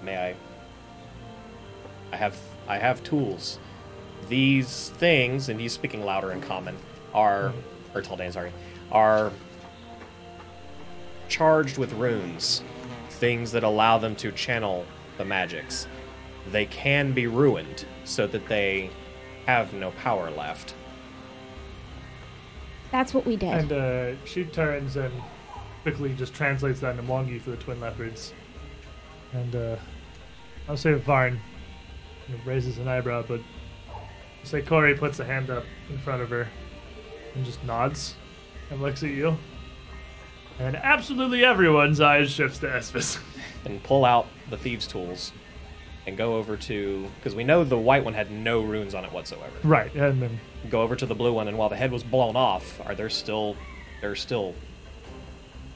May I? I have I have tools. These things, and he's speaking louder in common, are or Taldane, sorry, are charged with runes, things that allow them to channel the magics. They can be ruined so that they have no power left. That's what we did. And uh, she turns and quickly just translates that into Mwangi for the twin leopards. And uh, I'll say Varn you know, raises an eyebrow, but I'll say Corey puts a hand up in front of her and just nods and looks at you. And absolutely everyone's eyes shifts to Esvis. And pull out the thieves' tools and go over to because we know the white one had no runes on it whatsoever. right, and then Go over to the blue one, and while the head was blown off, are there still? There's still.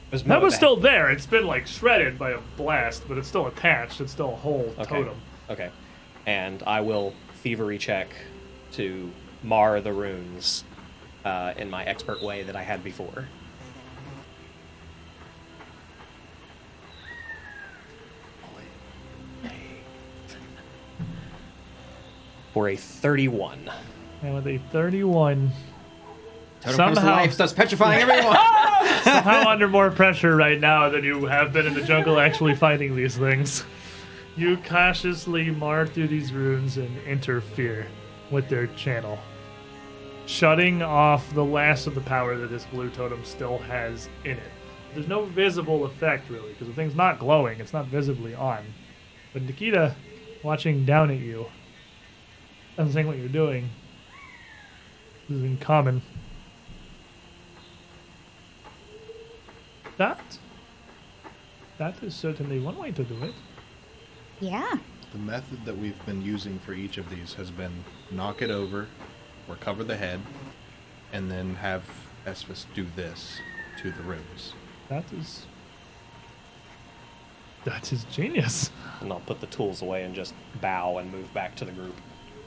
There's that was of still there. It's been like shredded by a blast, but it's still attached. It's still a whole Okay. totem. Okay. And I will thievery check to mar the runes uh, in my expert way that I had before. For a 31. And with a 31, Totem comes to Somehow- life, starts petrifying everyone. somehow under more pressure right now than you have been in the jungle actually fighting these things. You cautiously mar through these runes and interfere with their channel. shutting off the last of the power that this blue totem still has in it. There's no visible effect really, because the thing's not glowing, it's not visibly on. But Nikita, watching down at you, and seeing what you're doing, this is in common. That, that is certainly one way to do it. Yeah. The method that we've been using for each of these has been knock it over or cover the head and then have Esvis do this to the runes. That is, that is genius. And I'll put the tools away and just bow and move back to the group.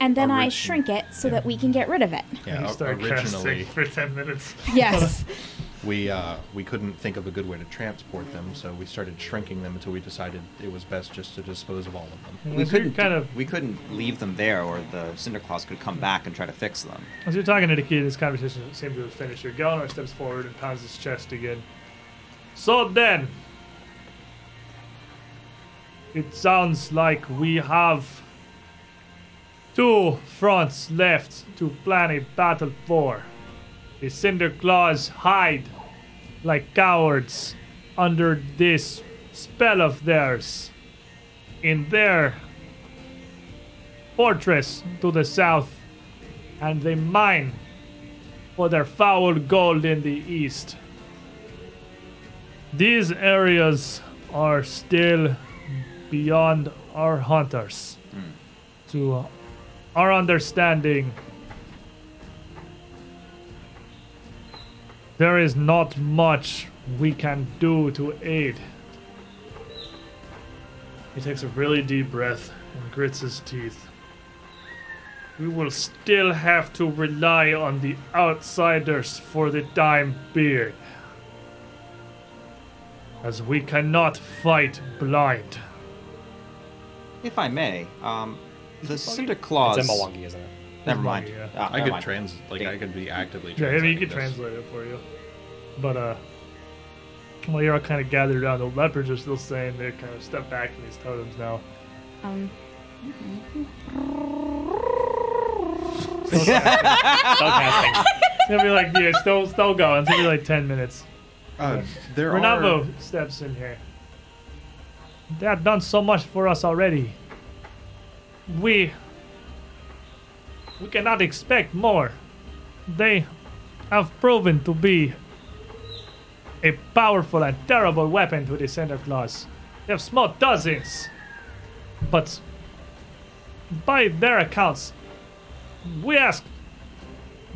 And then I shrink it so that we can get rid of it. Yeah, you o- start originally casting for ten minutes. Yes. we uh, we couldn't think of a good way to transport them, so we started shrinking them until we decided it was best just to dispose of all of them. We As couldn't kind of we couldn't leave them there, or the Cinder Claws could come back and try to fix them. As you're talking to Nikita, this conversation seems to have finished. Your Galenor steps forward and pounds his chest again. So then, it sounds like we have two fronts left to plan a battle for. The Cinder Claws hide like cowards under this spell of theirs in their fortress to the south and they mine for their foul gold in the east. These areas are still beyond our hunters. Hmm. To our understanding, there is not much we can do to aid. He takes a really deep breath and grits his teeth we will still have to rely on the outsiders for the time being. As we cannot fight blind. If I may, um, the Cinder Claws. It's in Mwangi, isn't it? Never mind. Yeah. Ah, I never could mind. trans like I could be actively. Yeah, I mean, you could this. translate it for you. But, uh, while you're all kind of gathered around, the leopards are still saying they kind of step back from these totems now. Um, Still casting. It's gonna be like, yeah, still, still going. It's gonna be like 10 minutes. Uh, there Renavo are steps in here. They have done so much for us already. We we cannot expect more. They have proven to be a powerful and terrible weapon to the Cinder Claws. They have smote dozens. But by their accounts, we asked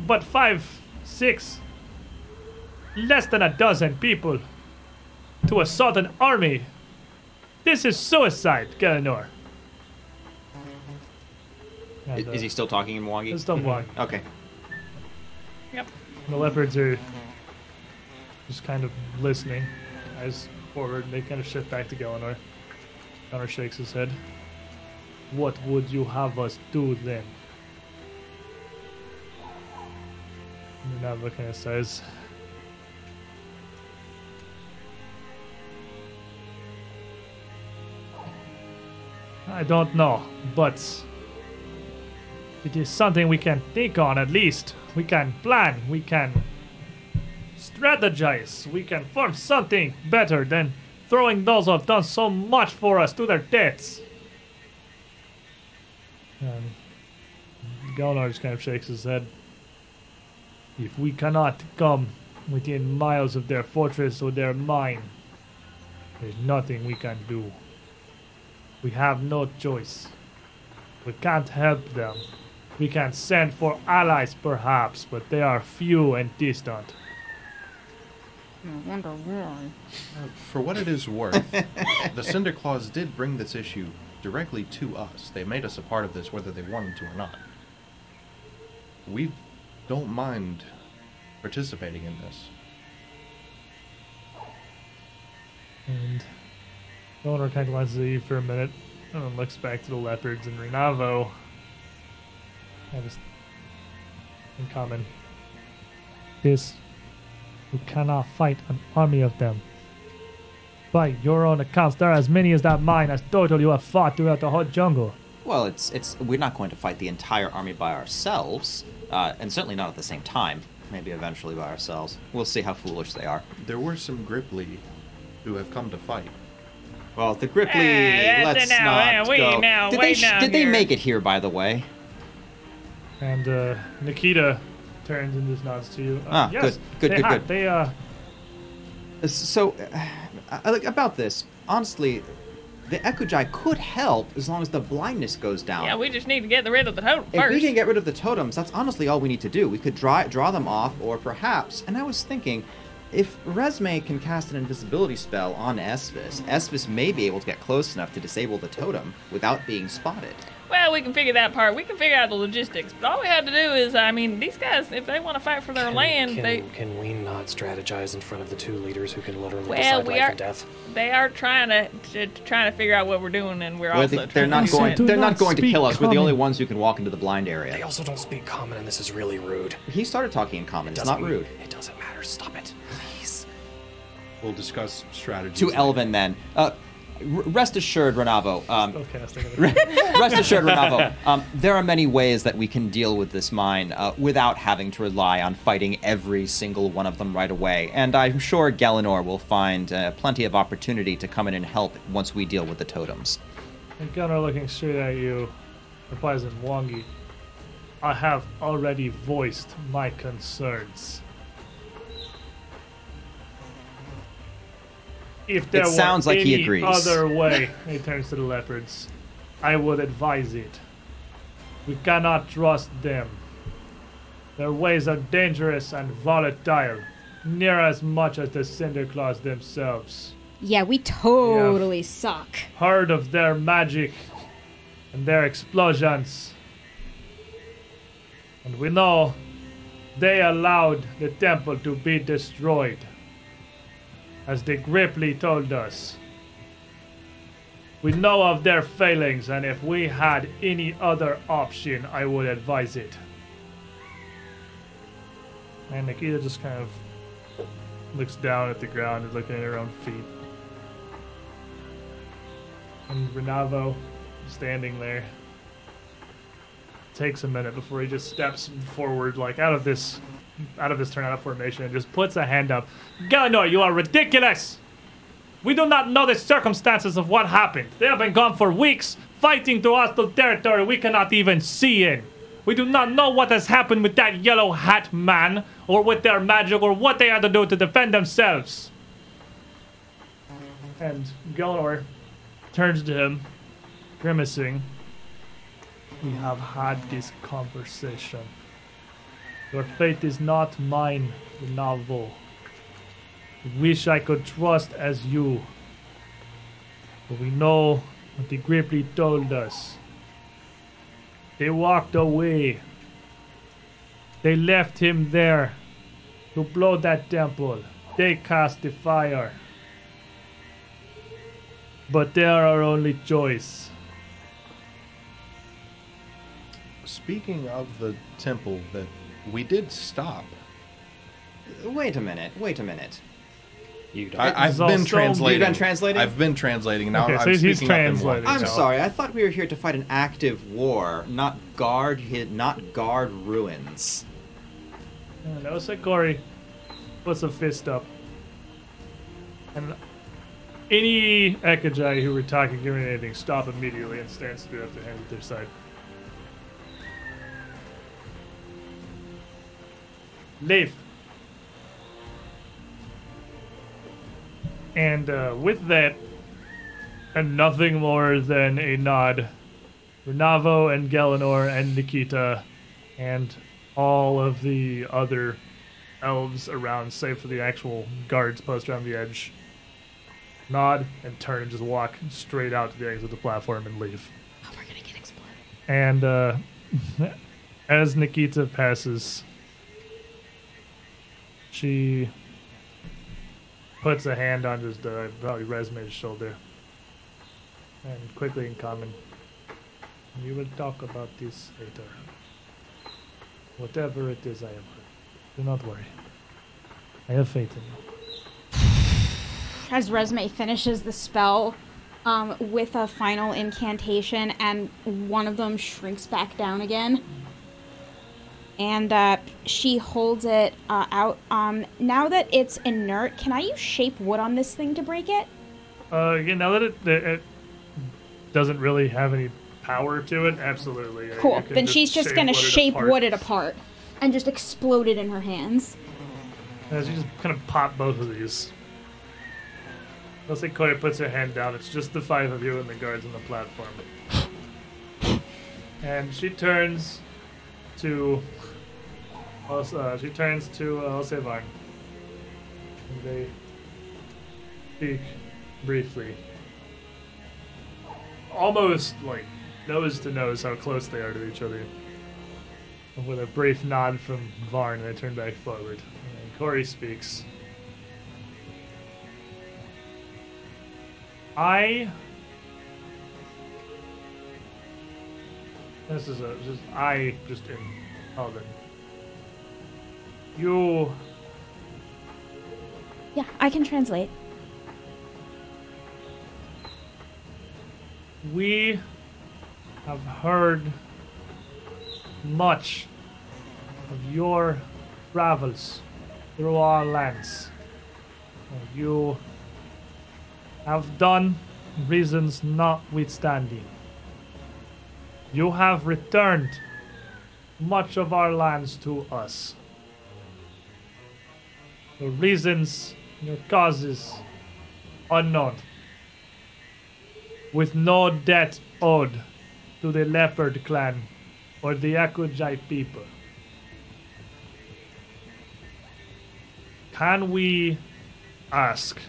but five, six, less than a dozen people to assault an army. This is suicide, Galenor. I- And, uh, Is he still talking in Mwangi? it's still one. Okay. Yep. The leopards are just kind of listening. Eyes forward, they kind of shift back to Galenor. Galenor shakes his head. What would you have us do then? Nava kind of says, I don't know, but it is something we can think on at least. We can plan, we can strategize, we can form something better than throwing those who have done so much for us to their deaths. Um, Galenor just kind of shakes his head. If we cannot come within miles of their fortress or their mine, there's nothing we can do. We have no choice. We can't help them. We can send for allies, perhaps, but they are few and distant. I wonder why. Uh, for what it is worth, the Cinder Claws did bring this issue directly to us. They made us a part of this whether they wanted to or not. We don't mind participating in this. And Eleanor kind of glances at you for a minute, and then looks back to the leopards and Renavo. Have this in common. This, you cannot fight an army of them. By your own accounts, there are as many as that mine as total you have fought throughout the whole jungle. Well, it's it's we're not going to fight the entire army by ourselves. uh, and certainly not at the same time. Maybe eventually by ourselves. We'll see how foolish they are. There were some Grippli who have come to fight. Well, the Grippli, that's let's now, not wait go. now, did wait they, now did they make it here, by the way? And uh, Nikita turns and just nods to you. Uh, Ah, yes, good, good, they good, had- good. They uh, So, uh, uh, about this, honestly, the Ekujae could help as long as the blindness goes down. Yeah, we just need to get rid of the totem first. If we can get rid of the totems, that's honestly all we need to do. We could draw draw them off, or perhaps, and I was thinking, if Resme can cast an invisibility spell on Esvis, Esvis may be able to get close enough to disable the totem without being spotted. Well, we can figure that part. We can figure out the logistics. But all we had to do is, I mean, these guys, if they want to fight for their Can- land, can, they can we not strategize in front of the two leaders who can literally Well, decide we life are- and death? they are trying to, to trying to figure out what we're doing, and we're Well, also they, are not going. They're not not going to kill us. We're the only ones who can walk into the blind area. They also don't speak common, and this is really rude. He started talking in common. It It's not rude. It doesn't matter. Stop it, please. We'll discuss strategies. To later. Elvin, then. Uh, r- rest assured, Renavo. Um, spellcasting. Rest assured, Renavo, um, there are many ways that we can deal with this mine uh, without having to rely on fighting every single one of them right away. And I'm sure Galenor will find uh, plenty of opportunity to come in and help once we deal with the totems. And Gunnar looking straight at you, replies in Mwangi, I have already voiced my concerns. If there It sounds like he agrees. other way, he turns to the leopards, I would advise it. We cannot trust them. Their ways are dangerous and volatile, near as much as the Cinderclaws themselves. Yeah, we totally suck. heard of their magic and their explosions. And we know they allowed the temple to be destroyed. As the Grippli told us. We know of their failings, and if we had any other option, I would advise it. And Nikita just kind of looks down at the ground and looking at her own feet. And Renavo, standing there, takes a minute before he just steps forward, like out of this, out of this turnout formation, and just puts a hand up. Galenor, you are ridiculous. We do not know the circumstances of what happened. They have been gone for weeks, fighting through hostile territory we cannot even see in. We do not know what has happened with that yellow hat man, or with their magic, or what they had to do to defend themselves. And Galenor turns to him, grimacing. We have had this conversation. Your fate is not mine, Navo. Wish I could trust as you. But we know what the Grippli told us. They walked away. They left him there to blow that temple. They cast the fire. But they are our only choice. Speaking of the temple that we did stop, Wait a minute. Wait a minute. You don't. I, I've been stone. translating. You've been translating? I've been translating. Now Okay, I'm so he's- he's speaking up in translating. I'm So- sorry. I thought we were here to fight an active war, not guard hit, not guard ruins. And no Sakori puts a fist up. And any Ekujae who were talking, giving anything, stop immediately and stand straight up their hands at their side. Leave. And uh, with that, and nothing more than a nod, Renavo and Galenor and Nikita and all of the other elves around, save for the actual guards posted around the edge, nod and turn and just walk straight out to the exit of the platform and leave. Oh, we're gonna get exploded. And uh, as Nikita passes, she puts a hand on just uh, probably Resme's shoulder, and quickly in common, we will talk about this later. Whatever it is I have heard, do not worry. I have faith in you. As Resme finishes the spell um, with a final incantation, and one of them shrinks back down again. And uh, she holds it uh, out. Um, now that it's inert, can I use shape wood on this thing to break it? Uh, yeah, now that it, it doesn't really have any power to it, absolutely. Cool. you can Then she's just gonna wood shape apart. wood it apart and just explode it in her hands. As you just kind of pop both of these. Let's say Koya puts her hand down. It's just the five of you and the guards on the platform. And she turns to. Uh, she turns to uh. And they speak briefly. Almost like nose to nose how close they are to each other. With a brief nod from Varn, they turn back forward. And Corey speaks. I. This is a just I just in Elven. You Yeah, I can translate. we have heard much of your travels through our lands. You have done reasons notwithstanding. You have returned much of our lands to us. Your reasons, your causes, unknown with no debt owed to the Leopard clan or the Ekujae people. Can we ask,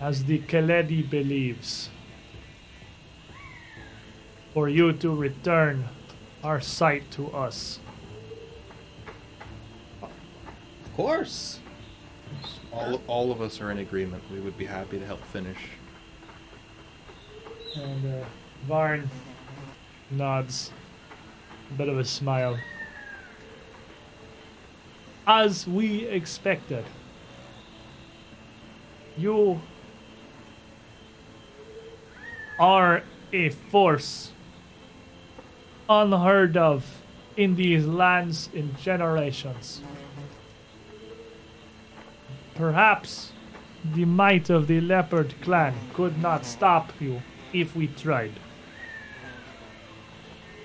as the Keledi believes, for you to return our sight to us? Of course. All, all of us are in agreement. We would be happy to help finish. And uh, Varn nods, a bit of a smile. As we expected, you are a force unheard of in these lands in generations. Perhaps the might of the Leopard clan could not stop you if we tried.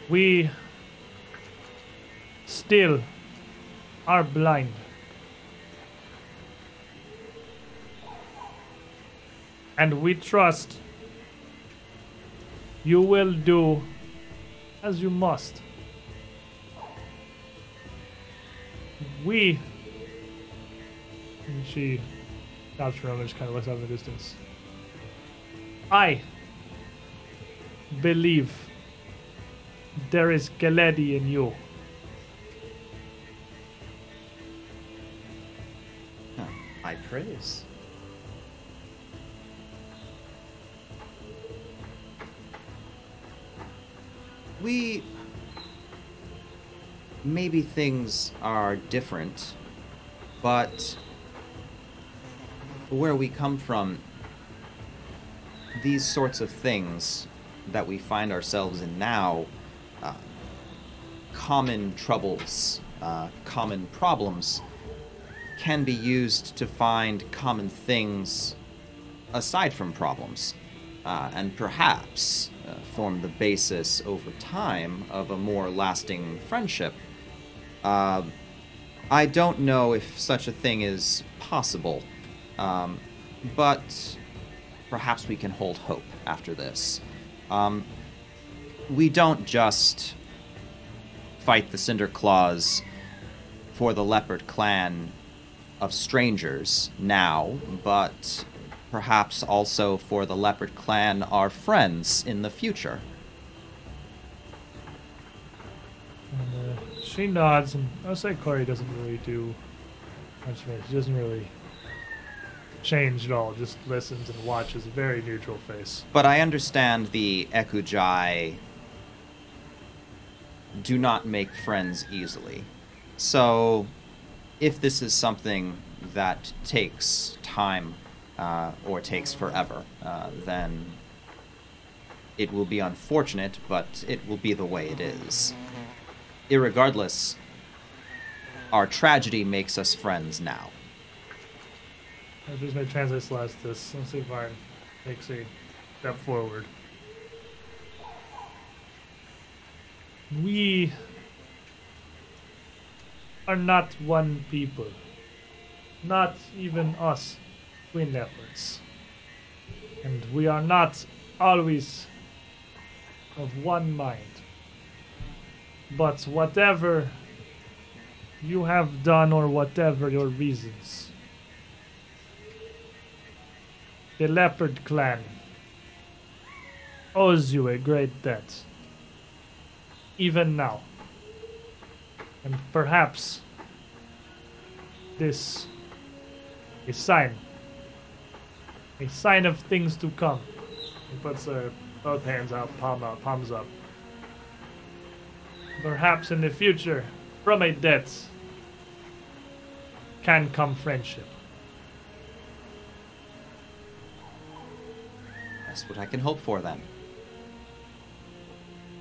We still are blind. And we trust you will do as you must. We. She stops for a moment, just kind of looks out in the distance. I believe there is Galedi in you. High praise. We. Maybe things are different, but where we come from, these sorts of things that we find ourselves in now, uh, common troubles, uh, common problems, can be used to find common things aside from problems, uh, and perhaps uh, form the basis over time of a more lasting friendship. Uh, I don't know if such a thing is possible, um, but perhaps we can hold hope after this. Um, we don't just fight the Cinder Claws for the Leopard clan of strangers now, but perhaps also for the Leopard clan, our friends in the future. And uh, she nods, and I'll say Corey doesn't really do much. She doesn't really change at all. Just listens and watches. Very neutral face. But I understand the Ekujai do not make friends easily. So, if this is something that takes time uh, or takes forever, uh, then it will be unfortunate, but it will be the way it is. irregardless, our tragedy makes us friends now. I just may translate Celestis. Let's see if Varn takes a step forward. We are not one people. Not even us, twin leopards. And we are not always of one mind. But whatever you have done or whatever your reasons, the Leopard clan owes you a great debt. Even now. And perhaps this a sign. A sign of things to come. He puts uh, both hands out, palm out, palms up. Perhaps in the future, from a debt, can come friendship. That's what I can hope for then.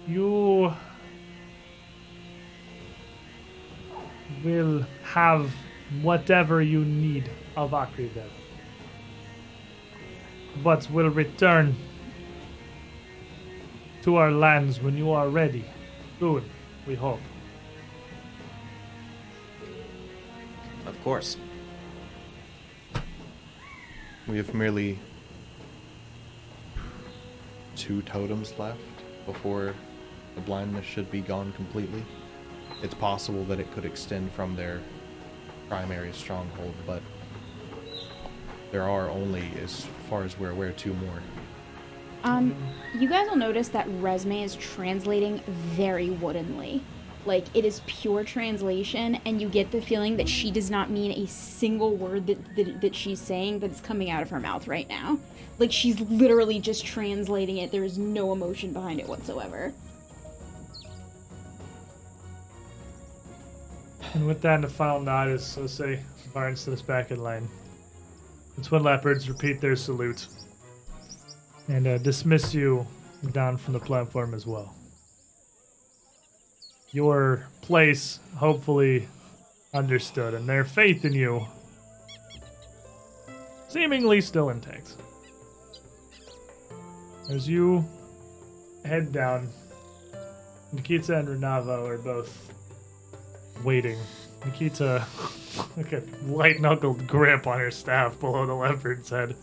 You will have whatever you need of Akrivel. But will return to our lands when you are ready. Soon, we hope. Of course. We have merely two totems left before the blindness should be gone completely. It's possible that it could extend from their primary stronghold, but there are only, as far as we're aware, two more. Um, you guys will notice that Resme is translating very woodenly. Like it is pure translation, and you get the feeling that she does not mean a single word that, that, that she's saying that's coming out of her mouth right now. Like she's literally just translating it. There is no emotion behind it whatsoever. And with that, the final nod is, let's say, Varn sits back in line. The twin leopards repeat their salute and uh, dismiss you down from the platform as well. Your place, hopefully, understood, and their faith in you seemingly still intact. As you head down, Nikita and Renavo are both waiting. Nikita, like a light knuckled grip on her staff below the leopard's head.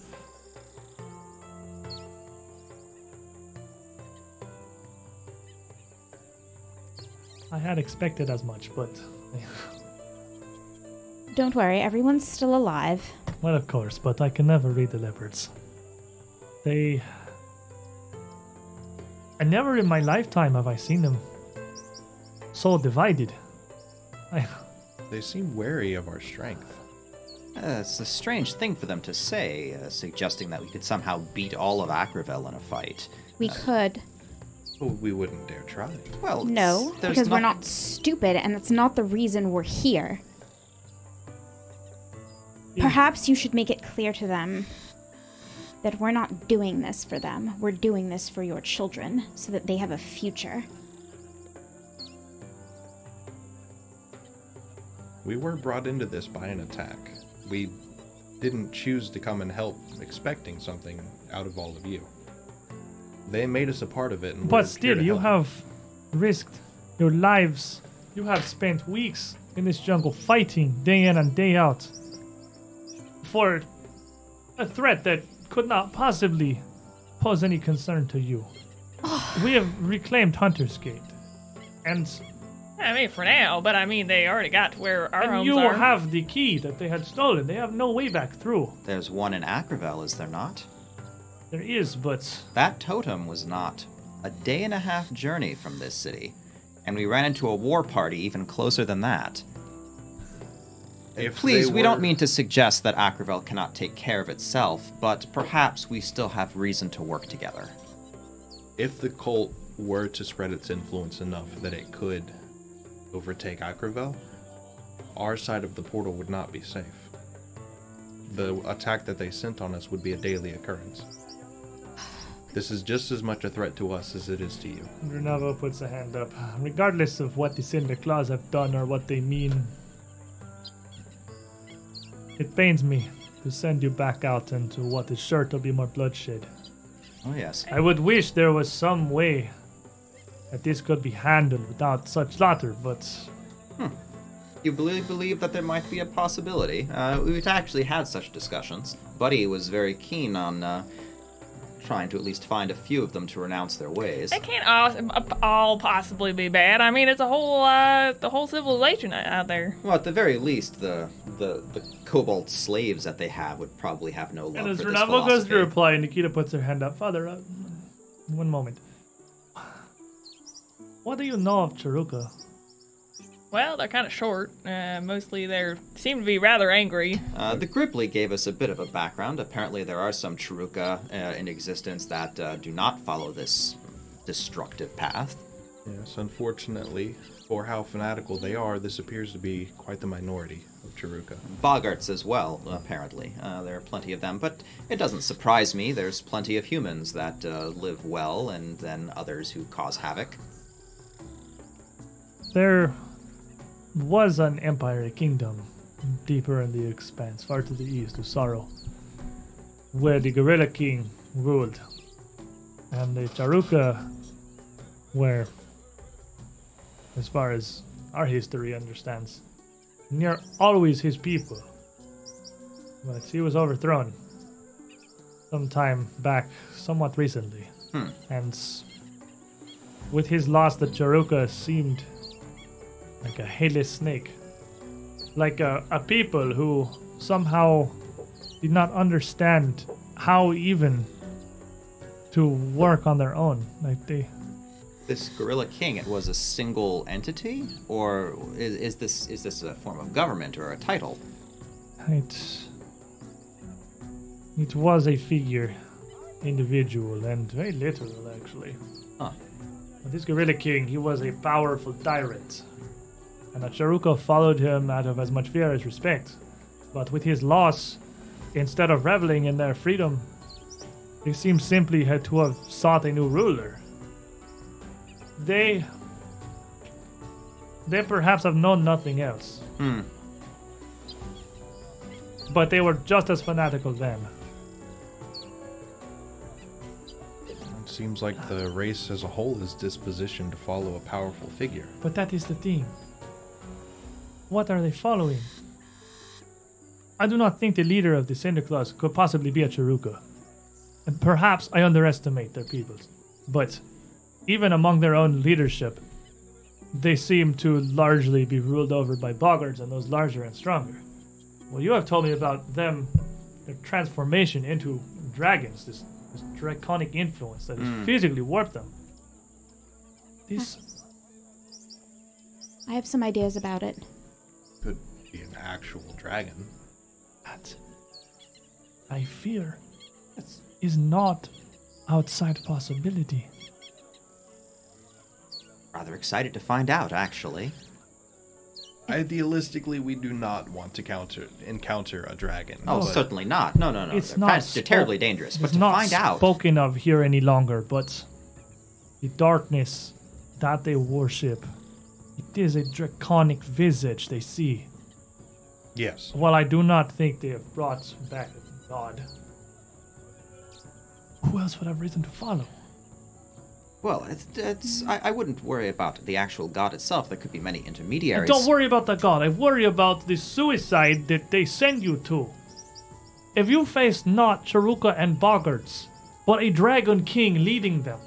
I had expected as much, but. Don't worry, everyone's still alive. Well, of course, but I can never read the leopards. They. And never in my lifetime have I seen them so divided. I. They seem wary of our strength. Uh, it's a strange thing for them to say, uh, suggesting that we could somehow beat all of Akrivel in a fight. We could. Well, we wouldn't dare try. Well, No, it's- there's because we're not stupid, and that's not the reason we're here. Yeah. Perhaps you should make it clear to them that we're not doing this for them. We're doing this for your children so that they have a future. We were brought into this by an attack. We didn't choose to come and help expecting something out of all of you. They made us a part of it. And But still, you help. have risked your lives. You have spent weeks in this jungle fighting day in and day out for a threat that could not possibly pose any concern to you. we have reclaimed Hunter's Gate. And, I mean, for now, but I mean, they already got to where our and homes you are. have the key that they had stolen. They have no way back through. There's one in Akrivel, is there not? There is, but That totem was not a day and a half journey from this city, and we ran into a war party even closer than that. If Please, they we don't mean to suggest that Akrivel cannot take care of itself, but perhaps we still have reason to work together. If the cult were to spread its influence enough that it could overtake Akrivel, our side of the portal would not be safe. The attack that they sent on us would be a daily occurrence. This is just as much a threat to us as it is to you. Renavo puts a hand up. Regardless of what the Cinder Claws have done or what they mean, it pains me to send you back out into what is sure to be more bloodshed. Oh yes. I would wish there was some way that this could be handled without such slaughter, but You really believe that there might be a possibility? Uh, we've actually had such discussions. Buddy was very keen on uh, trying to at least find a few of them to renounce their ways. It can't all, all possibly be bad. I mean, it's a whole uh, the whole civilization out there. Well, at the very least, the the the cobalt slaves that they have would probably have no love And as for this Renavo goes to reply, Nikita puts her hand up. Father, uh, one moment. What do you know of Charau-ka? Well, they're kind of short. Uh, mostly they seem to be rather angry. Uh, the Grippli gave us a bit of a background. Apparently, there are some Charau-ka uh, in existence that uh, do not follow this destructive path. Yes, unfortunately, for how fanatical they are, this appears to be quite the minority of Charau-ka. Boggards as well, apparently. Uh, there are plenty of them, but it doesn't surprise me. There's plenty of humans that uh, live well, and then others who cause havoc. There was an empire, a kingdom, deeper in the expanse, far to the east of Sorrow, where the Gorilla King ruled. And the Charau-ka were, as far as our history understands, near always his people. But he was overthrown sometime back, somewhat recently. Hmm. And with his loss, the Charau-ka seemed like a headless snake. Like a, a people who somehow did not understand how even to work on their own. Like they This Gorilla King, it was a single entity, or is, is this is this a form of government or a title? it it was a figure, individual and very literal actually. Huh. But this Gorilla King, he was a powerful tyrant. And that Charau-ka followed him out of as much fear as respect. But with his loss, instead of reveling in their freedom, they seem simply had to have sought a new ruler. They they perhaps have known nothing else. Hmm. But they were just as fanatical then. It seems like the race as a whole is dispositioned to follow a powerful figure. But that is the thing. What are they following? I do not think the leader of the Cinder Claws could possibly be a Charau-ka. And perhaps I underestimate their peoples. But even among their own leadership, they seem to largely be ruled over by boggards and those larger and stronger. Well, you have told me about them, their transformation into dragons, this, this draconic influence that has hmm. physically warped them. This I have some ideas about it. Could be an actual dragon. that I fear is not outside possibility. Rather excited to find out, actually. Idealistically, we do not want to counter encounter a dragon. Oh, but certainly not. No, no, no. It's they're, not. fast- they're terribly spoke- dangerous. But it's to not find out, spoken of here any longer, but the darkness that they worship, it is a draconic visage they see. Yes. While I do not think they have brought back God, who else would have reason to follow? well, it's, it's I, I wouldn't worry about the actual god itself. There could be many I intermediaries. don't worry about the God. I worry about the suicide that they send you to. If you face not Charau-ka and Boggards, but a Dragon King leading them,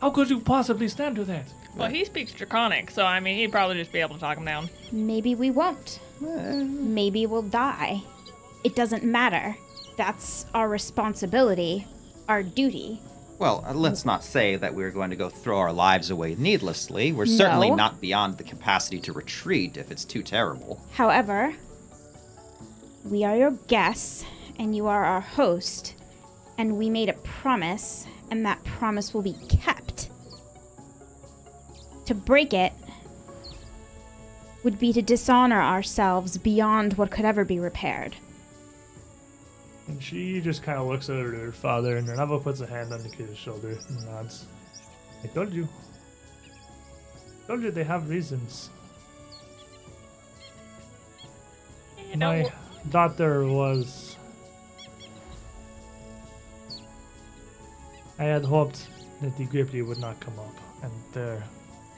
how could you possibly stand to that? Well, he speaks Draconic, so I mean, he'd probably just be able to talk him down. Maybe we won't. Maybe we'll die. It doesn't matter. That's our responsibility, our duty. Well, uh, let's not say that we're going to go throw our lives away needlessly. We're certainly No. not beyond the capacity to retreat if it's too terrible. However, we are your guests and you are our host, and we made a promise, and that promise will be kept. To break it would be to dishonor ourselves beyond what could ever be repaired. And she just kind of looks over to her father, and Renavo puts a hand on the kid's shoulder and nods. I told you. I told you they have reasons. You know, My daughter was. I had hoped that the Grippli would not come up and their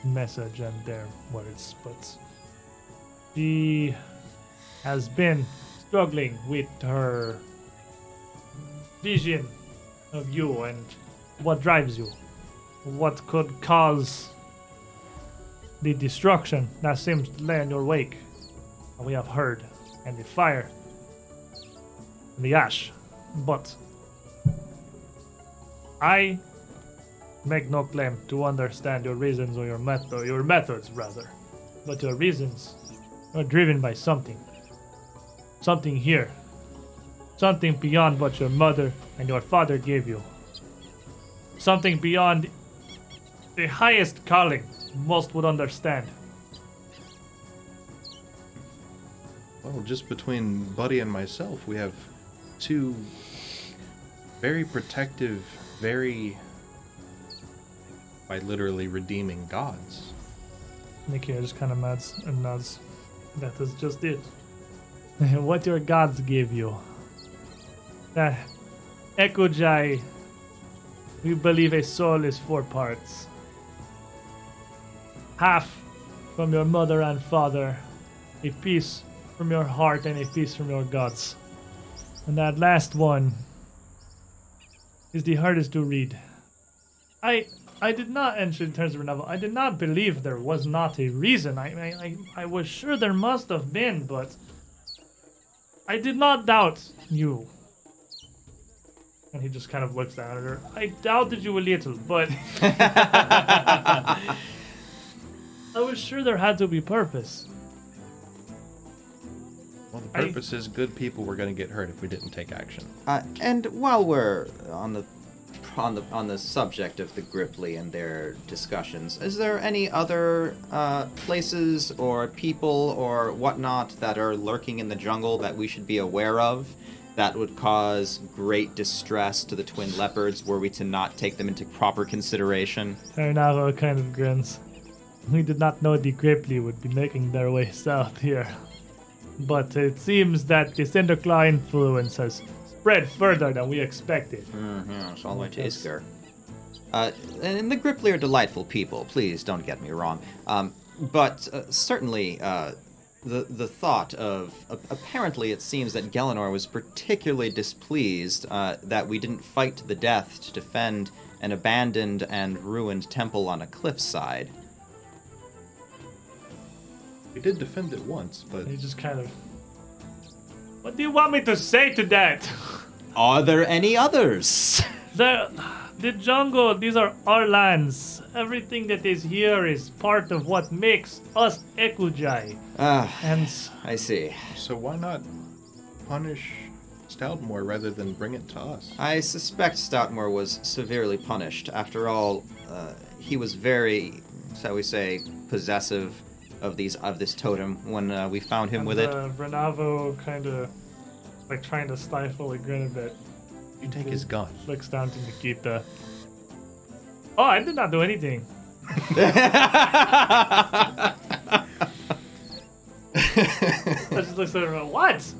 message and their words, but she has been struggling with her vision of you and what drives you, what could cause the destruction that seems to lay in your wake. We have heard, and the fire, and the ash. But I make no claim to understand your reasons or your method, your methods rather, but your reasons are driven by something, something here, something beyond what your mother and your father gave you, something beyond the highest calling most would understand. Well, just between Buddy and myself, we have two very protective, very by literally redeeming gods. Nikia just kind of nods and nods. That is just it. what your gods gave you. Ah, that Ekujae, we believe a soul is four parts. Half from your mother and father, a piece from your heart, and a piece from your gods. And that last one is the hardest to read. I I did not enter in terms of novel. I did not believe there was not a reason. I, I I I was sure there must have been, but I did not doubt you. And he just kind of looks down at her. I doubted you a little, but I was sure there had to be purpose. Well, the I- purpose is good people were going to get hurt if we didn't take action. Uh, and while we're on the on the on the subject of the Grippli and their discussions, is there any other uh, places or people or whatnot that are lurking in the jungle that we should be aware of that would cause great distress to the twin leopards were we to not take them into proper consideration? Taranaro kind of grins. We did not know the Grippli would be making their way south here. But it seems that the Cinderclaw influence has spread further than we expected. Mm-hmm. It's all the way to Yes. Uh, and the Grippli are delightful people. Please don't get me wrong. Um, but uh, certainly, uh, the the thought of uh, apparently it seems that Galenor was particularly displeased uh, that we didn't fight to the death to defend an abandoned and ruined temple on a cliffside. We did defend it once, but He just kind of. What do you want me to say to that? Are there any others? The, the jungle, these are our lands. Everything that is here is part of what makes us Ekujae. Ah, And I see. so why not punish Stoutmore rather than bring it to us? I suspect Stoutmore was severely punished. After all, uh, he was very, shall we say, possessive of these of this totem when uh, we found him and, with it. Uh, Renavo kind of like trying to stifle a grin a bit. You take his gun. Looks down to Nikita. Oh, I did not do anything. I just looks at her. What?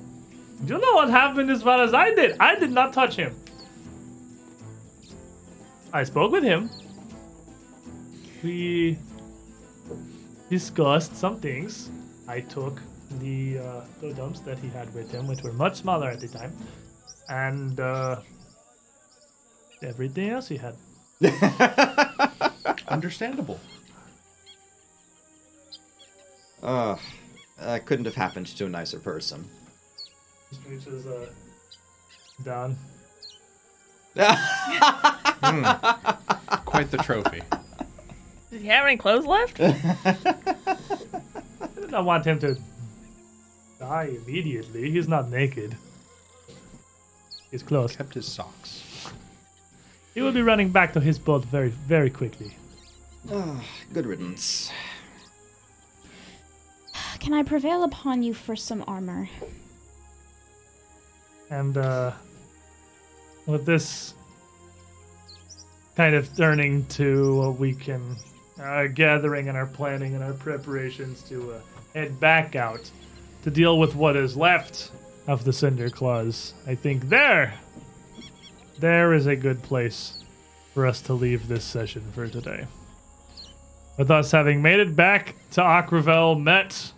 Do you know what happened as far as I did? I did not touch him. I spoke with him. We discussed some things. I took the uh, totems that he had with him, which were much smaller at the time, and uh, everything else he had. Understandable. Ugh, that couldn't have happened to a nicer person. Just reaches uh, down. Quite the trophy. Does he have any clothes left? I did not want him to die immediately. He's not naked. He's close. Kept his socks. He will be running back to his boat very, very quickly. Ugh, good riddance. Can I prevail upon you for some armor? And uh, with this kind of turning to a weekend uh, gathering and our planning and our preparations to uh, head back out to deal with what is left of the Cinder Claws, I think there, there is a good place for us to leave this session for today. With us having made it back to Akrivel, met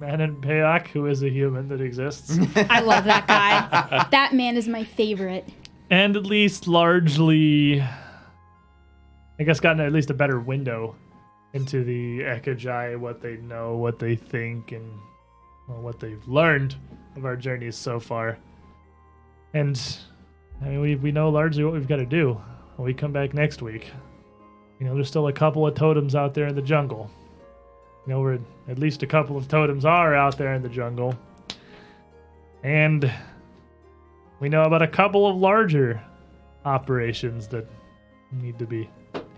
Manon Payak, who is a human that exists. I love that guy. that man is my favorite. and at least largely, I guess, gotten at least a better window into the Ekujae, what they know, what they think, and well, what they've learned of our journeys so far. And I mean, we, we know largely what we've got to do when we come back next week. You know, there's still a couple of totems out there in the jungle. You know, where at least a couple of totems are out there in the jungle. And we know about a couple of larger operations that need to be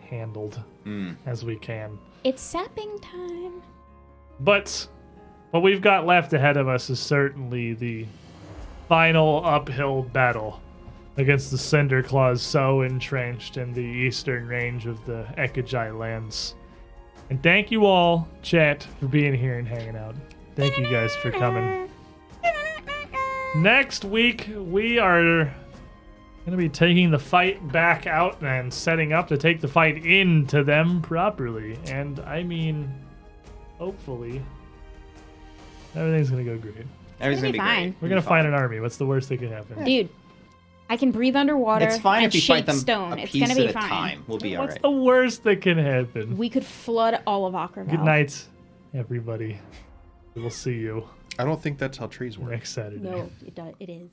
handled Hmm. as we can. It's sapping time. But what we've got left ahead of us is certainly the final uphill battle against the Cinder Claws so entrenched in the eastern range of the Ekujae lands. And thank you all, chat, for being here and hanging out. Thank you guys for coming. Next week, we are going to be taking the fight back out and setting up to take the fight into them properly. And I mean, hopefully, everything's going to go great. Everything's It'll be gonna be fine. great. We're It'll going be to find fine. an army. What's the worst that could happen? Dude, I can breathe underwater It's fine and if we shake fight them stone. a It's gonna be at fine. time. We'll be alright. What's the worst that can happen? We could flood all of Akrivel. Good night, everybody. We'll see you I don't think that's how trees work. next Saturday. No, it, does, it is.